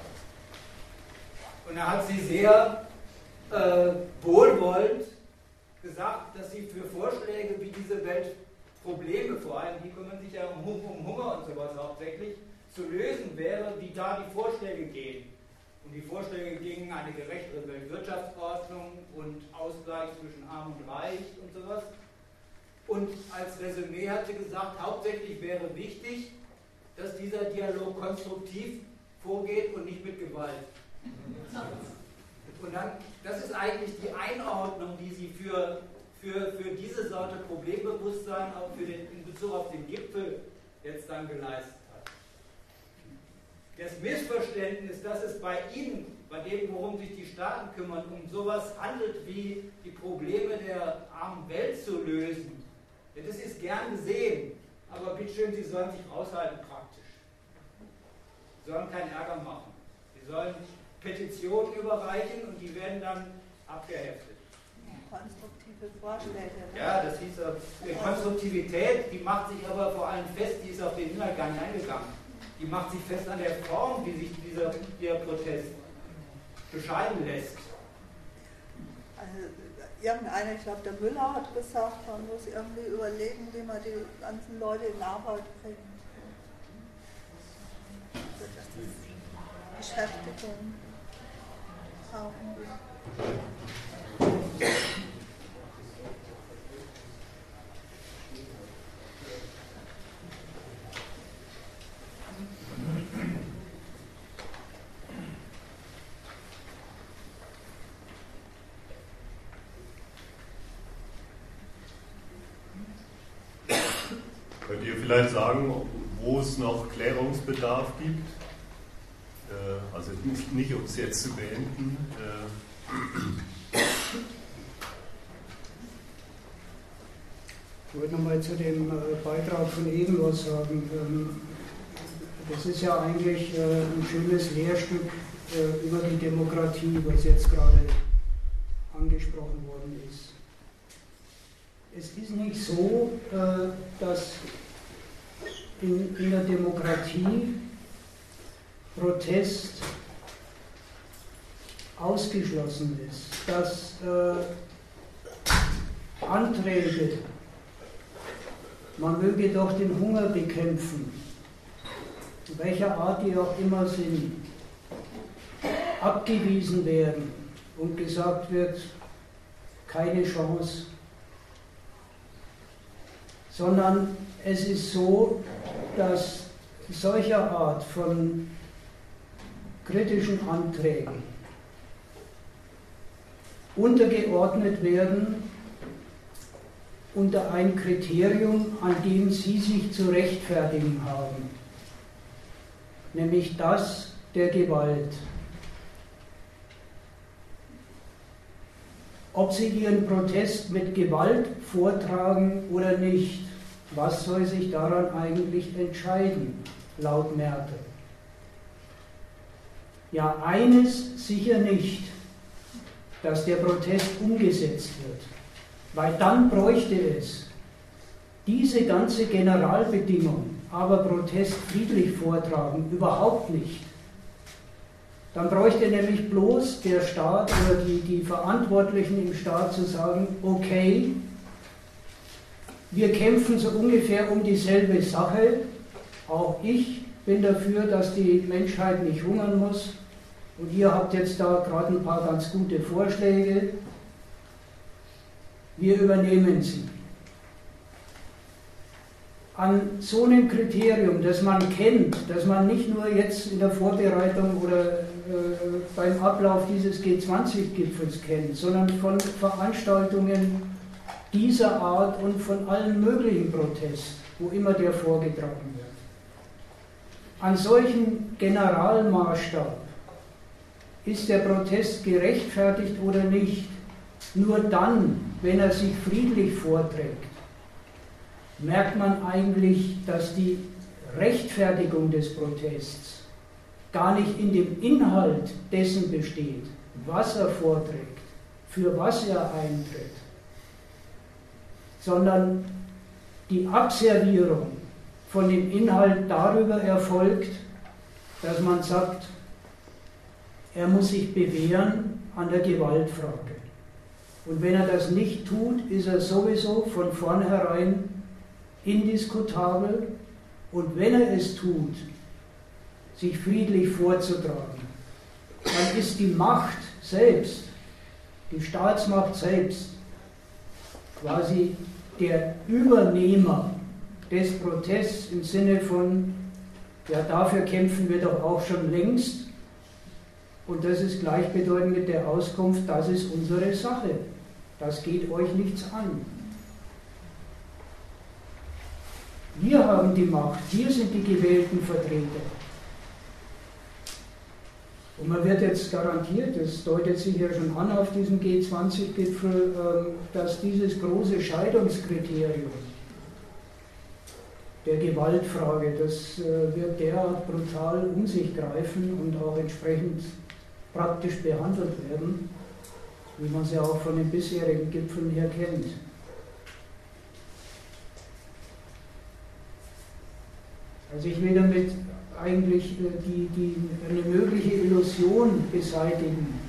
Und da hat sie sehr äh, wohlwollend gesagt, dass sie für Vorschläge, wie diese Weltprobleme, vor allem die kümmern sich ja um, um Hunger und sowas hauptsächlich, zu lösen wäre, wie da die Vorschläge gehen. Die Vorschläge gingen eine gerechtere Weltwirtschaftsordnung und Ausgleich zwischen Arm und Reich und sowas. Und als Resümee hat sie gesagt, hauptsächlich wäre wichtig, dass dieser Dialog konstruktiv vorgeht und nicht mit Gewalt. Und dann, das ist eigentlich die Einordnung, die sie für, für, für diese Sorte Problembewusstsein auch für den, in Bezug auf den Gipfel jetzt dann geleistet das Missverständnis, dass es bei Ihnen, bei dem, worum sich die Staaten kümmern, um sowas handelt wie die Probleme der armen Welt zu lösen, das ist gern gesehen, aber bitteschön, Sie sollen sich raushalten praktisch. Sie sollen keinen Ärger machen. Sie sollen Petitionen überreichen und die werden dann abgeheftet. Konstruktive Vorschläge. Ne? Ja, das hieß, äh, Konstruktivität, die macht sich aber vor allem fest, die ist auf den Inhalt gar nicht eingegangen die macht sich fest an der Form, wie sich dieser, dieser Protest bescheiden lässt. Also, irgendeiner, ich glaube, der Müller hat gesagt, man muss irgendwie überlegen, wie man die ganzen Leute in Arbeit bringt. Also, Beschäftigung brauchen. Könnt ihr vielleicht sagen, wo es noch Klärungsbedarf gibt? Äh, also nicht, um es jetzt zu beenden. Äh. Ich wollte nochmal zu dem äh, Beitrag von eben was sagen. Ähm, das ist ja eigentlich ein schönes Lehrstück über die Demokratie, was jetzt gerade angesprochen worden ist. Es ist nicht so, dass in, in der Demokratie Protest ausgeschlossen ist, dass äh, Anträge, man möge doch den Hunger bekämpfen, welcher Art die auch immer sind, abgewiesen werden und gesagt wird, keine Chance, sondern es ist so, dass solcher Art von kritischen Anträgen untergeordnet werden unter ein Kriterium, an dem Sie sich zu rechtfertigen haben, nämlich das der Gewalt. Ob Sie Ihren Protest mit Gewalt vortragen oder nicht, was soll sich daran eigentlich entscheiden, laut Merkel? Ja, eines sicher nicht, dass der Protest umgesetzt wird, weil dann bräuchte es diese ganze Generalbedingung, aber Protest friedlich vortragen, überhaupt nicht. Dann bräuchte nämlich bloß der Staat oder die, die Verantwortlichen im Staat zu sagen, okay, wir kämpfen so ungefähr um dieselbe Sache. Auch ich bin dafür, dass die Menschheit nicht hungern muss. Und ihr habt jetzt da gerade ein paar ganz gute Vorschläge. Wir übernehmen sie. An so einem Kriterium, das man kennt, dass man nicht nur jetzt in der Vorbereitung oder äh, beim Ablauf dieses G20-Gipfels kennt, sondern von Veranstaltungen dieser Art und von allen möglichen Protesten, wo immer der vorgetragen wird. An solchen Generalmaßstab ist der Protest gerechtfertigt oder nicht, nur dann, wenn er sich friedlich vorträgt, merkt man eigentlich, dass die Rechtfertigung des Protests gar nicht in dem Inhalt dessen besteht, was er vorträgt, für was er eintritt, sondern die Abservierung von dem Inhalt darüber erfolgt, dass man sagt, er muss sich bewähren an der Gewaltfrage. Und wenn er das nicht tut, ist er sowieso von vornherein indiskutabel. Und wenn er es tut, sich friedlich vorzutragen, dann ist die Macht selbst, die Staatsmacht selbst, quasi der Übernehmer des Protests im Sinne von, ja, dafür kämpfen wir doch auch schon längst. Und das ist gleichbedeutend mit der Auskunft, das ist unsere Sache. Das geht euch nichts an. Wir haben die Macht, wir sind die gewählten Vertreter. Und man wird jetzt garantiert, das deutet sich ja schon an auf diesem G20-Gipfel, ähm, dass dieses große Scheidungskriterium der Gewaltfrage, das äh, wird derart brutal um sich greifen und auch entsprechend praktisch behandelt werden, wie man es ja auch von den bisherigen Gipfeln her kennt. Also ich will damit eigentlich äh, die, die, eine mögliche Illusion beseitigen.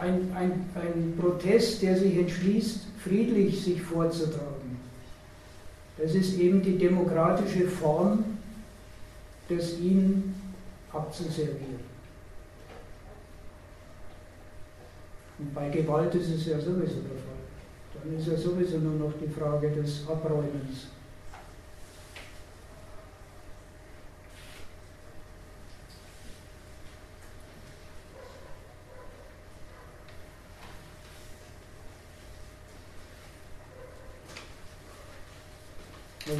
Ein, ein, ein Protest, der sich entschließt, friedlich sich vorzutragen. Das ist eben die demokratische Form des ihn abzuservieren. Und bei Gewalt ist es ja sowieso der Fall. Dann ist ja sowieso nur noch die Frage des Abräumens.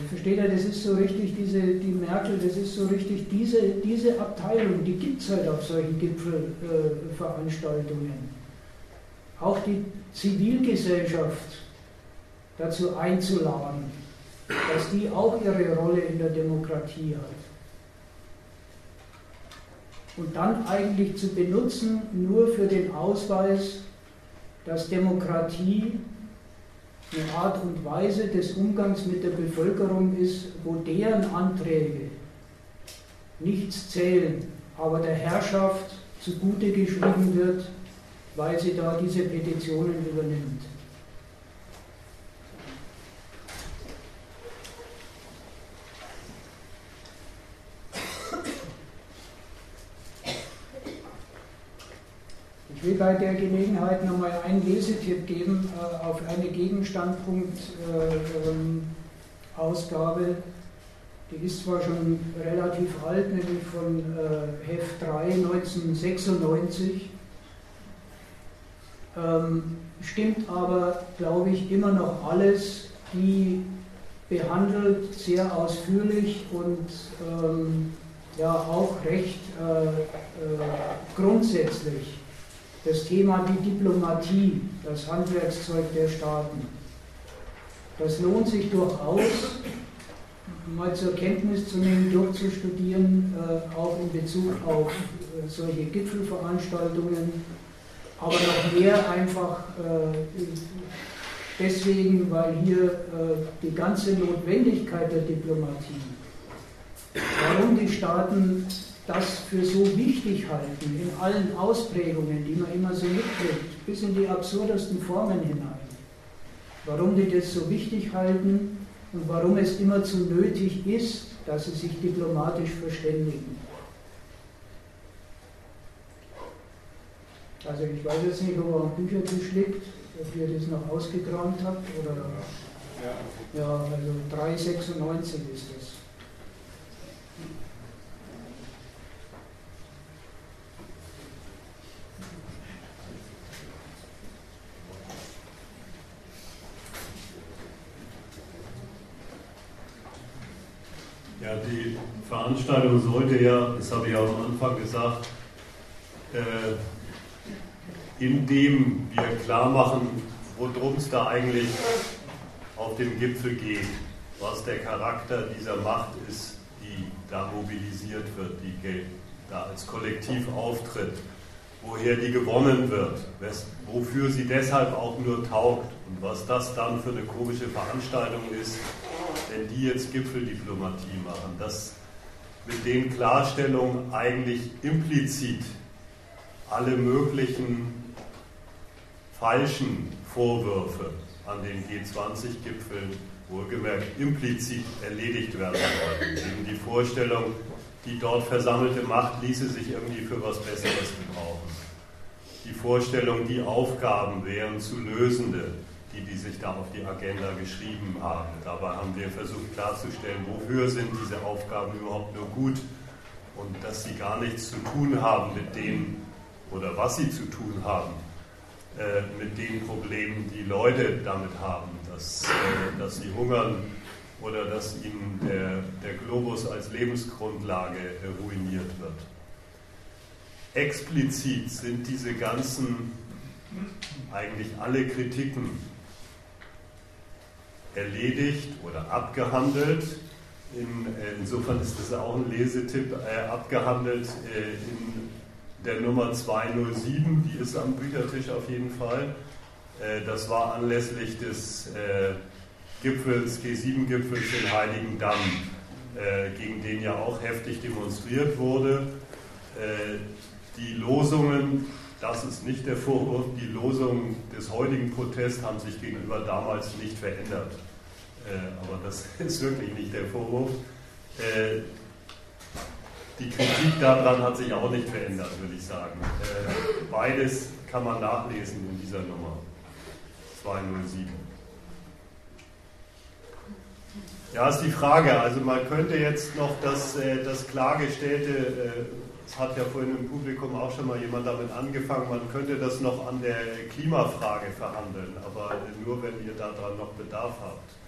Versteht ihr, das ist so richtig, diese, die Merkel, das ist so richtig, diese, diese Abteilung, die gibt es halt auf solchen Gipfelveranstaltungen. Äh, Auch die Zivilgesellschaft dazu einzuladen, dass die auch ihre Rolle in der Demokratie hat. Und dann eigentlich zu benutzen nur für den Ausweis, dass Demokratie eine Art und Weise des Umgangs mit der Bevölkerung ist, wo deren Anträge nichts zählen, aber der Herrschaft zugute geschrieben wird, weil sie da diese Petitionen übernimmt. Ich will bei der Gelegenheit nochmal einen Lesetipp geben äh, auf eine Gegenstandpunkt-Ausgabe. Äh, die ist zwar schon relativ alt, nämlich von äh, Heft 3 1996, ähm, stimmt aber, glaube ich, immer noch alles. Die behandelt sehr ausführlich und ähm, ja auch recht äh, äh, grundsätzlich das Thema die Diplomatie, das Handwerkszeug der Staaten. Das lohnt sich durchaus, mal zur Kenntnis zu nehmen, durchzustudieren, äh, auch in Bezug auf äh, solche Gipfelveranstaltungen, aber noch mehr einfach äh, deswegen, weil hier die ganze Notwendigkeit der Diplomatie, warum die Staaten das für so wichtig halten, in allen Ausprägungen, die man immer so mitkriegt, bis in die absurdesten Formen hinein. Warum die das so wichtig halten und warum es immer zu nötig ist, dass sie sich diplomatisch verständigen. Also ich weiß jetzt nicht, ob er am Büchertisch liegt, ob ihr das noch ausgekramt habt oder ja, ja also 3,96 ist das. Ja, die Veranstaltung sollte ja, das habe ich auch am Anfang gesagt, äh, indem wir klar machen, worum es da eigentlich auf dem Gipfel geht, was der Charakter dieser Macht ist, die da mobilisiert wird, die da als Kollektiv auftritt, woher die gewonnen wird, wofür sie deshalb auch nur taugt und was das dann für eine komische Veranstaltung ist, wenn die jetzt Gipfeldiplomatie machen, dass mit den Klarstellungen eigentlich implizit alle möglichen falschen Vorwürfe an den G20-Gipfeln wohlgemerkt implizit erledigt werden sollten. Eben die Vorstellung, die dort versammelte Macht ließe sich irgendwie für was Besseres gebrauchen. Die Vorstellung, die Aufgaben wären zu lösende, die, die sich da auf die Agenda geschrieben haben. Dabei haben wir versucht klarzustellen, wofür sind diese Aufgaben überhaupt nur gut und dass sie gar nichts zu tun haben mit dem, oder was sie zu tun haben, äh, mit den Problemen, die Leute damit haben, dass, äh, dass sie hungern oder dass ihnen der, der Globus als Lebensgrundlage ruiniert wird. Explizit sind diese ganzen, eigentlich alle Kritiken erledigt oder abgehandelt. In, äh, insofern ist das auch ein Lesetipp, äh, abgehandelt äh, in der Nummer 207, die ist am Büchertisch auf jeden Fall. Äh, das war anlässlich des äh, Gipfels, G7-Gipfels in Heiligendamm, äh, gegen den ja auch heftig demonstriert wurde. Die Losungen das ist nicht der Vorwurf. Die Losungen des heutigen Protests haben sich gegenüber damals nicht verändert. Äh, aber das ist wirklich nicht der Vorwurf. Äh, die Kritik daran hat sich auch nicht verändert, würde ich sagen. Äh, beides kann man nachlesen in dieser Nummer 207. Ja, ist die Frage. Also man könnte jetzt noch das, äh, das klargestellte äh, es hat ja vorhin im Publikum auch schon mal jemand damit angefangen, man könnte das noch an der Klimafrage verhandeln, aber nur wenn ihr daran noch Bedarf habt.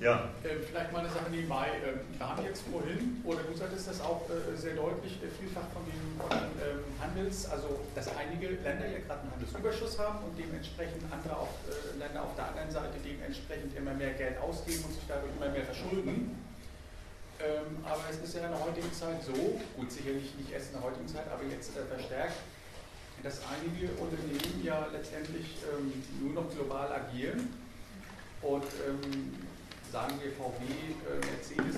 Ja. Äh, vielleicht mal eine Sache nebenbei. Äh, wir haben jetzt vorhin, oder du sagtest das auch äh, sehr deutlich, vielfach von dem ähm, Handels, also dass einige Länder ja gerade einen Handelsüberschuss haben und dementsprechend andere auch, Länder auf der anderen Seite dementsprechend immer mehr Geld ausgeben und sich dadurch immer mehr verschulden. Ähm, aber es ist ja in der heutigen Zeit so, gut, sicherlich nicht erst in der heutigen Zeit, aber jetzt äh, verstärkt, dass einige Unternehmen ja letztendlich ähm, nur noch global agieren und ähm, sagen wir VW, äh, Mercedes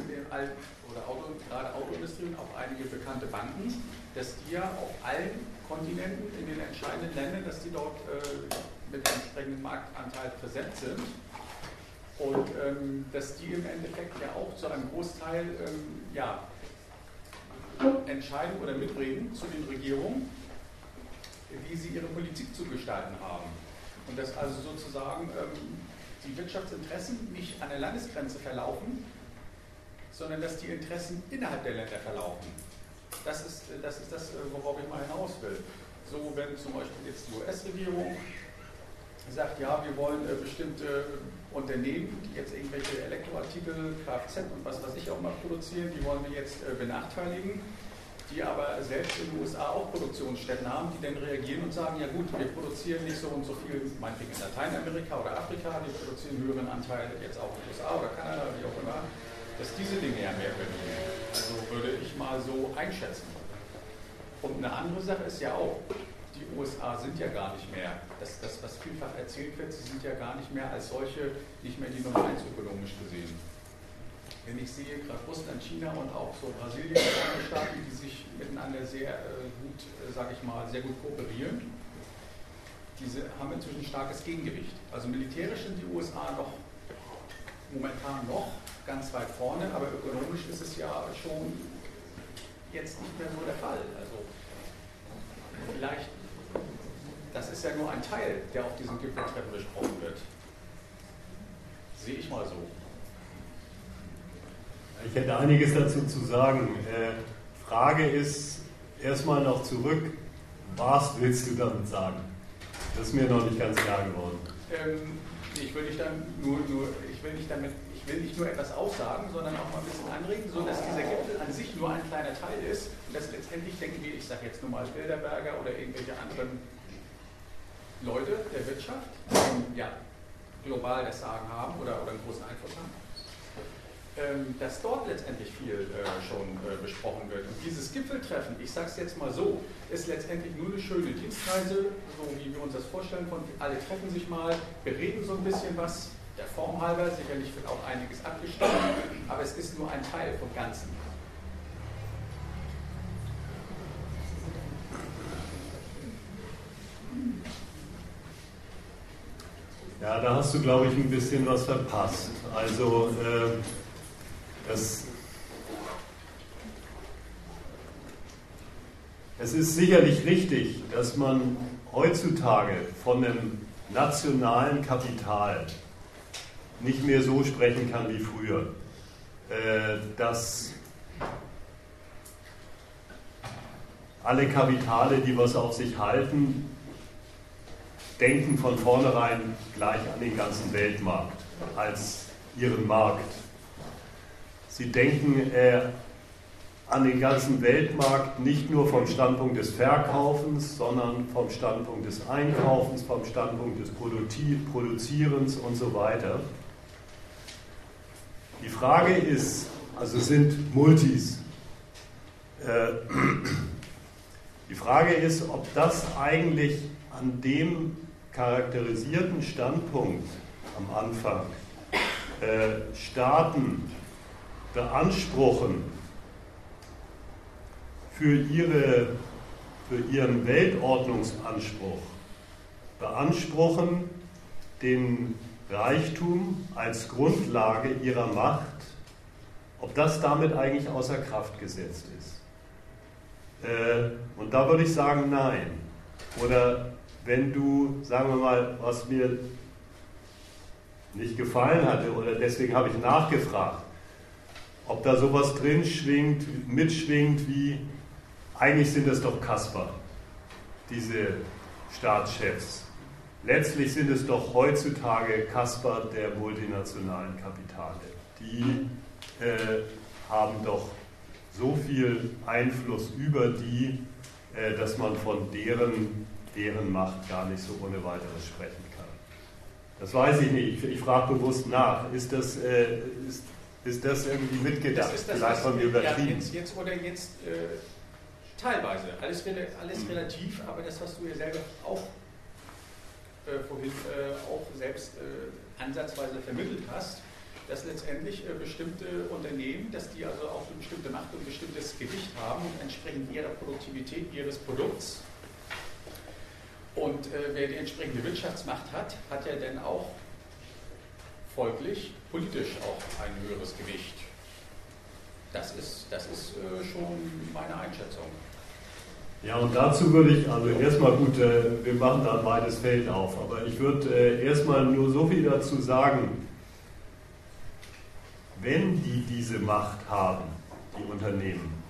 oder Auto, gerade Autoindustrie und auch einige bekannte Banken, dass die ja auf allen Kontinenten in den entscheidenden Ländern, dass die dort äh, mit entsprechendem Marktanteil präsent sind und ähm, dass die im Endeffekt ja auch zu einem Großteil ähm, ja, entscheiden oder mitreden zu den Regierungen, wie sie ihre Politik zu gestalten haben. Und dass also sozusagen ähm, die Wirtschaftsinteressen nicht an der Landesgrenze verlaufen, sondern dass die Interessen innerhalb der Länder verlaufen. Das ist das, ist das worauf ich mal hinaus will. So, wenn zum Beispiel jetzt die US-Regierung sagt, ja, wir wollen äh, bestimmte Unternehmen, die jetzt irgendwelche Elektroartikel, Kfz und was weiß ich auch mal produzieren, die wollen wir jetzt äh, benachteiligen. Die aber selbst in den USA auch Produktionsstätten haben, die dann reagieren und sagen, ja gut, wir produzieren nicht so und so viel, meinetwegen in Lateinamerika oder Afrika, wir produzieren höheren Anteil jetzt auch in den USA oder Kanada, wie auch immer, dass diese Dinge ja mehr verdienen. Also würde ich mal so einschätzen. Und eine andere Sache ist ja auch, die USA sind ja gar nicht mehr, das, das was vielfach erzählt wird, sie sind ja gar nicht mehr als solche, nicht mehr die Nummer 1 ökonomisch gesehen wenn ich sehe, gerade Russland, China und auch so Brasilien andere Staaten, die sich miteinander sehr äh, gut, äh, sage ich mal, sehr gut kooperieren, diese haben inzwischen starkes Gegengewicht. Also militärisch sind die USA noch momentan noch ganz weit vorne, aber ökonomisch ist es ja schon jetzt nicht mehr so der Fall. Also vielleicht, das ist ja nur ein Teil, der auf diesem Gipfeltreffen besprochen wird. Sehe ich mal so. Ich hätte einiges dazu zu sagen. Äh, Frage ist erstmal noch zurück, was willst du damit sagen? Das ist mir noch nicht ganz klar geworden. Ähm, ich will nicht dann nur, nur, ich will nicht damit, ich will nicht nur etwas aussagen, sondern auch mal ein bisschen anregen, so dass dieser Gipfel an sich nur ein kleiner Teil ist und dass letztendlich denken wir, ich sage jetzt nur mal Bilderberger oder irgendwelche anderen Leute der Wirtschaft, die ja global das Sagen haben oder, oder einen großen Einfluss haben ähm, dass dort letztendlich viel äh, schon äh, besprochen wird. Und dieses Gipfeltreffen, ich sage es jetzt mal so, ist letztendlich nur eine schöne Dienstreise, so wie wir uns das vorstellen, von alle treffen sich mal, bereden so ein bisschen was, der Form halber, sicherlich wird auch einiges abgestimmt, aber es ist nur ein Teil vom Ganzen. Ja, da hast du, glaube ich, ein bisschen was verpasst. Also äh, das, es ist sicherlich richtig, dass man heutzutage von einem nationalen Kapital nicht mehr so sprechen kann wie früher. Äh, dass alle Kapitale, die was auf sich halten, denken von vornherein gleich an den ganzen Weltmarkt als ihren Markt. Sie denken äh, an den ganzen Weltmarkt nicht nur vom Standpunkt des Verkaufens, sondern vom Standpunkt des Einkaufens, vom Standpunkt des Produzierens und so weiter. Die Frage ist, also sind Multis. Äh, die Frage ist, ob das eigentlich an dem charakterisierten Standpunkt am Anfang äh, Staaten beanspruchen, für, ihre, für ihren Weltordnungsanspruch beanspruchen, den Reichtum als Grundlage ihrer Macht, ob das damit eigentlich außer Kraft gesetzt ist. Äh, und da würde ich sagen, nein. Oder wenn du, sagen wir mal, was mir nicht gefallen hatte, oder deswegen habe ich nachgefragt, ob da sowas drin schwingt, mitschwingt wie, eigentlich sind es doch Kasper, diese Staatschefs. Letztlich sind es doch heutzutage Kasper der multinationalen Kapitale. Die äh, haben doch so viel Einfluss über die, äh, dass man von deren, deren Macht gar nicht so ohne weiteres sprechen kann. Das weiß ich nicht. Ich, ich frage bewusst nach. Ist das, äh, ist, ist das irgendwie mitgedacht? Das das, Vielleicht von mir übertrieben. Ja, jetzt, jetzt, oder jetzt äh, teilweise. Alles, alles mhm. relativ, aber das hast du ja selber auch äh, vorhin äh, auch selbst äh, ansatzweise vermittelt hast, dass letztendlich äh, bestimmte Unternehmen, dass die also auch eine bestimmte Macht und ein bestimmtes Gewicht haben und entsprechend ihrer Produktivität ihres Produkts. Und äh, wer die entsprechende Wirtschaftsmacht hat, hat ja dann auch folglich politisch auch ein höheres Gewicht. Das ist, das ist äh, schon meine Einschätzung. Ja, und dazu würde ich, also erstmal gut, äh, wir machen da ein weites Feld auf, aber ich würde äh, erstmal nur so viel dazu sagen, wenn die diese Macht haben, die Unternehmen,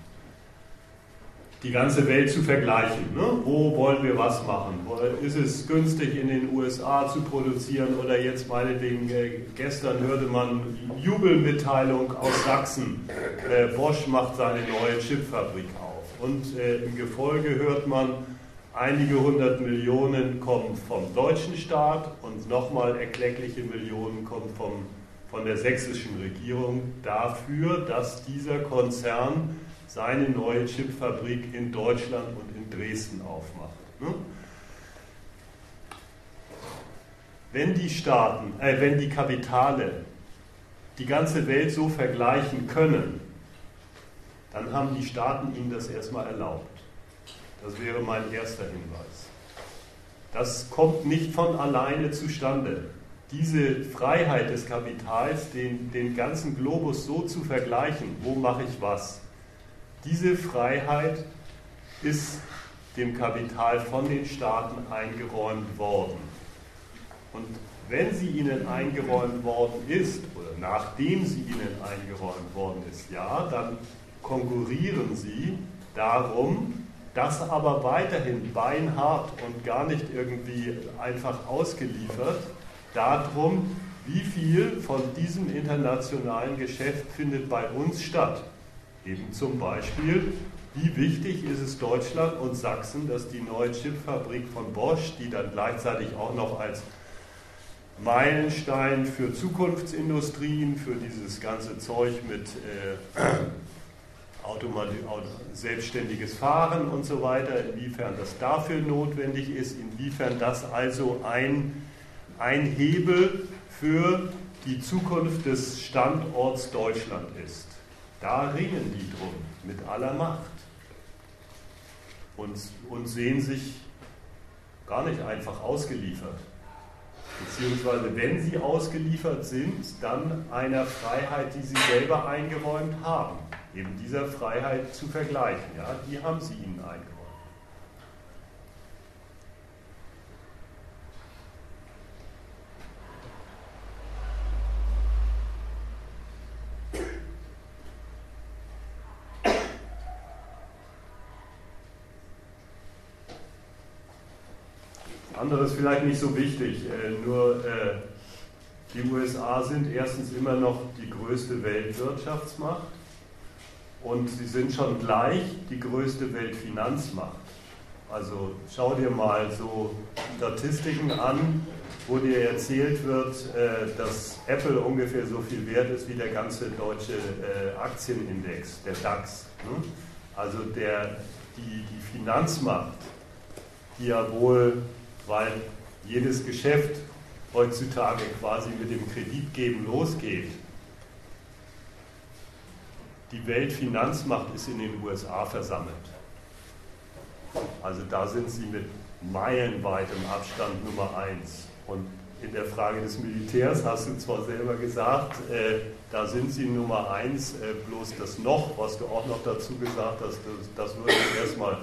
die ganze Welt zu vergleichen. Ne? Wo wollen wir was machen? Ist es günstig in den USA zu produzieren oder jetzt meinetwegen, äh, gestern hörte man Jubelmitteilung aus Sachsen, äh, Bosch macht seine neue Chipfabrik auf Und äh, im Gefolge hört man, einige hundert Millionen kommen vom deutschen Staat und nochmal erkleckliche Millionen kommen vom, von der sächsischen Regierung dafür, dass dieser Konzern seine neue Chipfabrik in Deutschland und in Dresden aufmacht. Ne? Wenn die Staaten, äh, wenn die Kapitale die ganze Welt so vergleichen können, dann haben die Staaten ihnen das erstmal erlaubt. Das wäre mein erster Hinweis. Das kommt nicht von alleine zustande. Diese Freiheit des Kapitals, den, den ganzen Globus so zu vergleichen, wo mache ich was, diese Freiheit ist dem Kapital von den Staaten eingeräumt worden. Und wenn sie ihnen eingeräumt worden ist, oder nachdem sie ihnen eingeräumt worden ist, ja, dann konkurrieren sie darum, das aber weiterhin beinhart und gar nicht irgendwie einfach ausgeliefert, darum, wie viel von diesem internationalen Geschäft findet bei uns statt. Eben zum Beispiel, wie wichtig ist es Deutschland und Sachsen, dass die neue Chipfabrik von Bosch, die dann gleichzeitig auch noch als Meilenstein für Zukunftsindustrien, für dieses ganze Zeug mit äh, selbstständiges Fahren und so weiter, inwiefern das dafür notwendig ist, inwiefern das also ein, ein Hebel für die Zukunft des Standorts Deutschland ist. Da ringen die drum mit aller Macht und, und sehen sich gar nicht einfach ausgeliefert. Beziehungsweise, wenn sie ausgeliefert sind, dann einer Freiheit, die sie selber eingeräumt haben eben dieser Freiheit zu vergleichen. Ja? Die haben sie ihnen eingeräumt. Anderes vielleicht nicht so wichtig, äh, nur äh, die USA sind erstens immer noch die größte Weltwirtschaftsmacht und sie sind schon gleich die größte Weltfinanzmacht. Also schau dir mal so Statistiken an, wo dir erzählt wird, äh, dass Apple ungefähr so viel wert ist wie der ganze deutsche Aktienindex, der DAX. Ne? Also der, die, die Finanzmacht, die ja wohl, weil jedes Geschäft heutzutage quasi mit dem Kreditgeben losgeht, die Weltfinanzmacht ist in den USA versammelt. Also da sind sie mit meilenweitem Abstand Nummer eins. Und in der Frage des Militärs hast du zwar selber gesagt, äh, da sind sie Nummer eins, äh, bloß das noch, was du auch noch dazu gesagt hast, das, das würde ich erstmal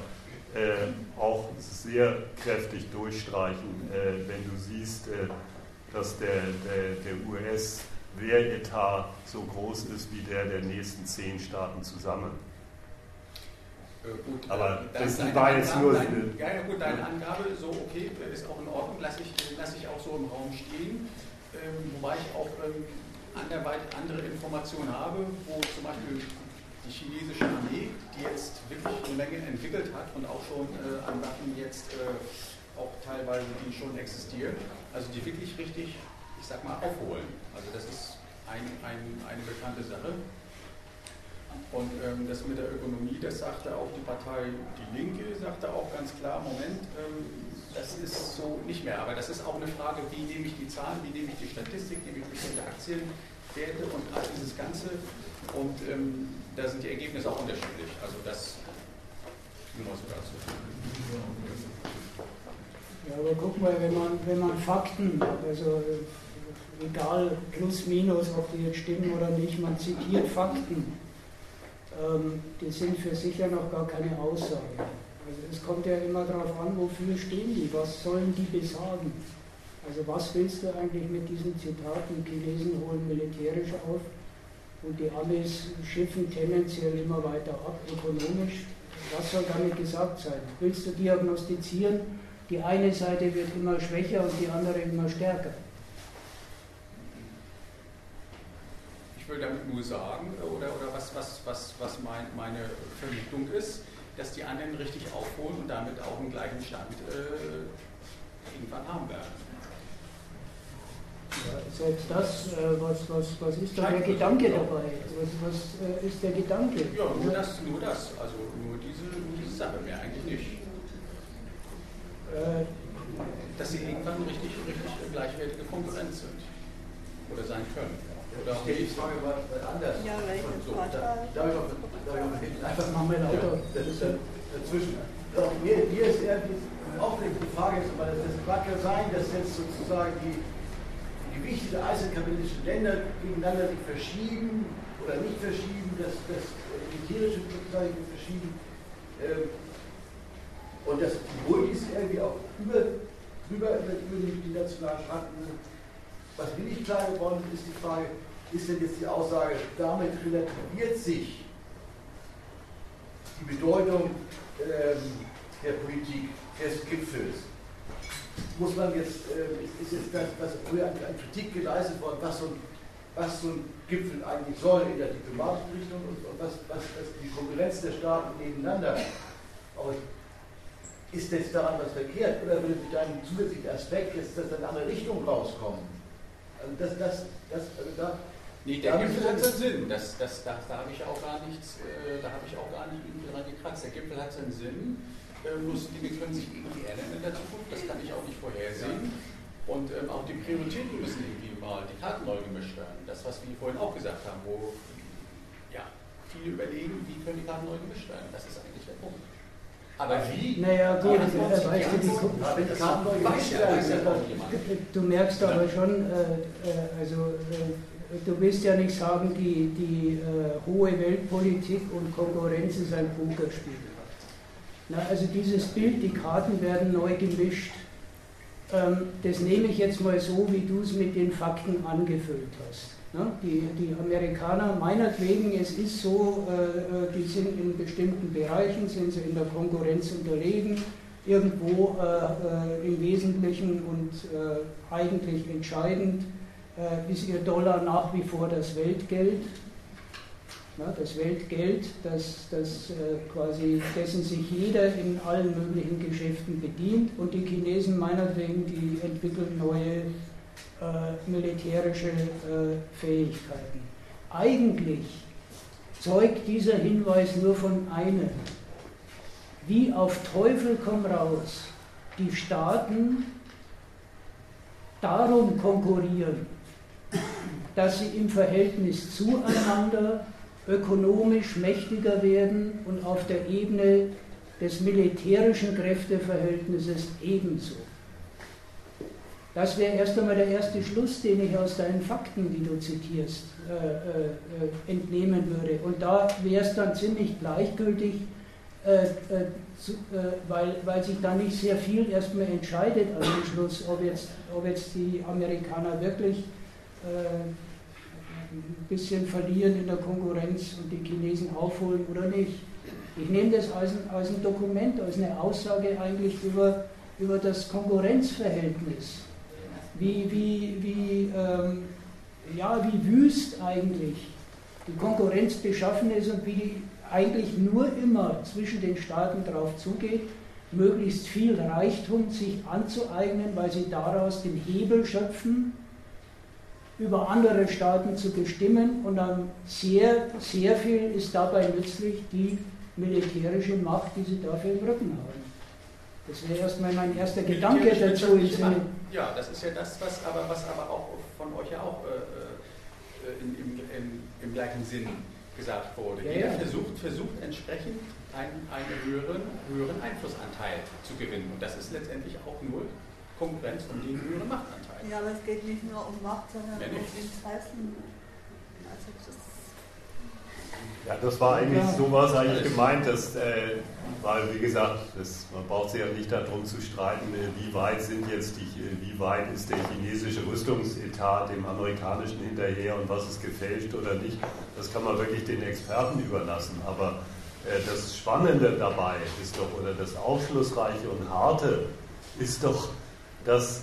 äh, auch sehr kräftig durchstreichen, äh, wenn du siehst, äh, dass der, der, der US Wehretat so groß ist wie der der nächsten zehn Staaten zusammen. Äh, gut, aber äh, das war jetzt nur. Dein, ja, ja, gut, deine Angabe, so okay, ist auch in Ordnung, lasse ich, lass ich auch so im Raum stehen. Ähm, wobei ich auch ähm, anderweit andere Informationen habe, wo zum Beispiel die chinesische Armee, die jetzt wirklich eine Menge entwickelt hat und auch schon äh, an Waffen jetzt äh, auch teilweise, die schon existieren, also die wirklich richtig ich sag mal, aufholen. Also das ist ein, ein, eine bekannte Sache. Und ähm, das mit der Ökonomie, das sagte auch die Partei Die Linke, sagte auch ganz klar, Moment, ähm, das ist so nicht mehr. Aber das ist auch eine Frage, wie nehme ich die Zahlen, wie nehme ich die Statistik, nehme ich bestimmte Aktienwerte und all dieses Ganze. Und ähm, da sind die Ergebnisse auch unterschiedlich. Also das nur mal so dazu. Ja, aber guck mal, wenn man, wenn man Fakten, also egal, plus, minus, ob die jetzt stimmen oder nicht, man zitiert Fakten, ähm, die sind für sich ja noch gar keine Aussage. Also es kommt ja immer darauf an, wofür stehen die, was sollen die besagen. Also was willst du eigentlich mit diesen Zitaten, die Chinesen holen militärisch auf und die Amis schiffen tendenziell immer weiter ab, ökonomisch. Was soll damit gesagt sein? Willst du diagnostizieren, die eine Seite wird immer schwächer und die andere immer stärker? will damit nur sagen, oder, oder was, was, was, was mein, meine Vermutung ist, dass die anderen richtig aufholen und damit auch einen gleichen Stand äh, irgendwann haben werden. Selbst das, äh, was, was, was ist da der Gedanke dabei? Was, was äh, ist der Gedanke? Ja, nur das, nur das. Also nur diese, nur diese Sache, mehr eigentlich nicht. Äh, dass sie irgendwann richtig, richtig gleichwertige Konkurrenz sind. Oder sein können. Oder ich stelle die Frage mal anders. Ja, welche so, auch, ich auch hinten einfach Machen wir. Das ist ja dazwischen. Also, mir, mir ist eher die aufregende Frage, ist, aber das mag ja sein, dass jetzt sozusagen die, die Gewichte der einzelkapitälischen Länder gegeneinander sich verschieben oder nicht verschieben, dass das militärische sozusagen verschieben. Ähm, und dass die Multis irgendwie auch über, drüber über, über die nationalen Schranken was mir nicht klar geworden ist, ist die Frage, ist denn jetzt die Aussage, damit relativiert sich die Bedeutung ähm, der Politik des Gipfels? Muss man jetzt, äh, ist jetzt das, was früher an, an, Kritik geleistet worden, was so, ein, was so ein Gipfel eigentlich soll in der diplomatischen Richtung und, und was, was, was, die Konkurrenz der Staaten nebeneinander. Aber ist jetzt daran was verkehrt oder würde mit einem zusätzlichen Aspekt jetzt das in eine andere Richtung rauskommen? Also das, das, das, also da, Nee, der Gipfel hat seinen Sinn. Das, das, da, da habe ich auch gar nichts, äh, da habe ich auch gar nicht dran gekratzt. Der Gipfel hat seinen Sinn. Äh, Dinge können sich irgendwie ändern in der Zukunft, das kann ich auch nicht vorhersehen. Und ähm, auch die Prioritäten müssen irgendwie mal die Karten neu gemischt werden. Das, was wir vorhin auch gesagt haben, wo ja, viele überlegen, wie können die Karten neu gemischt werden. Das ist eigentlich der Punkt. Aber wie? Naja, gut, ja, weißt du, die, die Du merkst aber schon, äh, äh, also äh, du willst ja nicht sagen, die, die äh, hohe Weltpolitik und Konkurrenz ist ein Pokerspiel. Na, also dieses Bild, die Karten werden neu gemischt, ähm, das nehme ich jetzt mal so, wie du es mit den Fakten angefüllt hast. Ne? Die, die Amerikaner, meinetwegen, es ist so, äh, äh, die sind in bestimmten Bereichen, sind sie in der Konkurrenz unterlegen, irgendwo äh, im Wesentlichen und eigentlich entscheidend ist ihr Dollar nach wie vor das Weltgeld. Das Weltgeld, das, das quasi, dessen sich jeder in allen möglichen Geschäften bedient und die Chinesen meinetwegen, die entwickeln neue äh, militärische äh, Fähigkeiten. Eigentlich zeugt dieser Hinweis nur von einem. Wie auf Teufel komm raus die Staaten darum konkurrieren, dass sie im Verhältnis zueinander ökonomisch mächtiger werden und auf der Ebene des militärischen Kräfteverhältnisses ebenso. Das wäre erst einmal der erste Schluss, den ich aus deinen Fakten, die du zitierst, äh, äh, äh entnehmen würde. Und da wäre es dann ziemlich gleichgültig, äh, äh zu, äh, weil, weil sich da nicht sehr viel erstmal entscheidet am Schluss, ob jetzt, ob jetzt die Amerikaner wirklich ein bisschen verlieren in der Konkurrenz und die Chinesen aufholen oder nicht. Ich nehme das als ein, als ein Dokument, als eine Aussage eigentlich über, über das Konkurrenzverhältnis wie, wie, wie, ähm, ja, wie wüst eigentlich die Konkurrenz beschaffen ist und wie die eigentlich nur immer zwischen den Staaten drauf zugeht, möglichst viel Reichtum sich anzueignen, weil sie daraus den Hebel schöpfen, über andere Staaten zu bestimmen und dann sehr, sehr viel ist dabei nützlich die militärische Macht, die sie dafür im Rücken haben. Das wäre erstmal mein erster Gedanke dazu. Ja, das ist ja das, was aber, was aber auch von euch ja auch äh, äh in, im, im, im, gleichen Sinn gesagt wurde. Ja, Jeder ja. Versucht, versucht entsprechend einen, einen höheren, höheren Einflussanteil zu gewinnen. Und das ist letztendlich auch nur Konkurrenz um den höheren Machtanteil. Ja, aber es geht nicht nur um Macht, sondern ja, um Interessen. Also das ja, das war eigentlich, so war es eigentlich gemeint, dass, äh, weil wie gesagt, das, man braucht sich ja nicht darum zu streiten, äh, wie weit sind jetzt die, wie weit ist der chinesische Rüstungsetat dem amerikanischen hinterher und was ist gefälscht oder nicht. Das kann man wirklich den Experten überlassen. Aber äh, das Spannende dabei ist doch, oder das Aufschlussreiche und Harte ist doch, dass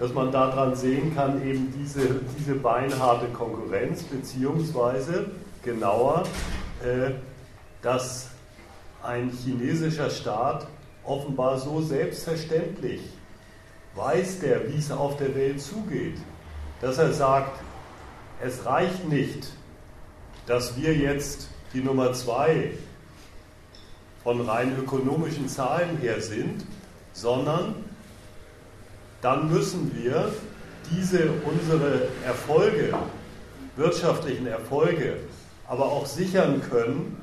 dass man daran sehen kann, eben diese, diese beinharte Konkurrenz, beziehungsweise genauer, äh, dass ein chinesischer Staat offenbar so selbstverständlich weiß der, wie es auf der Welt zugeht, dass er sagt, es reicht nicht, dass wir jetzt die Nummer zwei von rein ökonomischen Zahlen her sind, sondern dann müssen wir diese unsere Erfolge, wirtschaftlichen Erfolge, aber auch sichern können,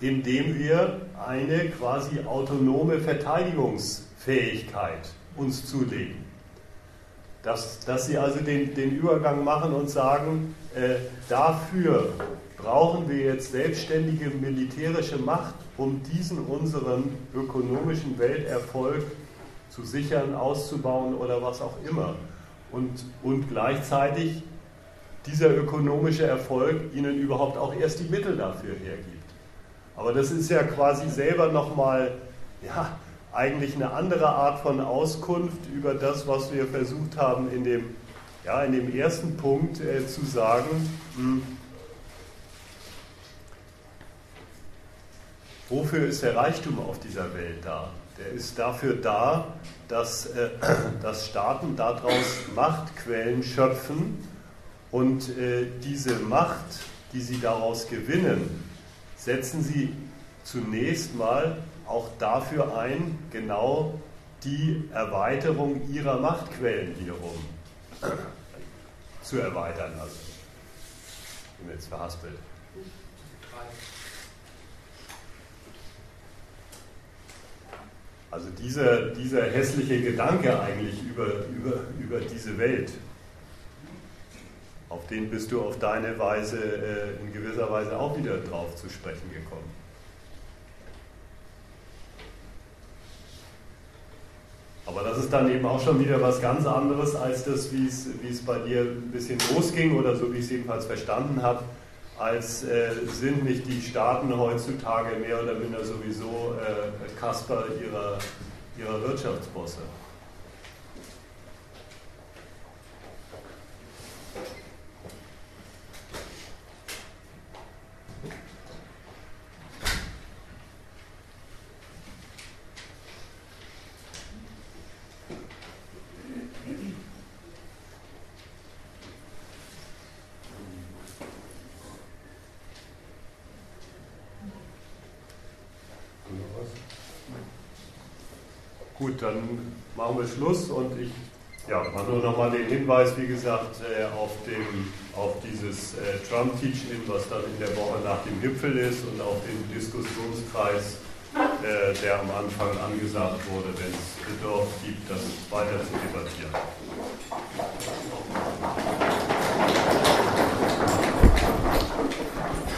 indem wir eine quasi autonome Verteidigungsfähigkeit uns zulegen. Dass, dass sie also den, den Übergang machen und sagen, äh, dafür brauchen wir jetzt selbstständige militärische Macht, um diesen unseren ökonomischen Welterfolg zu sichern, auszubauen oder was auch immer. Und, und gleichzeitig dieser ökonomische Erfolg ihnen überhaupt auch erst die Mittel dafür hergibt. Aber das ist ja quasi selber nochmal, ja, eigentlich eine andere Art von Auskunft über das, was wir versucht haben in dem, ja, in dem ersten Punkt äh, zu sagen. Hm, wofür ist der Reichtum auf dieser Welt da? Der ist dafür da, dass, äh, dass Staaten daraus Machtquellen schöpfen und äh, diese Macht, die sie daraus gewinnen, setzen sie zunächst mal auch dafür ein, genau die Erweiterung ihrer Machtquellen wiederum zu erweitern. Also, ich bin jetzt verhaspelt. Also dieser, dieser hässliche Gedanke eigentlich über, über, über diese Welt, auf den bist du auf deine Weise äh, in gewisser Weise auch wieder drauf zu sprechen gekommen. Aber das ist dann eben auch schon wieder was ganz anderes als das, wie es, wie es bei dir ein bisschen losging oder so wie ich es jedenfalls verstanden habe, als äh, sind nicht die Staaten heutzutage mehr oder minder sowieso äh, Kasper ihrer, ihrer Wirtschaftsbosse. Gut, dann machen wir Schluss und ich ja, mache nur nochmal den Hinweis, wie gesagt, äh, auf, dem, auf dieses äh, Trump-Teach-In, was dann in der Woche nach dem Gipfel ist und auf den Diskussionskreis, äh, der am Anfang angesagt wurde, wenn es Bedarf gibt, das weiter zu debattieren.